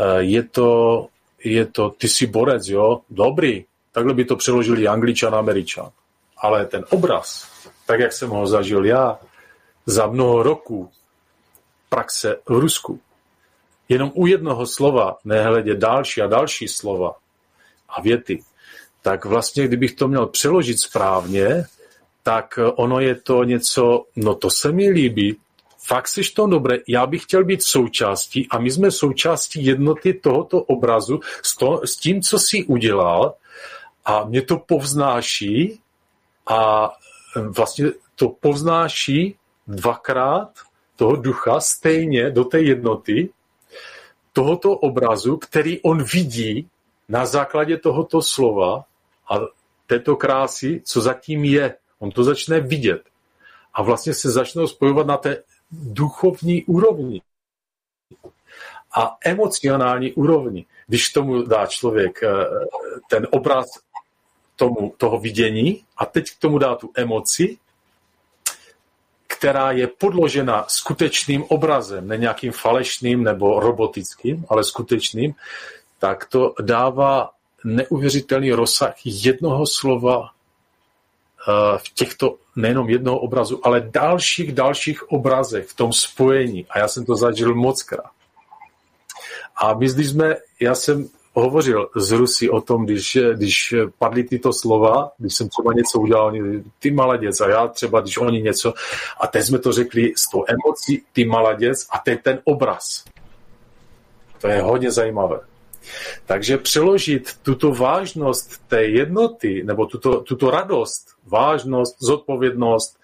eh, je to, je to, ty jsi borec, jo, dobrý, takhle by to přeložili angličan, američan. Ale ten obraz, tak jak jsem ho zažil já, za mnoho roků praxe v Rusku, jenom u jednoho slova, nehledě další a další slova a věty, tak vlastně, kdybych to měl přeložit správně, tak ono je to něco, no to se mi líbí, fakt jsi to dobré, já bych chtěl být součástí a my jsme součástí jednoty tohoto obrazu s, to, s tím, co jsi udělal. A mě to povznáší a vlastně to povznáší dvakrát toho ducha stejně do té jednoty tohoto obrazu, který on vidí na základě tohoto slova a této krásy, co zatím je. On to začne vidět. A vlastně se začnou spojovat na té duchovní úrovni a emocionální úrovni. Když tomu dá člověk eh, ten obraz tomu, toho vidění a teď k tomu dá tu emoci, která je podložena skutečným obrazem, ne nějakým falešným nebo robotickým, ale skutečným, tak to dává neuvěřitelný rozsah jednoho slova v těchto nejenom jednoho obrazu, ale dalších, dalších obrazech v tom spojení. A já jsem to zažil moc krát. A my, když jsme, já jsem hovořil s Rusy o tom, když, když padly tyto slova, když jsem třeba něco udělal, ty maladěc a já třeba, když oni něco, a teď jsme to řekli s tou emocí, ty maladěc a teď ten obraz. To je hodně zajímavé. Takže přeložit tuto vážnost té jednoty, nebo tuto, tuto radost, vážnost, zodpovědnost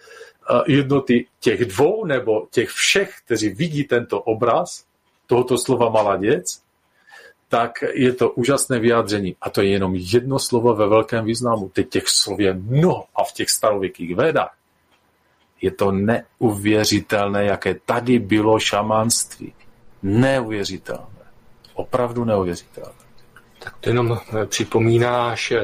eh, jednoty těch dvou nebo těch všech, kteří vidí tento obraz, tohoto slova maladěc, tak je to úžasné vyjádření. A to je jenom jedno slovo ve velkém významu. Teď těch slov je mnoho a v těch starověkých védách je to neuvěřitelné, jaké tady bylo šamanství. Neuvěřitelné. Opravdu neuvěřitelné. Tak to jenom eh, připomínáš eh,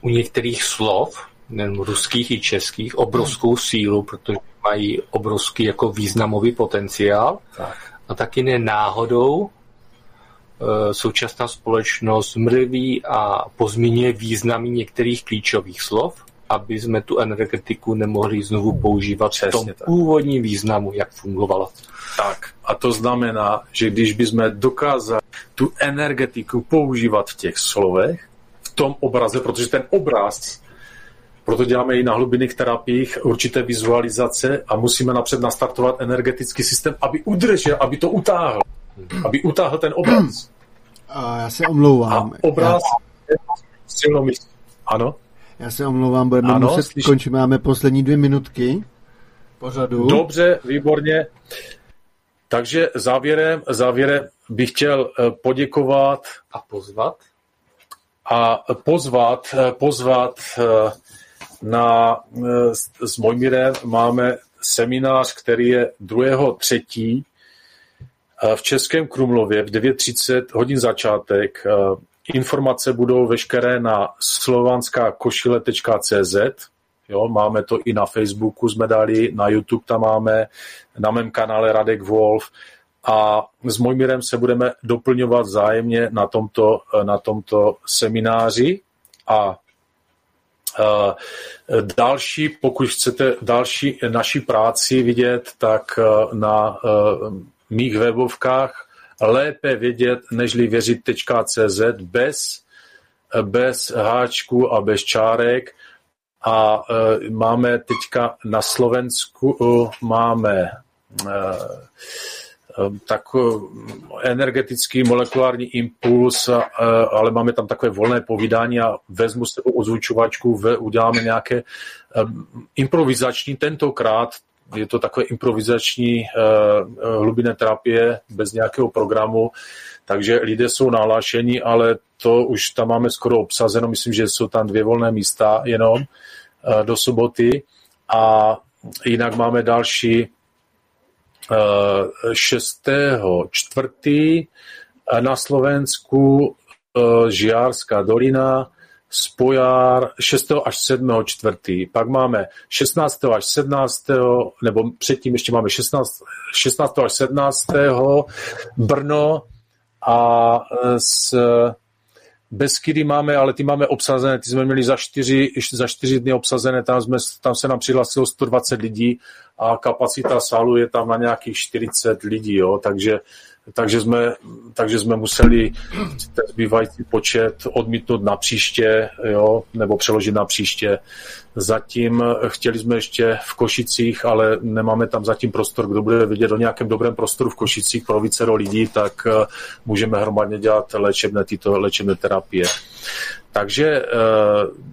u některých slov, nejen ruských i českých, obrovskou sílu, protože mají obrovský jako významový potenciál. Tak. A taky ne náhodou eh, současná společnost mrví a pozměňuje významy některých klíčových slov, aby jsme tu energetiku nemohli znovu používat Přesně v tom tak. původním významu, jak fungovala. Tak a to znamená, že když bychom dokázali tu energetiku používat v těch slovech, v tom obraze, protože ten obraz, proto děláme i na hlubinných terapiích určité vizualizace a musíme napřed nastartovat energetický systém, aby udržel, aby to utáhl, aby utáhl ten obraz. A já se omlouvám. A obraz já... silnou Ano? Já se omlouvám, budeme ano, muset slyš... skončit. Máme poslední dvě minutky pořadu. Dobře, výborně. Takže závěrem, závěrem bych chtěl eh, poděkovat a pozvat a pozvat, eh, pozvat eh, na, s Mojmirem máme seminář, který je 2. třetí v Českém Krumlově v 9.30 hodin začátek. Informace budou veškeré na slovanskákošile.cz Jo, máme to i na Facebooku, jsme dali, na YouTube tam máme, na mém kanále Radek Wolf. A s Mojmirem se budeme doplňovat zájemně na tomto, na tomto semináři. A Uh, další, pokud chcete další naší práci vidět, tak uh, na uh, mých webovkách lépe vědět, nežli věřit.cz bez, bez háčku a bez čárek a e, máme teďka na Slovensku e, máme e, tak energetický molekulární impuls, ale máme tam takové volné povídání a vezmu s sebou ozvučovačku, uděláme nějaké improvizační, tentokrát je to takové improvizační hlubinné terapie bez nějakého programu, takže lidé jsou nahlášení, ale to už tam máme skoro obsazeno, myslím, že jsou tam dvě volné místa jenom eh, do soboty a jinak máme další 6. Eh, čtvrtý eh, na Slovensku Žiarská dolina, Spojár 6. až 7. čtvrtý. Pak máme 16. až 17. nebo předtím ještě máme 16. 16. až 17. Brno a s Beskydy máme, ale ty máme obsazené, ty jsme měli za čtyři, za čtyři dny obsazené, tam, jsme, tam se nám přihlásilo 120 lidí a kapacita sálu je tam na nějakých 40 lidí, jo, takže takže jsme, takže jsme museli ten zbývající počet odmítnout na příště, jo, nebo přeložit na příště. Zatím chtěli jsme ještě v Košicích, ale nemáme tam zatím prostor, kdo bude vidět o nějakém dobrém prostoru v Košicích pro více lidí, tak eh, můžeme hromadně dělat léčebné tyto léčebné terapie. Takže eh,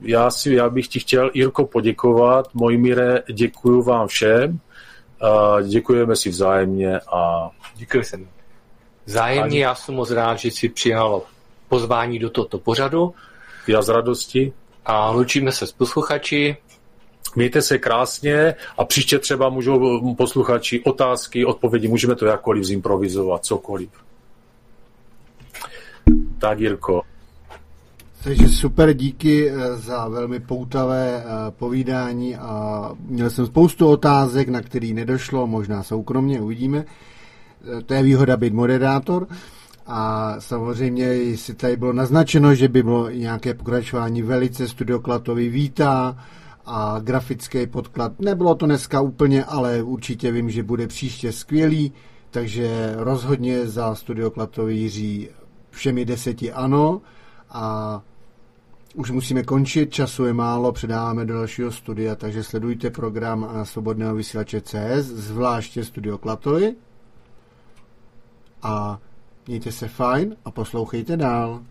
já, si, já bych ti chtěl, Jirko, poděkovat. Mojmíre, děkuji vám všem děkujeme si vzájemně a... Děkuji jsem. Vzájemně já jsem moc rád, že si přijal pozvání do tohoto pořadu. Já z radosti. A loučíme se s posluchači. Mějte se krásně a příště třeba můžou posluchači otázky, odpovědi, můžeme to jakkoliv zimprovizovat, cokoliv. Tak, Jirko. Takže super, díky eh, za velmi poutavé eh, povídání a měl jsem spoustu otázek, na který nedošlo, možná soukromně, uvidíme. Eh, to je výhoda být moderátor. A samozřejmě, jestli tady bylo naznačeno, že by bylo nějaké pokračování velice studioklatový vítá a grafický podklad. Nebylo to dneska úplně, ale určitě vím, že bude příště skvělý, takže rozhodně za studioklatový Jiří všemi deseti ano a už musíme končit, času je málo, předáváme do dalšího studia, takže sledujte program Svobodného vysílače CS, zvláště Studio Klatovi. A mějte se fajn a poslouchejte dál.